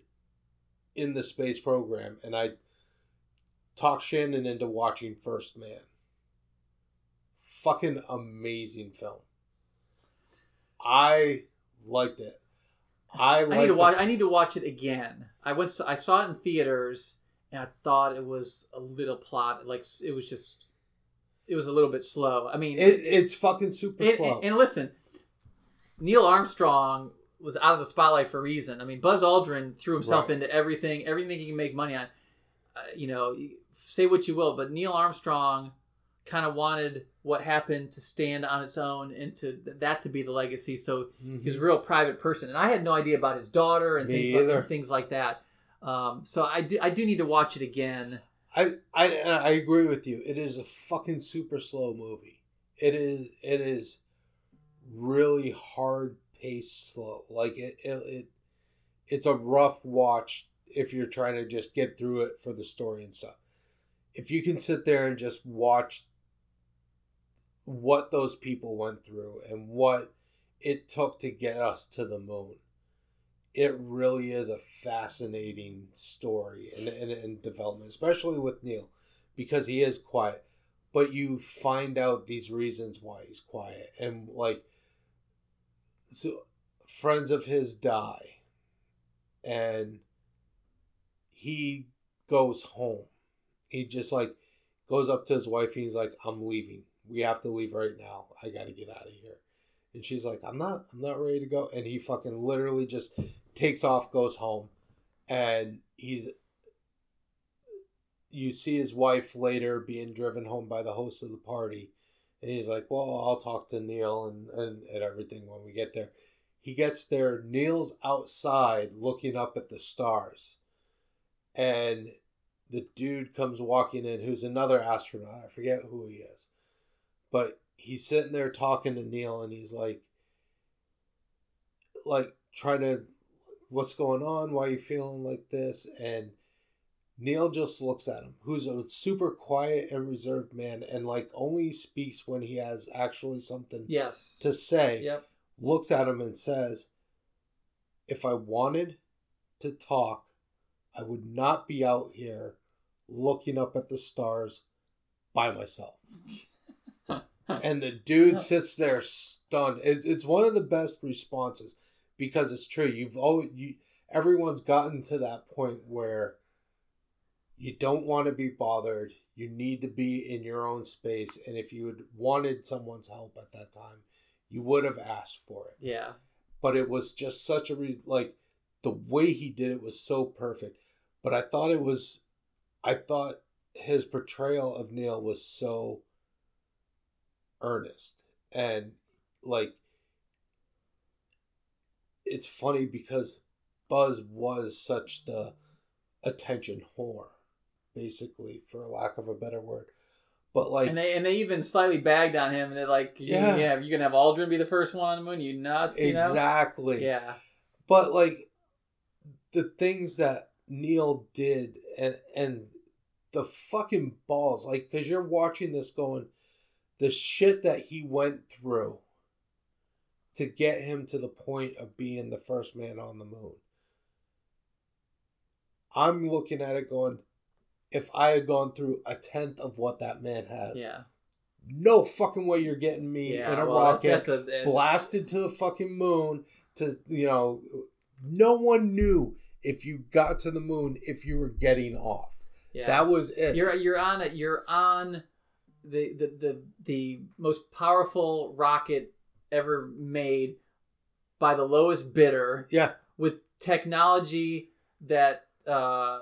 in the space program, and I talked Shannon into watching First Man fucking amazing film. I liked it. I I need to watch. I need to watch it again. I went. I saw it in theaters, and I thought it was a little plot. Like it was just. It was a little bit slow. I mean, It, it's fucking super and, slow. and- and listen, Neil Armstrong was out of the spotlight for a reason. I mean, Buzz Aldrin threw himself Right. into everything, everything he can make money on. Uh, you know, say what you will, but Neil Armstrong kind of wanted what happened to stand on its own and to that to be the legacy. So Mhm. he was a real private person, and I had no idea about his daughter and things like, and things like that. Um, so I do I do need to watch it again. I, I I agree with you. It is a fucking super slow movie. It is it is really hard paced slow. Like it, it it it's a rough watch if you're trying to just get through it for the story and stuff. If you can sit there and just watch what those people went through and what it took to get us to the moon. It really is a fascinating story and, and, and development, especially with Neil, because he is quiet. But you find out these reasons why he's quiet. And like, so friends of his die, and he goes home. He just like goes up to his wife and he's like, I'm leaving. We have to leave right now. I gotta get out of here. And she's like, I'm not, I'm not ready to go. And he fucking literally just takes off, goes home, and he's you see his wife later being driven home by the host of the party. And he's like, Well, I'll talk to Neil and, and, and everything when we get there. He gets there, Neil's outside looking up at the stars. And the dude comes walking in who's another astronaut. I forget who he is. But he's sitting there talking to Neil and he's like like trying to what's going on? Why are you feeling like this? And Neil just looks at him, who's a super quiet and reserved man and like only speaks when he has actually something Yes. to say Yep. looks at him and says, If I wanted to talk, I would not be out here looking up at the stars by myself. and the dude sits there stunned. It, it's one of the best responses because it's true. You've always, you, everyone's gotten to that point where you don't want to be bothered. You need to be in your own space. And if you had wanted someone's help at that time, you would have asked for it. Yeah. But it was just such a re- like the way he did it was so perfect. But I thought it was, I thought his portrayal of Neil was so earnest and like it's funny because Buzz was such the attention whore, basically, for lack of a better word. But like, and they and they even slightly bagged on him, and they're like, yeah, Yeah. you're gonna have Aldrin be the first one on the moon. You nuts, you know? exactly. Yeah, But like the things that Neil did and and the fucking balls, like because you're watching this going, the shit that he went through to get him to the point of being the first man on the moon. I'm looking at it going, if I had gone through a tenth of what that man has, yeah, no fucking way you're getting me yeah. in a well, rocket that's, that's a, blasted to the fucking moon to you know no one knew if you got to the moon if you were getting off yeah. that was it You're you're on it. You're on the the the the most powerful rocket ever made by the lowest bidder yeah with technology that uh,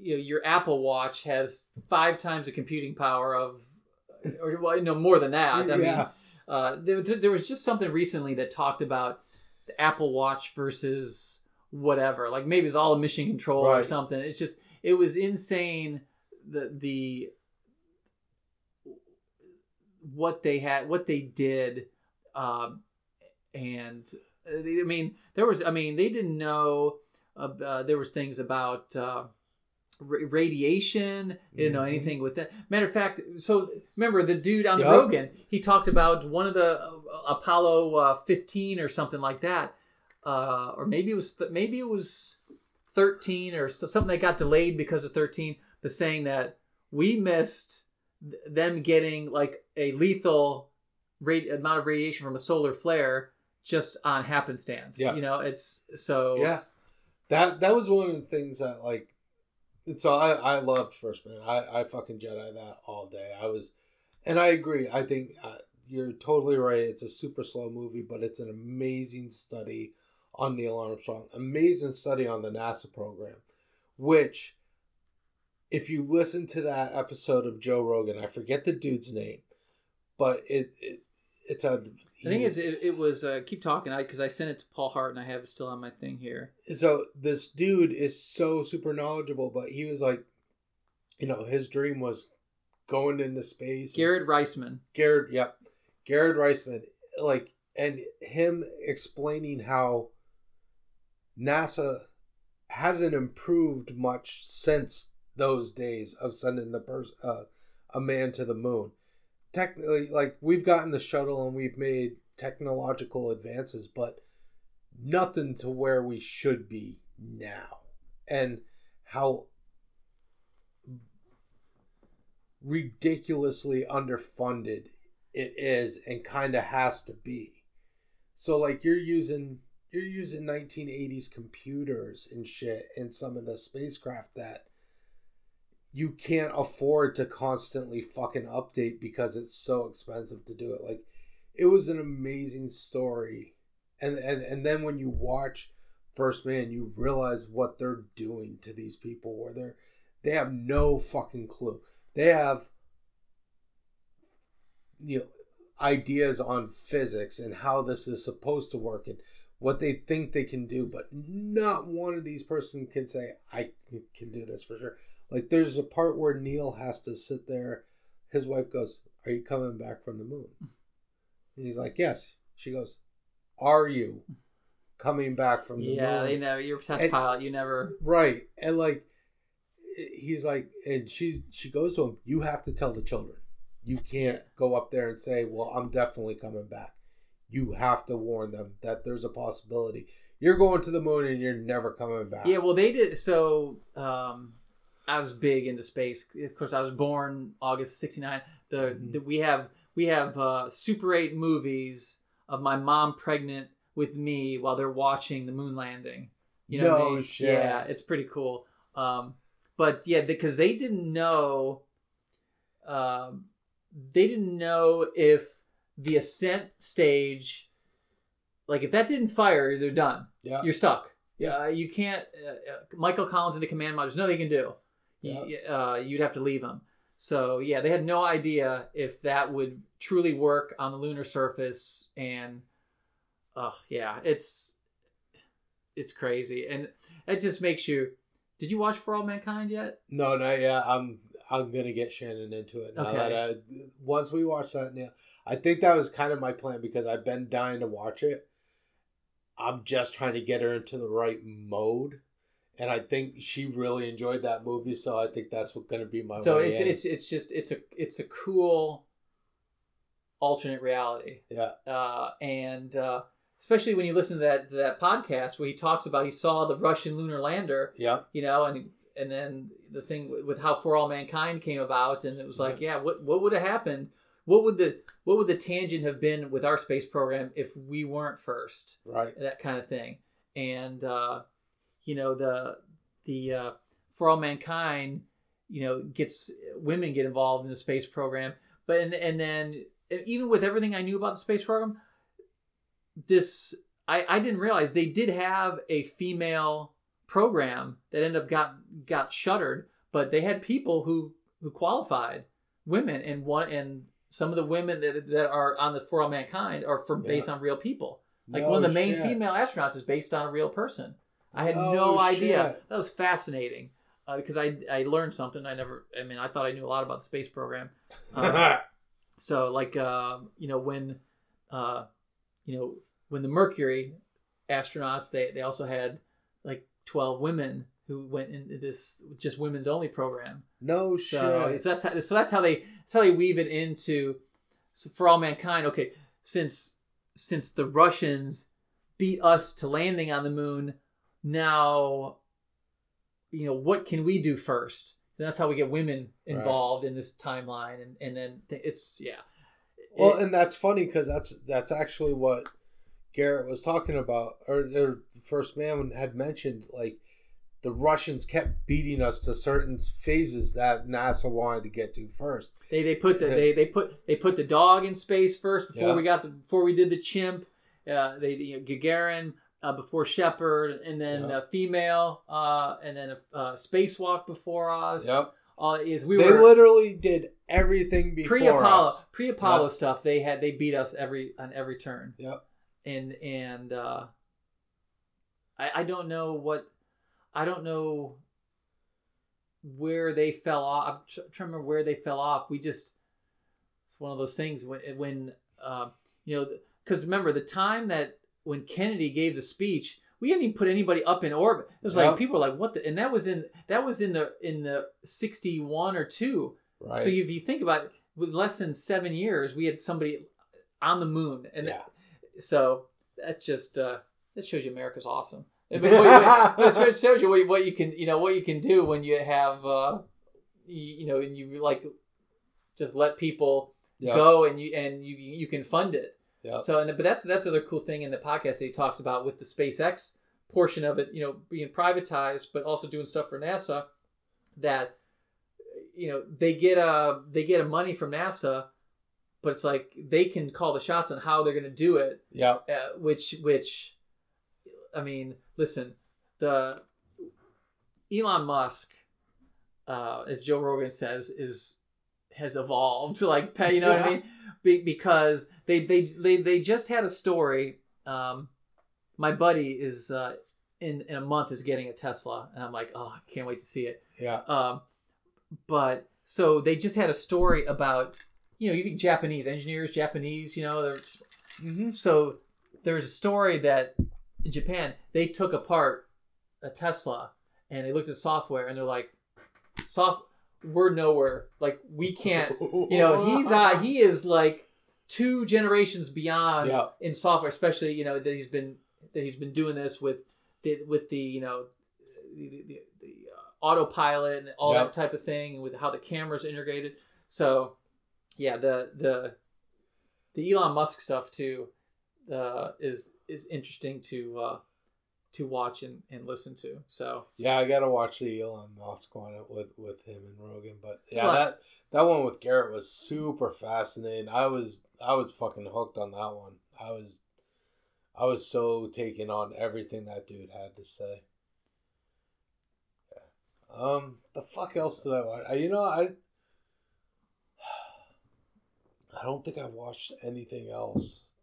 you know your Apple Watch has five times the computing power of, or well, no more than that. I mean, uh, there, there was just something recently that talked about the Apple Watch versus whatever. Like maybe it's all emission control or something. It's just it was insane. The the what they had, what they did, um, and uh, I mean there was. I mean they didn't know. Uh, there was things about. Uh, Radiation, they didn't know Mhm. anything with that. Matter of fact, so remember the dude on the Yup. Rogan, he talked about one of the uh, Apollo uh, 15 or something like that, uh, or maybe it was th- maybe it was 13 or so- something that got delayed because of 13, but saying that we missed th- them getting like a lethal amount of radiation from a solar flare just on happenstance. Yeah. You know, it's so. Yeah. That that was one of the things that like so i i loved first man. I i fucking jedi that all day. I was and i agree. I think uh, you're totally right. It's a super slow movie but it's an amazing study on neil armstrong amazing study on the nasa program which if you listen to that episode of joe rogan i forget the dude's name but it, it it's a The thing is, it, it was uh, keep talking because I sent it to Paul Hart and I have it still on my thing here. so this dude is so super knowledgeable, but he was like, you know, his dream was going into space. Garrett Reisman. Garrett, yep, Garrett Reisman, like, and him explaining how NASA hasn't improved much since those days of sending the pers- uh, a man to the moon. Technically, like we've gotten the shuttle and we've made technological advances, but nothing to where we should be now, and how ridiculously underfunded it is and kind of has to be. So like you're using you're using 1980s computers and shit in some of the spacecraft that you can't afford to constantly fucking update because it's so expensive to do it. Like it was an amazing story. And and and then when you watch First Man, you realize what they're doing to these people where they're they have no fucking clue. They have you know ideas on physics and how this is supposed to work and what they think they can do, but not one of these person can say I can do this for sure. Like there's a part where Neil has to sit there. His wife goes, "Are you coming back from the moon?" And he's like, "Yes." She goes, "Are you coming back from the moon? Yeah, moon?" they never. You're a test And- pilot. You never. Right. And like he's like and she's she goes to him, you have to tell the children. You can't Yeah. go up there and say, Well, I'm definitely coming back. You have to warn them that there's a possibility. You're going to the moon and you're never coming back. Yeah, well, they did. So, um, I was big into space. Of course, I was born August '69. The, Mhm. the we have we have uh, Super Eight movies of my mom pregnant with me while they're watching the moon landing. You know, I No mean? shit. yeah, it's pretty cool. Um, but yeah, because they didn't know, um, they didn't know if the ascent stage, like if that didn't fire, they're done Yeah. you're stuck. Yeah. Uh, you can't. Uh, uh, Michael Collins in the command modules. No, they can do. You, uh, you'd have to leave them. So yeah, they had no idea if that would truly work on the lunar surface, and uh, yeah, it's it's crazy, and it just makes you. Did you watch For All Mankind yet? No, not yet. I'm I'm gonna get Shannon into it. Now Okay. that I, once we watch that, now I think that was kind of my plan because I've been dying to watch it. I'm just trying to get her into the right mode, and I think she really enjoyed that movie. So I think that's what gonna be my. so way it's in. it's it's just it's a it's a cool alternate reality. yeah uh, and uh, especially when you listen to that to that podcast where he talks about he saw the Russian lunar lander, yeah you know, and and then the thing with- with how For All Mankind came about, and it was like, yeah, what what would have happened? What would the what would the tangent have been with our space program if we weren't first? right That kind of thing, and uh, you know the the uh, For All Mankind, you know, gets women get involved in the space program, but and and then even with everything I knew about the space program, this I, I didn't realize they did have a female program that ended up got got shuttered, but they had people who who qualified, women, and one and some of the women that, that are on the For All Mankind are from Yeah. based on real people. Like No one of the main shit. female astronauts is based on a real person. I had No no idea. shit. That was fascinating uh, because I I learned something. I never. I mean, I thought I knew a lot about the space program. Uh, so like uh, you know when uh, you know when the Mercury astronauts they they also had like twelve women who went into this just women's only program. no shit. So, so that's how, so that's how they that's how they weave it into so for all mankind. Okay, since since the Russians beat us to landing on the moon, now you know what can we do first? And that's how we get women Right. involved in this timeline, and and then th- it's yeah. Well, It- and that's funny because that's that's actually what Garrett was talking about, or, or First Man had mentioned. Like the Russians kept beating us to certain phases that NASA wanted to get to first. They they put the they, they put they put the dog in space first before Yeah. we got the before we did the chimp. Uh, they you know, Gagarin uh, before Shepard, and then a female, uh, and then a, uh spacewalk before us. Yep, All is we they were literally did everything before pre Apollo pre Apollo Yeah. stuff. They had they beat us every on every turn. Yep. And and uh, I I don't know what I don't know where they fell off. I'm trying to remember where they fell off. We just it's one of those things when when uh, you know because remember the time that when Kennedy gave the speech. We hadn't even put anybody up in orbit. It was like people were like, "What?" the And that was in that was in the in the sixty one or two. Right. So if you think about it, with less than seven years, we had somebody on the moon, and yeah. so that just uh, that shows you America's awesome. I mean, what you- it shows you what, what you can you know what you can do when you have uh, you, you know and you like just let people Yep. go and you and you you can fund it. So and but that's that's another cool thing in the podcast that he talks about with the SpaceX portion of it, you know, being privatized, but also doing stuff for NASA. That you know they get a they get a money from NASA, but it's like they can call the shots on how they're going to do it. Yeah. Uh, which which, I mean, listen, the Elon Musk, uh, as Joe Rogan says, is has evolved like. You know what I mean? Be, because they, they they they just had a story. Um, my buddy is uh, in in a month is getting a Tesla, and I'm like, oh, I can't wait to see it. Yeah. Um, but so they just had a story about you know you think Japanese engineers, Japanese, you know, they're Mm-hmm. so there's a story that in Japan they took apart a Tesla and they looked at software and they're like, soft, we're nowhere. Like we can't. You know, he's uh he is like two generations beyond Yeah. in software, especially you know that he's been that he's been doing this with the with the you know the, the, the uh, autopilot and all Yeah. that type of thing and with how the cameras integrated. So yeah, the the the Elon Musk stuff too uh, is is interesting to uh, to watch and, and listen to. So Yeah, I gotta watch the Elon Musk one with with him and Rogan. But yeah, that that one with Garrett was super fascinating. I was I was fucking hooked on that one. I was I was so taken on everything that dude had to say. Yeah. Um, the fuck else did I watch? I, you know, I I don't think I watched anything else.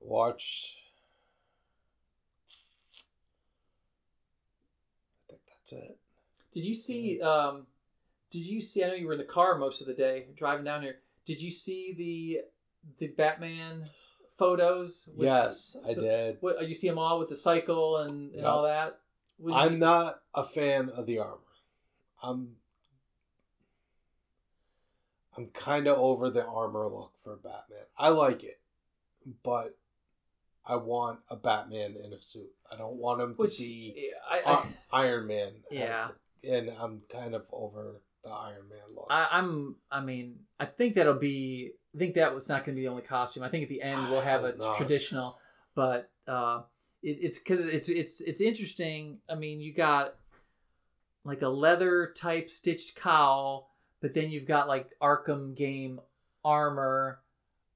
Watched. I think that's it. did you see um, did you see? I know you were in the car most of the day driving down here. Did you see the the Batman photos? with- yes, I so- did. What you see them all with the cycle and, and Yep. all that? I'm you- not a fan of the armor. I'm I'm kind of over the armor look for Batman. I like it, but I want a Batman in a suit. I don't want him to be I, I, Iron Man. Yeah. and I'm kind of over the Iron Man look. I, I'm. I mean, I think that'll be. I think that was not going to be the only costume. I think at the end we'll have a not. traditional, but uh, it, it's because it's it's it's interesting. I mean, you got like a leather type stitched cowl, but then you've got like Arkham game armor,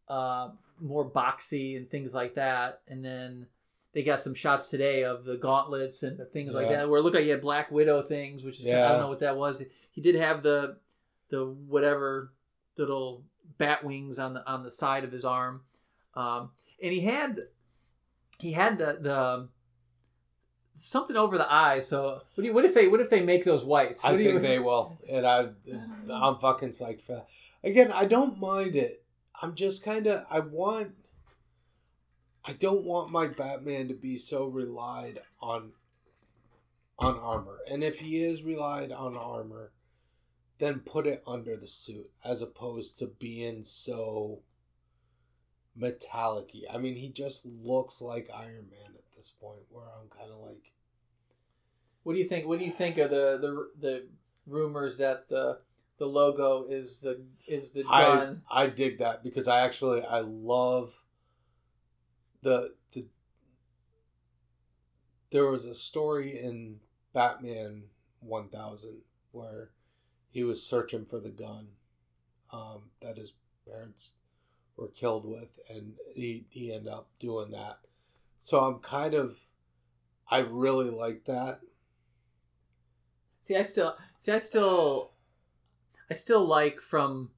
uh, more boxy and things like that, and then. They got some shots today of the gauntlets and the things like Yeah. that. Where it looked like he had Black Widow things, which is I don't know what that was. He did have the the whatever little bat wings on the on the side of his arm, um, and he had he had the the something over the eye. So what, do you, what if they what if they make those whites? I What do think you, they will, and I, I'm fucking psyched for that. Again, I don't mind it. I'm just kind of I want. I don't want my Batman to be so relied on. On armor, and if he is relied on armor, then put it under the suit as opposed to being so metallic I mean, he just looks like Iron Man at this point, where I'm kind of like. what do you think? What do you think of the the the rumors that the the logo is the is the I gun? I dig that because I actually I love the the there was a story in Batman 1000 where he was searching for the gun um, that his parents were killed with and he he ended up doing that. So I'm kind of I really like that. See, I still see. I still, I still like from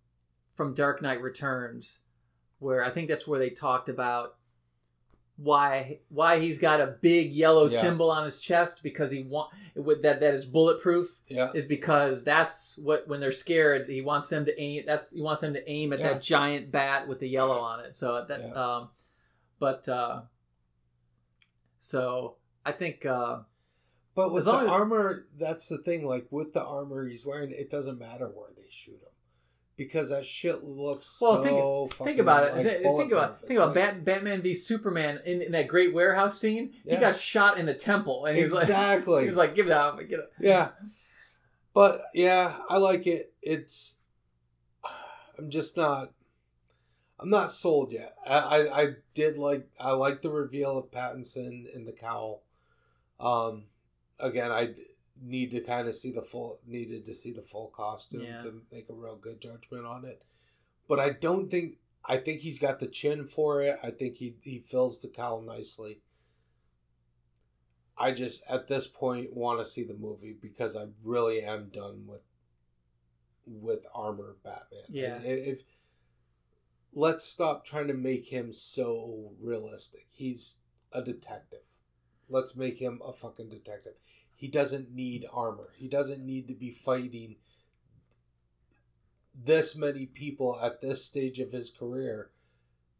from Dark Knight Returns, where I think that's where they talked about why why he's got a big yellow Yeah. symbol on his chest because he want with that that is bulletproof Yeah. is because that's what when they're scared he wants them to aim that's he wants them to aim at Yeah. that giant bat with the yellow on it so that um but uh so I think uh But with the as- armor, that's the thing. Like with the armor he's wearing, it doesn't matter where they shoot him because that shit looks Well, so. think- think about it. like, Th- think about think about like- Bat, Batman v Superman in, in that great warehouse scene. He got shot in the temple, and he was like, Exactly. he was like, "Give it out, get it." Yeah, but yeah, I like it. It's. I'm just not. I'm not sold yet. I, I, I did like I like the reveal of Pattinson in the cowl. Um, again, I need to kind of see the full needed to see the full costume Yeah. to make a real good judgment on it. But I don't think I think he's got the chin for it. I think he he fills the cowl nicely. I just at this point want to see the movie because I really am done with with armor Batman. Yeah. I- If let's stop trying to make him so realistic. He's a detective. Let's make him a fucking detective. He doesn't need armor. He doesn't need to be fighting this many people at this stage of his career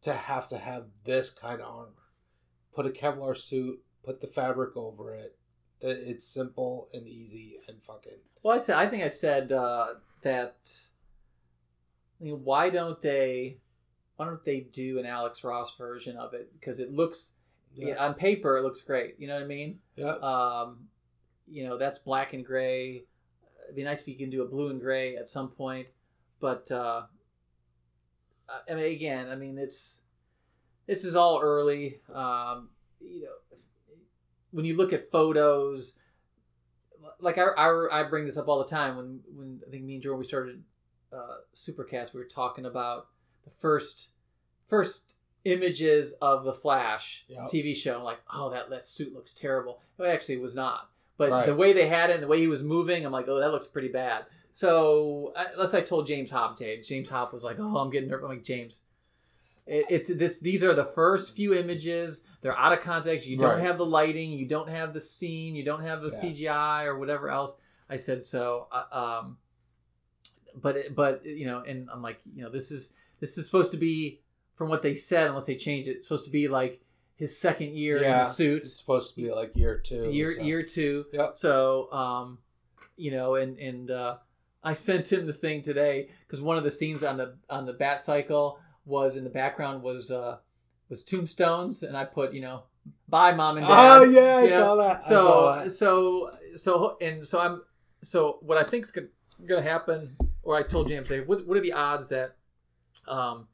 to have to have this kind of armor. Put a Kevlar suit, put the fabric over it. It- It's simple and easy and fucking. Well, I said I think I said uh, that. I mean, why don't they? Why don't they do an Alex Ross version of it? Because it looks, yeah. on paper, it looks great. You know what I mean? Yeah. Um, you know, that's black and gray. It'd be nice if you can do a blue and gray at some point, but uh, I mean, again, I mean, it's this is all early. Um, you know, when you look at photos, like I, I, I bring this up all the time when when I think me and Jordan we started uh, Supercast, we were talking about the first first images of the Flash Yep. TV show. I'm like, oh, that, that suit looks terrible. It actually was not. But Right. the way they had it and the way he was moving, I'm like, oh, that looks pretty bad. So say I told James Hop. James Hop was like, oh, I'm getting nervous. I'm like, James, it, it's this. These are the first few images. They're out of context. You don't Right. have the lighting. You don't have the scene. You don't have the Yeah. CGI or whatever else. I said so. Uh, um, but it, but you know, and I'm like, you know, this is this is supposed to be from what they said, unless they change it. It's supposed to be like his second year in Yeah, the suit, It's supposed to be like year two. year so. year two. Yep. So, um, you know, and and uh, I sent him the thing today because one of the scenes on the on the bat cycle was in the background was uh was tombstones, and I put you know, bye mom and dad. Oh yeah, I you saw know? that. I saw So that. so so and so I'm so what I think's gonna, gonna happen, or I told James, what what are the odds that um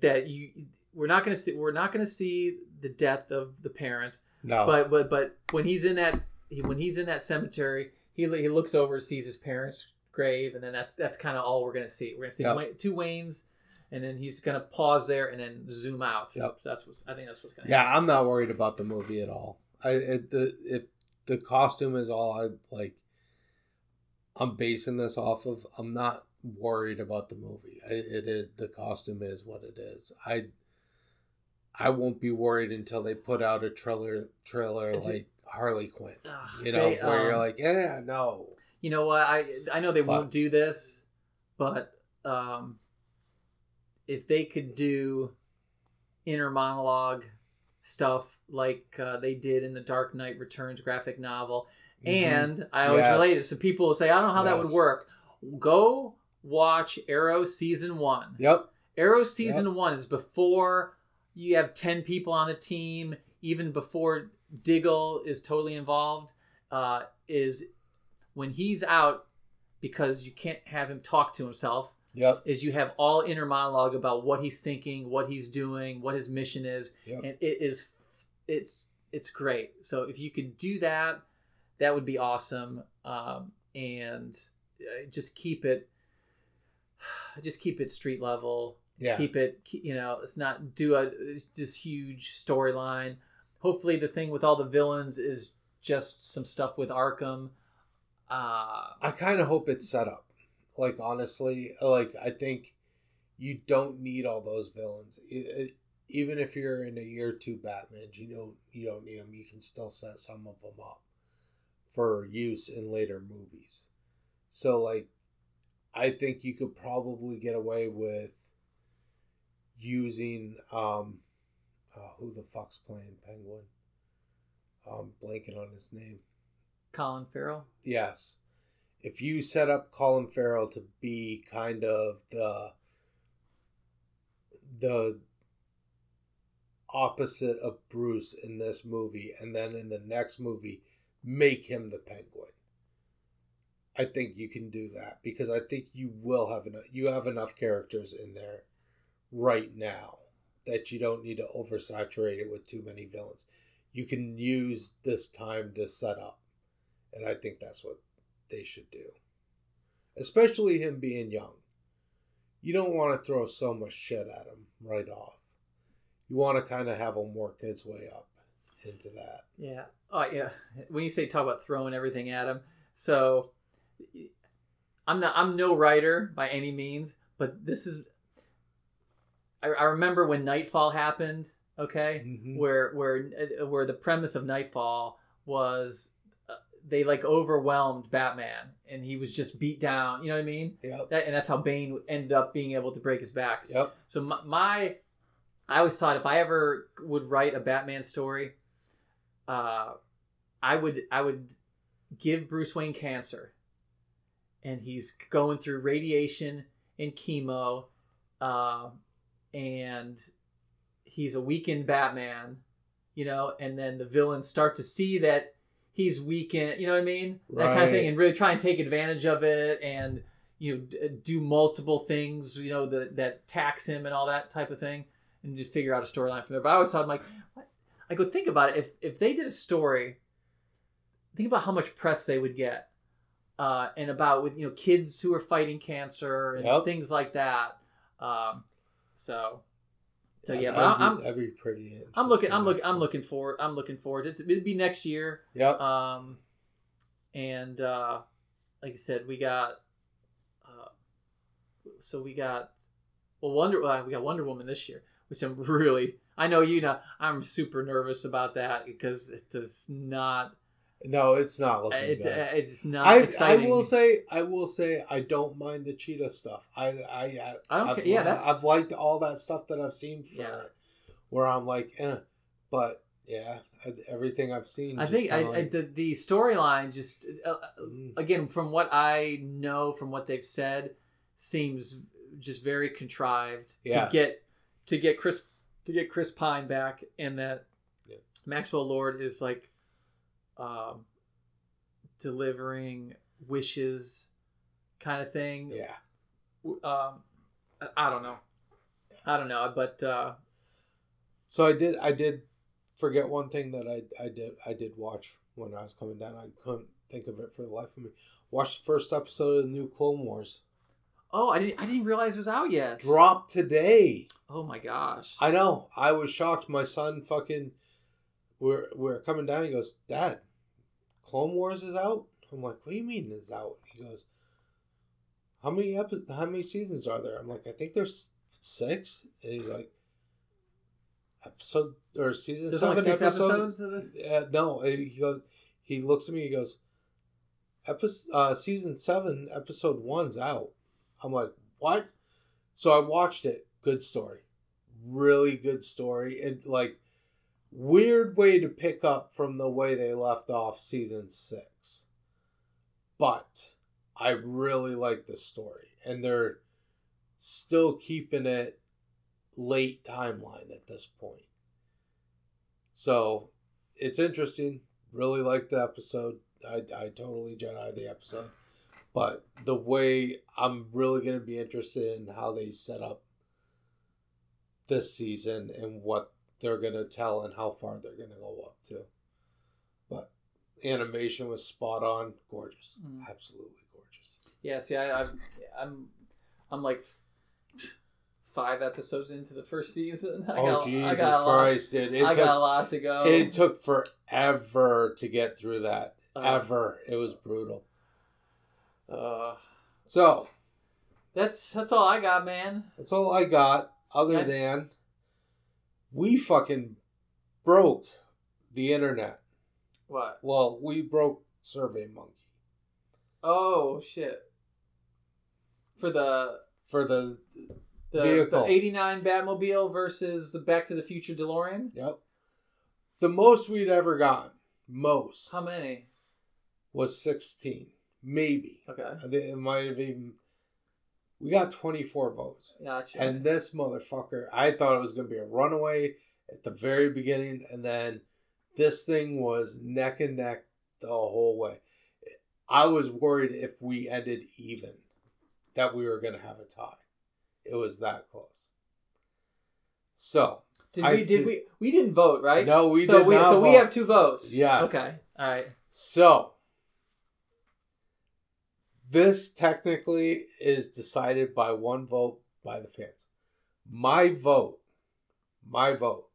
that you we're not gonna see we're not gonna see the death of the parents, no, but but but when he's in that he, when he's in that cemetery, he he looks over, sees his parents' grave, and then that's that's kind of all we're gonna see. We're gonna see Yep. Two Waynes, and then he's gonna pause there and then zoom out. Yep. So that's what I think that's what's gonna yeah, I'm not worried about the movie at all. I it, the if the costume is all I like, I'm basing this off of. I'm not worried about the movie. I, it is the costume is what it is. I I won't be worried until they put out a trailer trailer It's- like Harley Quinn. You know, they, where you're um, like, yeah, no. You know what? I I know they But- won't do this, but um, if they could do inner monologue stuff like uh, they did in the Dark Knight Returns graphic novel, and I always Mm-hmm. Yes. relate it. So people will say, I don't know how that would work. Go watch Arrow season one. Yep. Arrow season one is before you have 10 people on the team, even before Diggle is totally involved, uh, is when he's out because you can't have him talk to himself, Yep. is you have all inner monologue about what he's thinking, what he's doing, what his mission is, Yep. and it is it's it's great. So if you could do that, that would be awesome. Um, and uh, just keep it, just keep it street level. Yeah. Keep it, you know, it's not do a this huge storyline. Hopefully, the thing with all the villains is just some stuff with Arkham. Uh, I kind of hope it's set up. Like honestly, like I think you don't need all those villains. E- e- Even if you're in a year two Batman, you don't you don't need them. You can still set some of them up for use in later movies. So like, I think you could probably get away with using um, uh, who the fuck's playing Penguin? Um, blanking on his name. Colin Farrell. Yes. If you set up Colin Farrell to be kind of the the opposite of Bruce in this movie and then in the next movie make him the penguin. I think you can do that because I think you will have enough you have enough characters in there right now that you don't need to oversaturate it with too many villains. You can use this time to set up. And I think that's what they should do. Especially him being young. You don't want to throw so much shit at him right off. You want to kind of have him work his way up into that. Yeah. Oh, yeah. When you say talk about throwing everything at him, so I'm not. I'm no writer by any means, but this is. I, I remember when Knightfall happened. Okay, Mhm. where where uh, where the premise of Knightfall was uh, they like overwhelmed Batman and he was just beat down. You know what I mean? Yep. That, and that's how Bane ended up being able to break his back. Yep. So my, my I always thought if I ever would write a Batman story, uh, I would I would give Bruce Wayne cancer, and he's going through radiation and chemo, uh, and he's a weakened Batman, you know, and then the villains start to see that he's weakened, you know what I mean, that kind of thing, and really try and take advantage of it, and you know d- do multiple things, you know, that that tax him and all that type of thing, and just figure out a storyline from there. But I always thought, I'm like, what? I go think about it. If if they did a story, think about how much press they would get, uh, and about with you know kids who are fighting cancer and Yep. things like that. Um, so, so yeah, That'd but be- I'm that'd be pretty. I'm looking I'm looking I'm looking forward I'm looking forward. It's, it'd be next year. Yep. Um, and uh, like I said, we got. Uh, so we got, well, Wonder. Well, we got Wonder Woman this year, which I'm really. I know you know. I'm super nervous about that because it does not. No, it's not looking It's, good. uh, it's not I, I will say I will say I don't mind the cheetah stuff. I I I don't I've, care. Yeah, that's I've liked all that stuff that I've seen for Yeah. it, where I'm like, eh. But yeah, everything I've seen. I just think I, kinda I, the the storyline just uh, mm, again from what I know from what they've said seems just very contrived Yeah. to get to get Chris to get Chris Pine back and that Yeah. Maxwell Lord is like um, delivering wishes kind of thing. yeah. Um, I- don't know. I don't know, but uh, So I did I did forget one thing that I I did I did watch when I was coming down. I couldn't think of it for the life of me. Watched the first episode of the new Clone Wars. oh, I didn't I didn't realize it was out yet. Dropped today. Oh my gosh. I know. I was shocked. My son fucking we're we're coming down. He goes, Dad, Clone Wars is out. I'm like, What do you mean is out? He goes, How many epi- How many seasons are there? I'm like, I think there's six. And he's like, Episode or season There's seven only six episode? episodes of this. Uh, no, he goes. He looks at me. He goes, "Episode uh, season seven, episode one's out." I'm like, "What?" So I watched it. Good story, really good story, and like weird way to pick up from the way they left off season six. But I really like the story, and they're still keeping it late timeline at this point. So it's interesting. Really like the episode. I, I totally Jedi the episode. But the way I'm really going to be interested in how they set up this season and what they're going to tell and how far they're going to go up to. But animation was spot on. Gorgeous. Mm. Absolutely gorgeous. Yeah, see, I, I'm, I'm, I'm like five episodes into the first season. I oh, got, Jesus I got a lot, Christ. It, it I took, got a lot to go. It took forever to get through that. Uh, Ever. It was brutal. uh, So, that's that's all I got, man. that's all I got, other Okay. than we fucking broke the internet. What? Well, we broke Survey Monkey Oh shit! For the for the. the, the '89 Batmobile versus the Back to the Future DeLorean. Yep. The most we'd ever gotten, most, How many? was 16. Maybe. Okay, it might have even. We got 24 votes. gotcha. And this motherfucker, I thought it was going to be a runaway at the very beginning, and then this thing was neck and neck the whole way. I was worried if we ended even that we were going to have a tie. It was that close. So, did I we? Did did- we? We didn't vote, right? no, we so did we not so we have two votes. Yes. Okay. All right. So, this technically is decided by one vote by the fans. My vote, my vote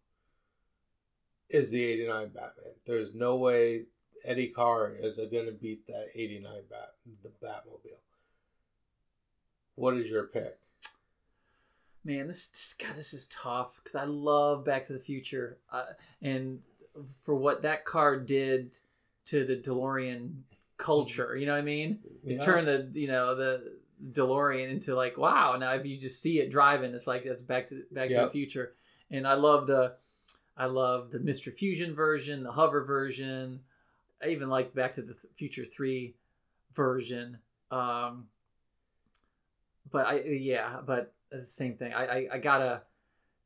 is the 89 Batman. There's no way Eddie Carr is going to beat that 89 Bat, the Batmobile. What is your pick? Man, this, God, this is tough because I love Back to the Future, uh, and for what that car did to the DeLorean culture, you know what I mean? It Yeah. turned the you know the DeLorean into like wow. Now if you just see it driving, it's like that's Back to Back to the Future, and I love the I love the Mr. Fusion version, the hover version. I even liked Back to the Future Three version. Um, but I yeah, but it's the same thing. I I, I gotta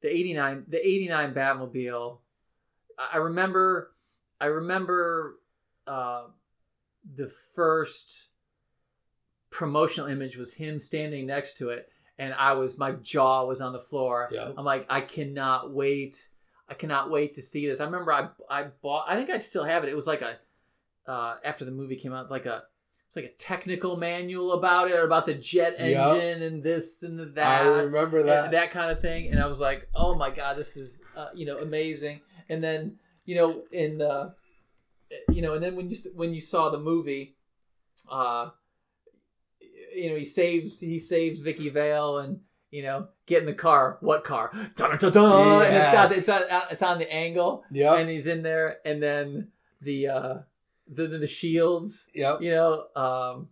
the eighty nine the eighty nine Batmobile. I remember I remember uh, the first promotional image was him standing next to it, and I was my jaw was on the floor. Yeah. I'm like I cannot wait. I cannot wait to see this. I remember I I bought. I think I still have it. It was like a uh, after the movie came out. It's like a it's like a technical manual about it, about the jet Yep. engine and this and the that, I remember that. that kind of thing. And I was like, oh my god, this is uh, you know amazing. And then you know in the you know, and then when you when you saw the movie, uh, you know he saves he saves Vicki Vale and you know get in the car. What car? Dun, dun, dun, And it's got it's on it's on the angle Yeah. and he's in there and then the uh the the, the shields. Yep. You know, um,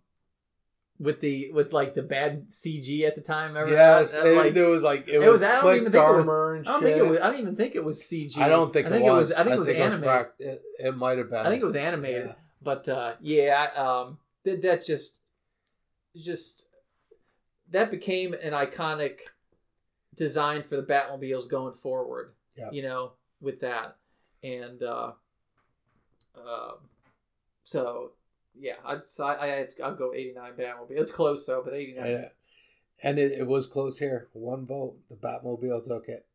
with the with like the bad CG at the time. Remember Yes, that? it, like, there was like it, it was, was- I don't even think it was- I don't think it was. I don't even think it was CG. I don't think, I think it was. I think it was animated. prac- It, it might have been. I think it was animated. Yeah. But uh, yeah, um, that that just just that became an iconic design for the Batmobiles going forward. Yeah. You know, with that, and uh, um, so yeah, I so I, I I'll go eighty nine Batmobile. It's close though, but eighty nine. And, it, it was close here. One vote. The Batmobile took it.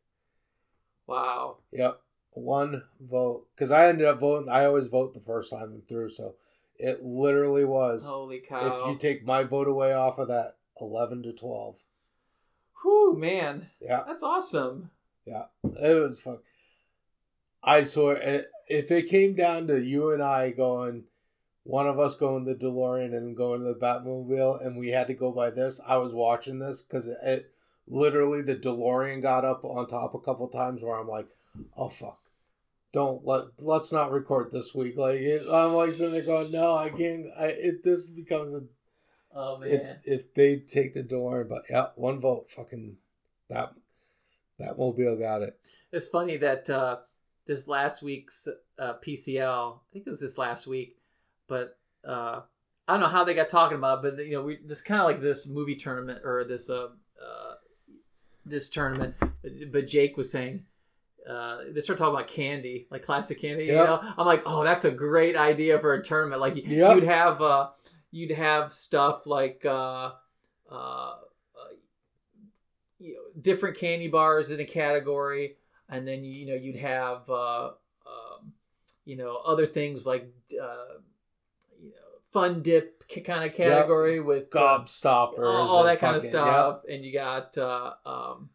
Wow. Yep. One vote. Because I ended up voting. I always vote the first time I'm through. So it literally was. Holy cow. if you take my vote away off of that, 11 to 12. Whew, man, Yeah. that's awesome. Yeah. It was fun. I swear, it, if it came down to you and I going, one of us going the DeLorean and going to the Batmobile, and we had to go by this, I was watching this because it, it literally the DeLorean got up on top a couple times where I'm like, oh fuck, don't let let's not record this week. Like it, I'm like sitting there going, no, I can't. I it this becomes a Oh if, man. if they take the DeLorean, but yeah, one vote, fucking that Batmobile got it. It's funny that uh, this last week's uh, PCL, I think it was this last week, but uh, I don't know how they got talking about, it, but you know, we this kind of like this movie tournament or this uh, uh this tournament, but Jake was saying. Uh, they start talking about candy, like classic candy. You know, I'm like, oh, that's a great idea for a tournament. Like, Yep. you'd have, uh, you'd have stuff like, uh, uh, you know, different candy bars in a category, and then you know you'd have uh, um, you know other things like uh, fun dip kind of category with uh, Gobstoppers, all, all that kind of stuff, and you got uh, um,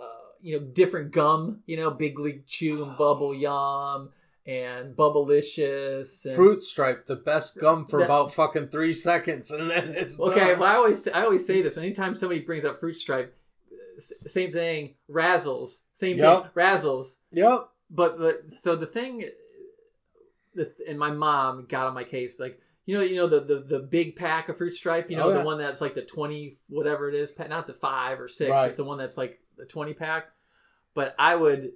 uh, you know different gum, you know Big League Chew and Bubble Yum and Bubblicious. And, Fruit Stripe, the best gum for That- about fucking three seconds, and then it's Okay, done. well, I always I always say this. Anytime somebody brings up Fruit Stripe, same thing. Razzles, same Yep. thing. Razzles. Yep. But, but so the thing, the, and my mom got on my case. Like you know, you know the the, the big pack of Fruit Stripe. You know Oh, the one that's like the twenty whatever it is, not the five or six. Right. It's the one that's like the twenty pack. But I would,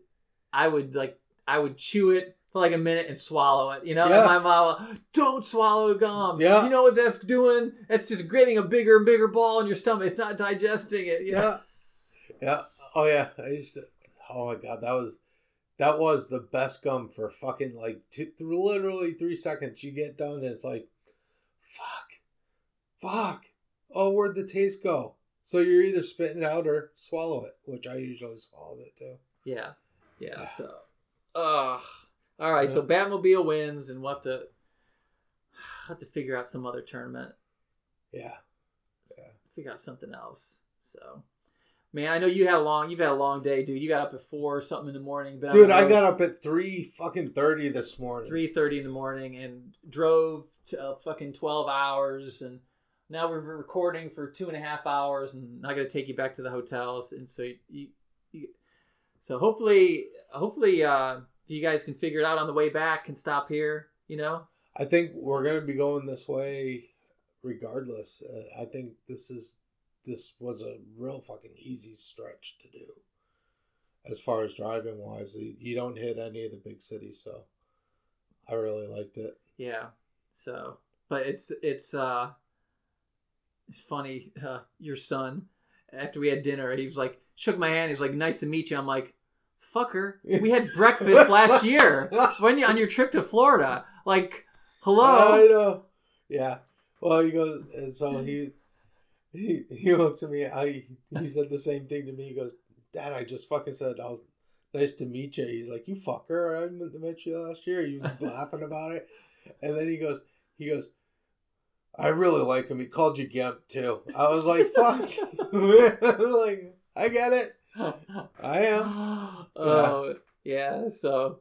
I would like I would chew it for like a minute and swallow it. You know, Yeah. and my mom, would, don't swallow gum. Yeah. You know what that's doing? It's just creating a bigger and bigger ball in your stomach. It's not digesting it. You know? Yeah. Yeah. Oh yeah. I used to. Oh my god, that was that was the best gum for fucking like two, th- literally three seconds. You get done and it's like, fuck, fuck. Oh, where'd the taste go? So you're either spitting it out or swallow it, which I usually swallowed it too. Yeah, yeah. So, ugh. All right. So Batmobile wins, and we'll have to have to figure out some other tournament. Yeah. Yeah. Figure out something else. So, man, I know you had a long you've had a long day, dude. You got up at four or something in the morning. Dude, I got up at three fucking thirty this morning. three thirty in the morning and drove to uh, fucking twelve hours, and now we're recording for two and a half hours, and I got to take you back to the hotels, and so you, you so hopefully, hopefully, uh, you guys can figure it out on the way back and stop here. You know, I think we're gonna be going this way, regardless. Uh, I think this is this was a real fucking easy stretch to do, as far as driving wise. You don't hit any of the big cities, so I really liked it. yeah. So, but it's it's uh, it's funny. Uh, your son, after we had dinner, he was like, shook my hand. He's like, "Nice to meet you." I'm like, "Fucker, we had breakfast last year when you on your trip to Florida." Like, hello. I know. Yeah. Well, he goes, and so he he he looked at me. I he said the same thing to me. He goes, "Dad, I just fucking said I was nice to meet you." He's like, "You fucker, I met you last year." He was laughing about it, and then he goes, he goes. I really like him. He called you Gimp too. I was like, "Fuck!" Like, I get it. I am. oh yeah. So,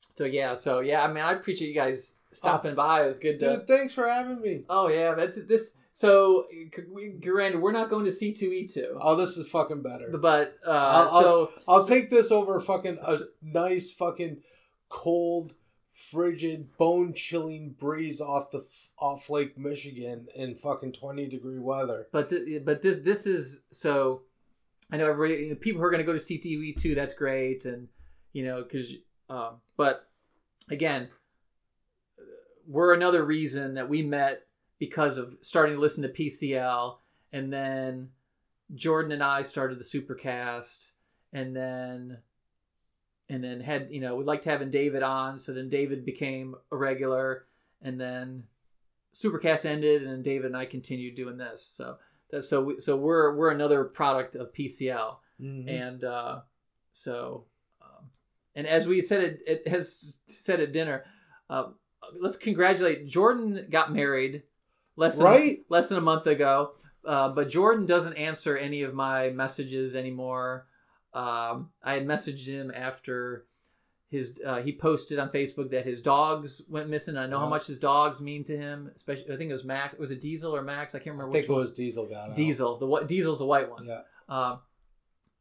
so yeah. So yeah. I mean, I appreciate you guys stopping by. It was good to. Dude, thanks for having me. Oh yeah, that's this. So, Miranda, we're not going to C two E two. Oh, this is fucking better. but uh, I'll- so I'll take this over fucking a nice fucking cold frigid, bone chilling breeze off the off Lake Michigan in fucking twenty degree weather. But th- but this this is so. I know everybody people who are going to go to CTV too. That's great, and you know because um, but again, we're another reason that we met because of starting to listen to PCL, and then Jordan and I started the Supercast, and then and then had you know we liked having David on, so then David became a regular, and then Supercast ended, and then David and I continued doing this. So that's so we, so we're we're another product of PCL, Mhm. and uh, so um, and as we said it, it has said at dinner. Uh, let's congratulate Jordan got married less than Right? less than a month ago. Uh, but Jordan doesn't answer any of my messages anymore. Um, I had messaged him after his uh, he posted on Facebook that his dogs went missing. I know how much his dogs mean to him. Especially, I think it was Mac. Was it Diesel or Max? I can't remember. I think which it was Diesel got out. Diesel. The white Diesel's the white one. Yeah. Um,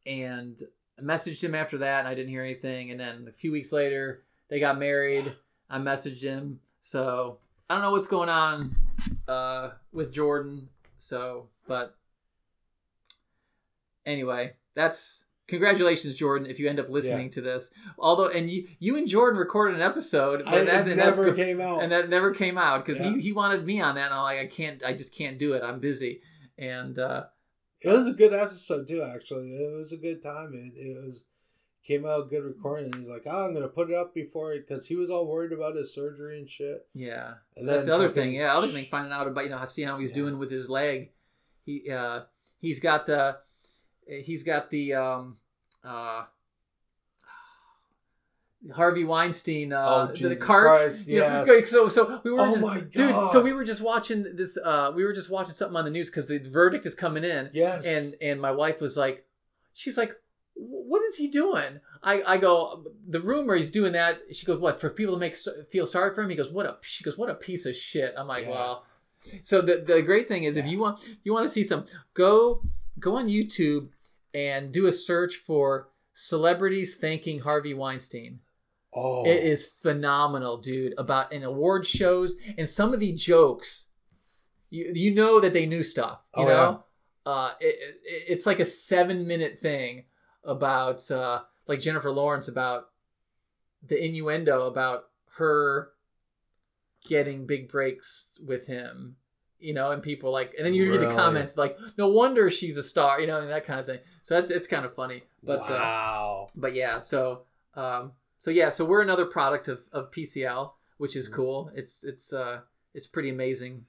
and I messaged him after that, and I didn't hear anything. And then a few weeks later, they got married. I messaged him. So I don't know what's going on uh, with Jordan. So, but anyway, that's congratulations, Jordan. If you end up listening Yeah. to this, although and you you and Jordan recorded an episode, but I, that, and never came out. and that never came out because Yeah. he, he wanted me on that, and I'm like, I can't, I just can't do it. I'm busy, and uh, It was a good episode too. Actually, it was a good time. It, it was came out good recording. He's like, "Oh, I'm gonna put it up before," it because he was all worried about his surgery and shit. yeah, And that's then the other fucking- thing. Yeah, other thing, finding out about you know how seeing how he's Yeah. doing with his leg. He uh, he's got the he's got the um, uh, Harvey Weinstein uh, Oh, the, cart. Christ, you know, yes. so so we were Oh just, my dude. So we were just watching this. Uh, we were just watching something on the news because the verdict is coming in. Yes, and and my wife was like she's like what is he doing? I i go the rumor he's doing that. She goes what for people to make feel sorry for him? He goes what a she goes what a piece of shit. I'm like Yeah. well. So the the great thing is if you want you want to see some go go on youtube and do a search for celebrities thanking harvey weinstein. Oh, it is phenomenal, dude. About in award shows and some of the jokes, you you know that they knew stuff. You Oh, know, uh, it, it, it's like a seven minute thing about uh, like Jennifer Lawrence about the innuendo about her getting big breaks with him. You know, and people like, and then you read the comments like, "No wonder she's a star," you know, and that kind of thing. So that's it's kind of funny, but uh, wow. but yeah, so um, so yeah, so we're another product of, of PCL, which Mm-hmm. is cool. It's it's uh it's pretty amazing.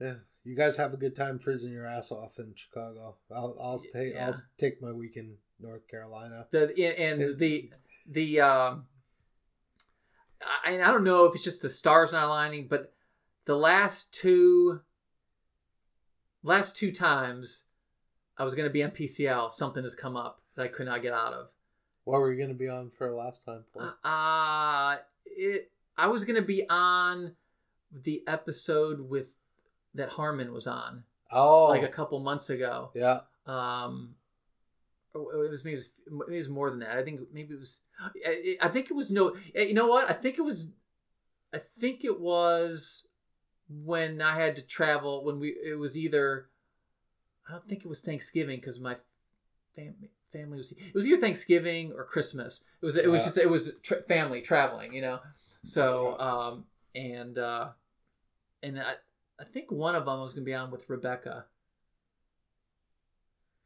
yeah, you guys have a good time frizzing your ass off in Chicago. I'll I'll take Yeah. I'll take my week in North Carolina. The and It- the the um, I I don't know if it's just the stars not aligning, but the last two last two times I was gonna be on PCL, something has come up that I could not get out of. What were you gonna be on for last time for? Uh it I was gonna be on the episode with that Harmon was on. oh, like a couple months ago. yeah. Um, or it was maybe it was, maybe it was more than that. I think maybe it was. I, I think it was no. eh, You know what? I think it was. I think it was when I had to travel. When we it was either. I don't think it was Thanksgiving because my family family was. It was either Thanksgiving or Christmas. It was. It was Yeah. just. It was tra- family traveling. You know. So um and uh and I I think one of them was gonna be on with Rebecca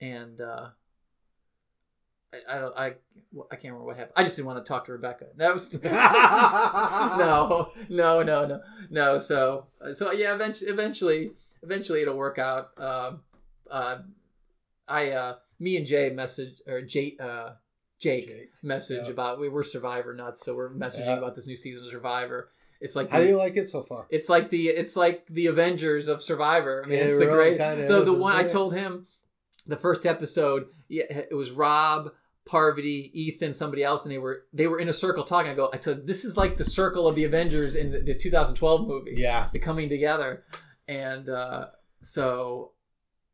and uh, I, I don't I I can't remember what happened. I just didn't want to talk to Rebecca. That was no no no no no. So so yeah, eventually eventually eventually it'll work out. Um, uh, I uh, me and Jay message or Jay uh, Jake, Jake, message yeah. about we were Survivor nuts, so we're messaging Yeah. about this new season of Survivor. It's like How the- do you like it so far? it's like the it's like the Avengers of Survivor. I mean, It it's the really great. The the one I told him, the first episode, yeah, it was Rob, Parvati, Ethan, somebody else, and they were they were in a circle talking. I go, I told this is like the circle of the Avengers in the, the 2012 movie. Yeah, the coming together, and uh, so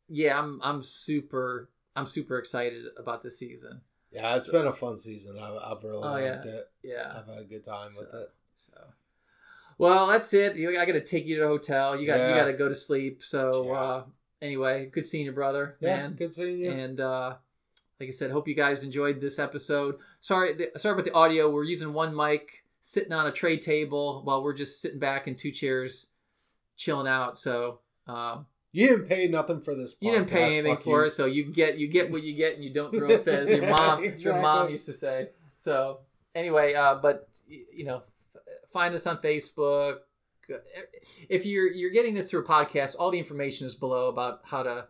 yeah, I'm I'm super I'm super excited about this season. yeah. It's So- been a fun season. I've, I've really Oh, liked yeah. it. Yeah. I've had a good time with it. So, well, that's it. I got to take you to a hotel. You got you got to go to sleep. So, Yeah. uh, anyway, good seeing you, brother, Yeah, man. good seeing you. And uh, like I said, hope you guys enjoyed this episode. Sorry, th- sorry about the audio. We're using one mic, sitting on a tray table while we're just sitting back in two chairs, chilling out. So. Um, you didn't pay nothing for this. you didn't pay anything fuck for you. it, so you get you get what you get, and you don't throw a fizz. Your mom, your Exactly. mom used to say. So anyway, uh, but you know, find us on Facebook. If you're you're getting this through a podcast, all the information is below about how to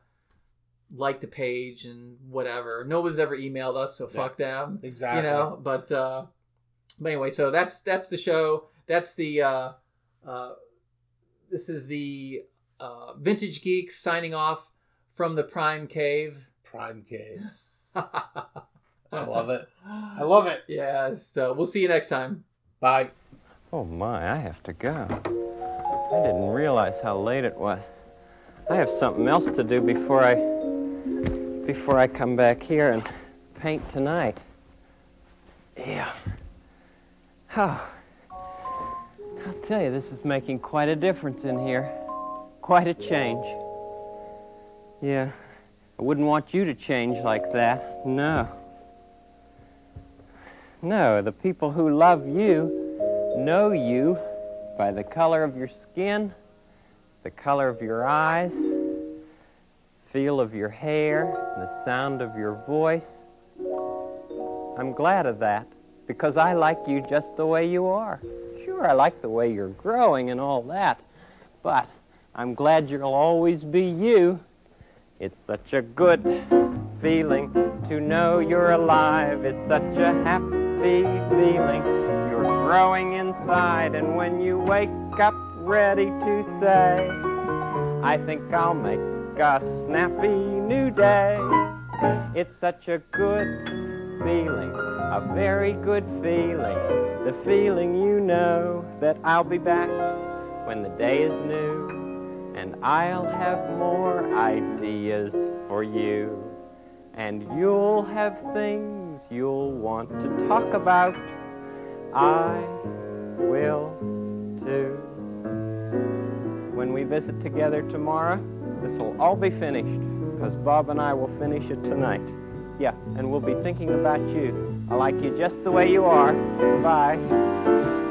like the page and whatever. No one's ever emailed us, so fuck them. Exactly. You know, but uh, but anyway, so that's that's the show. That's the uh, uh, this is the uh, Vintage Geeks signing off from the Prime Cave. Prime Cave. I I love it. I love it. Yeah, so we'll see you next time. Bye. Oh my, I have to go. I didn't realize how late it was. I have something else to do before I before I come back here and paint tonight. Yeah. Oh. I'll tell you, this is making quite a difference in here. Quite a change. Yeah. I wouldn't want you to change like that. No. No, the people who love you know you by the color of your skin, the color of your eyes, feel of your hair, the sound of your voice. I'm glad of that because I like you just the way you are. Sure, I like the way you're growing and all that, but I'm glad you'll always be you. It's such a good feeling to know you're alive. It's such a happy feeling. Growing inside, and when you wake up ready to say, I think I'll make a snappy new day. It's such a good feeling, a very good feeling. The feeling you know that I'll be back when the day is new and I'll have more ideas for you. And you'll have things you'll want to talk about. I will too. When we visit together tomorrow, this will all be finished because Bob and I will finish it tonight. Yeah, and we'll be thinking about you. I like you just the way you are. Bye.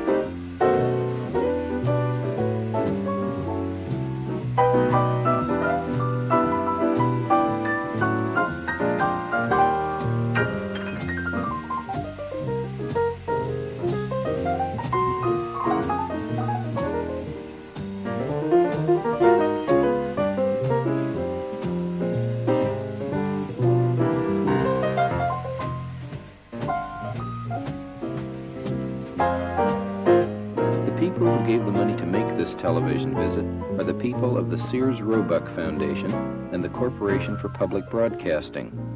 Television visit are the people of the Sears Roebuck Foundation and the Corporation for Public Broadcasting.